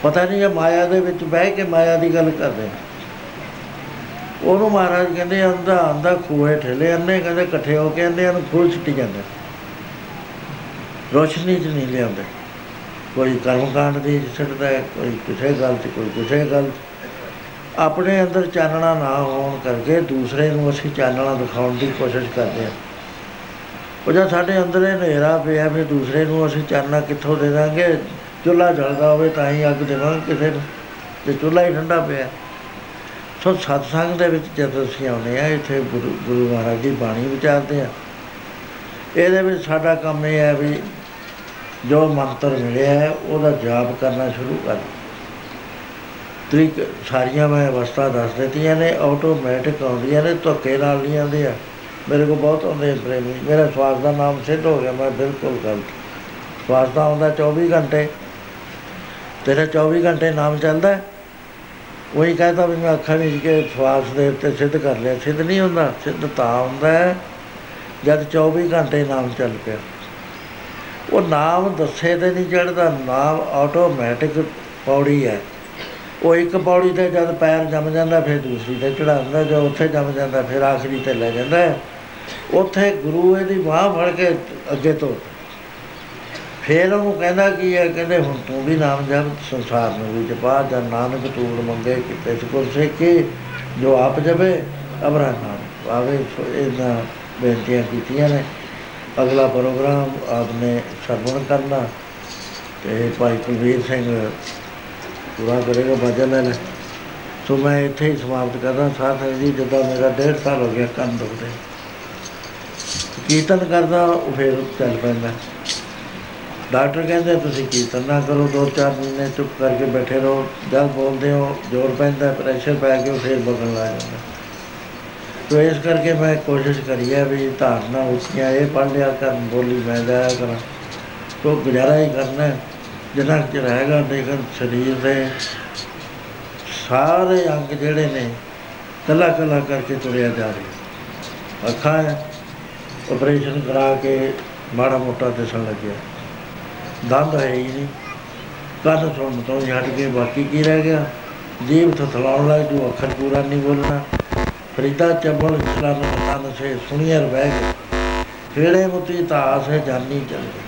S1: ਪਤਾ ਨਹੀਂ ਇਹ ਮਾਇਆ ਦੇ ਵਿੱਚ ਬਹਿ ਕੇ ਮਾਇਆ ਦੀ ਗੱਲ ਕਰਦੇ ਨੇ। ਉਹਨੂੰ ਮਹਾਰਾਜ ਕਹਿੰਦੇ ਅੰਦਾ ਅੰਦਾ ਖੂਹੇ ਠੇਲੇ, ਅੰਨੇ ਕਹਿੰਦੇ ਇਕੱਠੇ ਹੋ ਕੇ ਅੰਨਿਆਂ ਨੂੰ ਖੂਹ ਛਿੱਟੀ ਜਾਂਦੇ ਰੋਸ਼ਨੀ 'ਚ ਨਹੀਂ ਲਿਆਉਂਦੇ। ਕੋਈ ਕਰਮਕਾਂਡ ਦੀ ਛੱਡਦਾ ਹੈ, ਕੋਈ ਕਿਸੇ ਗੱਲ 'ਚ, ਕੋਈ ਕਿਸੇ ਗੱਲ 'ਚ। ਆਪਣੇ ਅੰਦਰ ਚਾਨਣਾ ਨਾ ਹੋਣ ਕਰਕੇ ਦੂਸਰੇ ਨੂੰ ਅਸੀਂ ਚਾਨਣਾ ਦਿਖਾਉਣ ਦੀ ਕੋਸ਼ਿਸ਼ ਕਰਦੇ ਹਾਂ। ਉਹ ਜਦ ਸਾਡੇ ਅੰਦਰ ਇਹ ਹਨੇਰਾ ਪਿਆ ਫਿਰ ਦੂਸਰੇ ਨੂੰ ਅਸੀਂ ਚਾਨਣਾ ਕਿੱਥੋਂ ਦੇ ਦਾਂਗੇ? ਚੁੱਲ੍ਹਾ ਜਲਦਾ ਹੋਵੇ ਤਾਂ ਹੀ ਅੱਗ ਦੇਵਾਂਗੇ ਕਿਸੇ ਨੂੰ। ਤੇ ਚੁੱਲ੍ਹਾ ਹੀ ਠੰਡਾ ਪਿਆ। ਸੋ ਸਤਸੰਗ ਦੇ ਵਿੱਚ ਜਦੋਂ ਅਸੀਂ ਆਉਂਦੇ ਆ ਇੱਥੇ ਗੁਰੂ ਗੁਰੂ ਮਹਾਰਾਜ ਦੀ ਬਾਣੀ ਵਿਚਾਰਦੇ ਆ ਇਹਦੇ ਵਿੱਚ ਸਾਡਾ ਕੰਮ ਇਹ ਹੈ ਵੀ ਜੋ ਮੰਤਰ ਮਿਲਿਆ ਹੈ, ਉਹਦਾ ਜਾਪ ਕਰਨਾ ਸ਼ੁਰੂ ਕਰ ਤਰੀਕ, ਸਾਰੀਆਂ ਮੈਂ ਅਵਸਥਾ ਦੱਸ ਦਿੱਤੀਆਂ ਨੇ ਆਟੋਮੈਟਿਕ ਆਉਂਦੀਆਂ ਨੇ ਧੱਕੇ ਨਾਲ ਨਹੀਂ ਆਉਂਦੀਆਂ। ਮੇਰੇ ਕੋਲ ਬਹੁਤ ਆਉਂਦੇ ਪ੍ਰੇਮੀ ਮੇਰਾ ਸਵਾਸ ਦਾ ਨਾਮ ਸਿੱਧ ਹੋ ਗਿਆ, ਮੈਂ ਬਿਲਕੁਲ ਗਲਤ। ਸਵਾਸ ਦਾ ਆਉਂਦਾ 24 ਘੰਟੇ। ਤੇਰਾ 24 ਘੰਟੇ ਨਾਮ ਚੱਲਦਾ ਹੈ। ਉਹੀ ਕਹਤਾ ਵੀ ਮੈਂ ਅੱਖਾਂ ਵਿੱਚ ਕੇ ਸਵਾਸ ਦੇ ਉੱਤੇ ਸਿੱਧ ਕਰ ਲਿਆ। ਸਿੱਧ ਨਹੀਂ ਹੁੰਦਾ, ਸਿੱਧ ਤਾਂ ਹੁੰਦਾ ਹੈ, ਜਦ 24 ਘੰਟੇ ਨਾਮ ਚੱਲ ਪਿਆ। ਉਹ ਨਾਮ ਦੱਸੇ ਤੇ ਨਹੀਂ ਚੜਦਾ ਨਾਮ ਆਟੋਮੈਟਿਕ ਪੌੜੀ ਹੈ। ਉਹ ਇੱਕ ਪੌੜੀ ਤੇ ਜਦ ਪੈਰ ਜੰਮ ਜਾਂਦਾ, ਫਿਰ ਦੂਸਰੀ ਤੇ ਚੜਾਉਂਦਾ ਜੋ ਉੱਥੇ ਜੰਮ ਜਾਂਦਾ, ਫਿਰ ਆਖਰੀ ਤੇ ਲੈ ਜਾਂਦਾ ਹੈ। ਉੱਥੇ ਗੁਰੂ ਇਹਦੀ ਬਾਹ ਫੜ ਕੇ ਅੱਗੇ ਤੋਂ ਫਿਰ ਉਹਨੂੰ ਕਹਿੰਦਾ ਕੀ ਹੈ, ਕਹਿੰਦੇ ਹੁਣ ਤੂੰ ਵੀ ਨਾਮ ਜਪ, ਸੰਸਾਰ ਨੂੰ ਵੀ ਜਪਾ, ਜਾਂ ਨਾਨਕ ਤੂੜ ਮੰਗੇ ਕਿਤੇ ਸਕੋ ਸੇਕੇ, ਜੋ ਆਪ ਜਪੇ ਅਬਰਾ ਨਾਮ ਆਵੇ ਸੋ ਇਹਨਾਂ ਬੇਨਤੀਆਂ ਕੀਤੀਆਂ ਨੇ। ਅਗਲਾ ਪ੍ਰੋਗਰਾਮ ਆਪਨੇ ਸਰਵਣ ਕਰਨਾ ਤੇ ਭਾਈ ਕੁਲਵੀਰ ਸਿੰਘ ਪੂਰਾ ਕਰੇਗਾ ਭਜਨ ਲੈ ਸੋ ਮੈਂ ਇੱਥੇ ਹੀ ਸਮਾਪਤ ਕਰਦਾ, ਸਾਥ ਹੈ ਜੀ, ਜਿੱਦਾਂ ਮੇਰਾ ਡੇਢ ਸਾਲ ਹੋ ਗਿਆ ਕੰਨ ਦੁਖਦੇ ਕੀਰਤਨ ਕਰਦਾ, ਉਹ ਫਿਰ ਚੱਲ ਪੈਂਦਾ। ਡਾਕਟਰ ਕਹਿੰਦੇ, ਤੁਸੀਂ ਕੀਰਤਨ ਨਾ ਕਰੋ, ਦੋ ਚਾਰ ਮਹੀਨੇ ਚੁੱਪ ਕਰਕੇ ਬੈਠੇ ਰਹੋ। ਜਦ ਬੋਲਦੇ ਹੋ, ਜ਼ੋਰ ਪੈਂਦਾ ਪ੍ਰੈਸ਼ਰ ਪੈ ਕੇ ਉਹ ਫਿਰ ਬਗਣ ਲੱਗ ਜਾਂਦਾ। ਤੋ ਇਸ ਕਰਕੇ ਮੈਂ ਕੋਸ਼ਿਸ਼ ਕਰੀ ਹੈ ਵੀ ਧਾਰਨਾ ਉੱਚੀਆਂ, ਇਹ ਪੜ੍ਹ ਲਿਆ ਕਰ ਬੋਲੀ ਮੈਂ ਜਾਇਆ ਕਰਾਂ। ਤੋ ਗੁਜ਼ਾਰਾ ਹੀ ਕਰਨਾ ਹੈ। ਜਿੰਨਾ ਕੁ ਚਿਰ ਹੈਗਾ ਲੇਕਿਨ ਸਰੀਰ ਦੇ ਸਾਰੇ ਅੰਗ ਜਿਹੜੇ ਨੇ ਕੱਲਾ ਕੱਲਾ ਕਰਕੇ ਤੁਰਿਆ ਜਾ ਰਿਹਾ। ਅੱਖਾਂ ਆਪਰੇਸ਼ਨ ਕਰਾ ਕੇ ਮਾੜਾ ਮੋਟਾ ਦਿਸਣ ਲੱਗਿਆ। ਦੰਦ ਹੈ ਹੀ ਨਹੀਂ। ਕੰਨ ਸੁਣਨ ਤੋਂ ਹੀ ਹਟ ਕੇ ਬਾਕੀ ਕੀ ਰਹਿ ਗਿਆ? ਜੀਭ ਥਥਲਾਉਣ ਲੱਗ ਜੂ, ਅੱਖਰ ਪੂਰਾ ਨਹੀਂ ਬੋਲਣਾ। ਫਰੀਦਾ ਚੱਬਲ ਇਸਲਾਮ ਕੰਨ ਸੇ ਸੁਣੀਅਰ ਬਹਿ ਗਏ। ਖੇੜੇ ਮੁਤੀ ਤਾਸ ਹੈ, ਜਾਨੀ ਚੱਲ ਗਈ।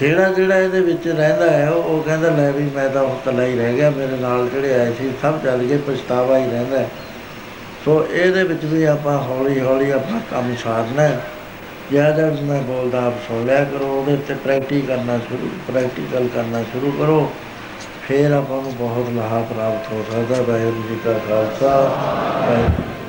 S1: ਖੇੜਾ ਜਿਹੜਾ ਇਹਦੇ ਵਿੱਚ ਰਹਿੰਦਾ ਹੈ, ਉਹ ਉਹ ਕਹਿੰਦਾ, ਲੈ ਵੀ ਮੈਂ ਤਾਂ ਹੁਣ ਇਕੱਲਾ ਹੀ ਰਹਿ ਗਿਆ, ਮੇਰੇ ਨਾਲ ਜਿਹੜੇ ਆਏ ਸੀ, ਸਭ ਚੱਲ ਗਏ, ਪਛਤਾਵਾ ਹੀ ਰਹਿੰਦਾ ਹੈ। ਸੋ ਇਹਦੇ ਵਿੱਚ ਵੀ ਆਪਾਂ ਹੌਲੀ ਹੌਲੀ ਆਪਣਾ ਕੰਮ ਸਾਰਨਾ ਹੈ। ਜ਼ਿਆਦਾ ਮੈਂ ਬੋਲਦਾ, ਆਪ ਸੁਣ ਲਿਆ ਕਰੋ, ਉਹਦੇ ਤੇ ਪ੍ਰੈਕਟਿਸ ਕਰਨਾ ਸ਼ੁਰੂ ਪ੍ਰੈਕਟੀਕਲ ਕਰਨਾ ਸ਼ੁਰੂ ਕਰੋ। ਫਿਰ ਆਪਾਂ ਨੂੰ ਬਹੁਤ ਲਾਹਾ ਪ੍ਰਾਪਤ ਹੋ ਸਕਦਾ। ਵਾਹਿਗੁਰੂ ਜੀ ਕਾ ਖਾਲਸਾ, ਵਾਹਿਗੁਰੂ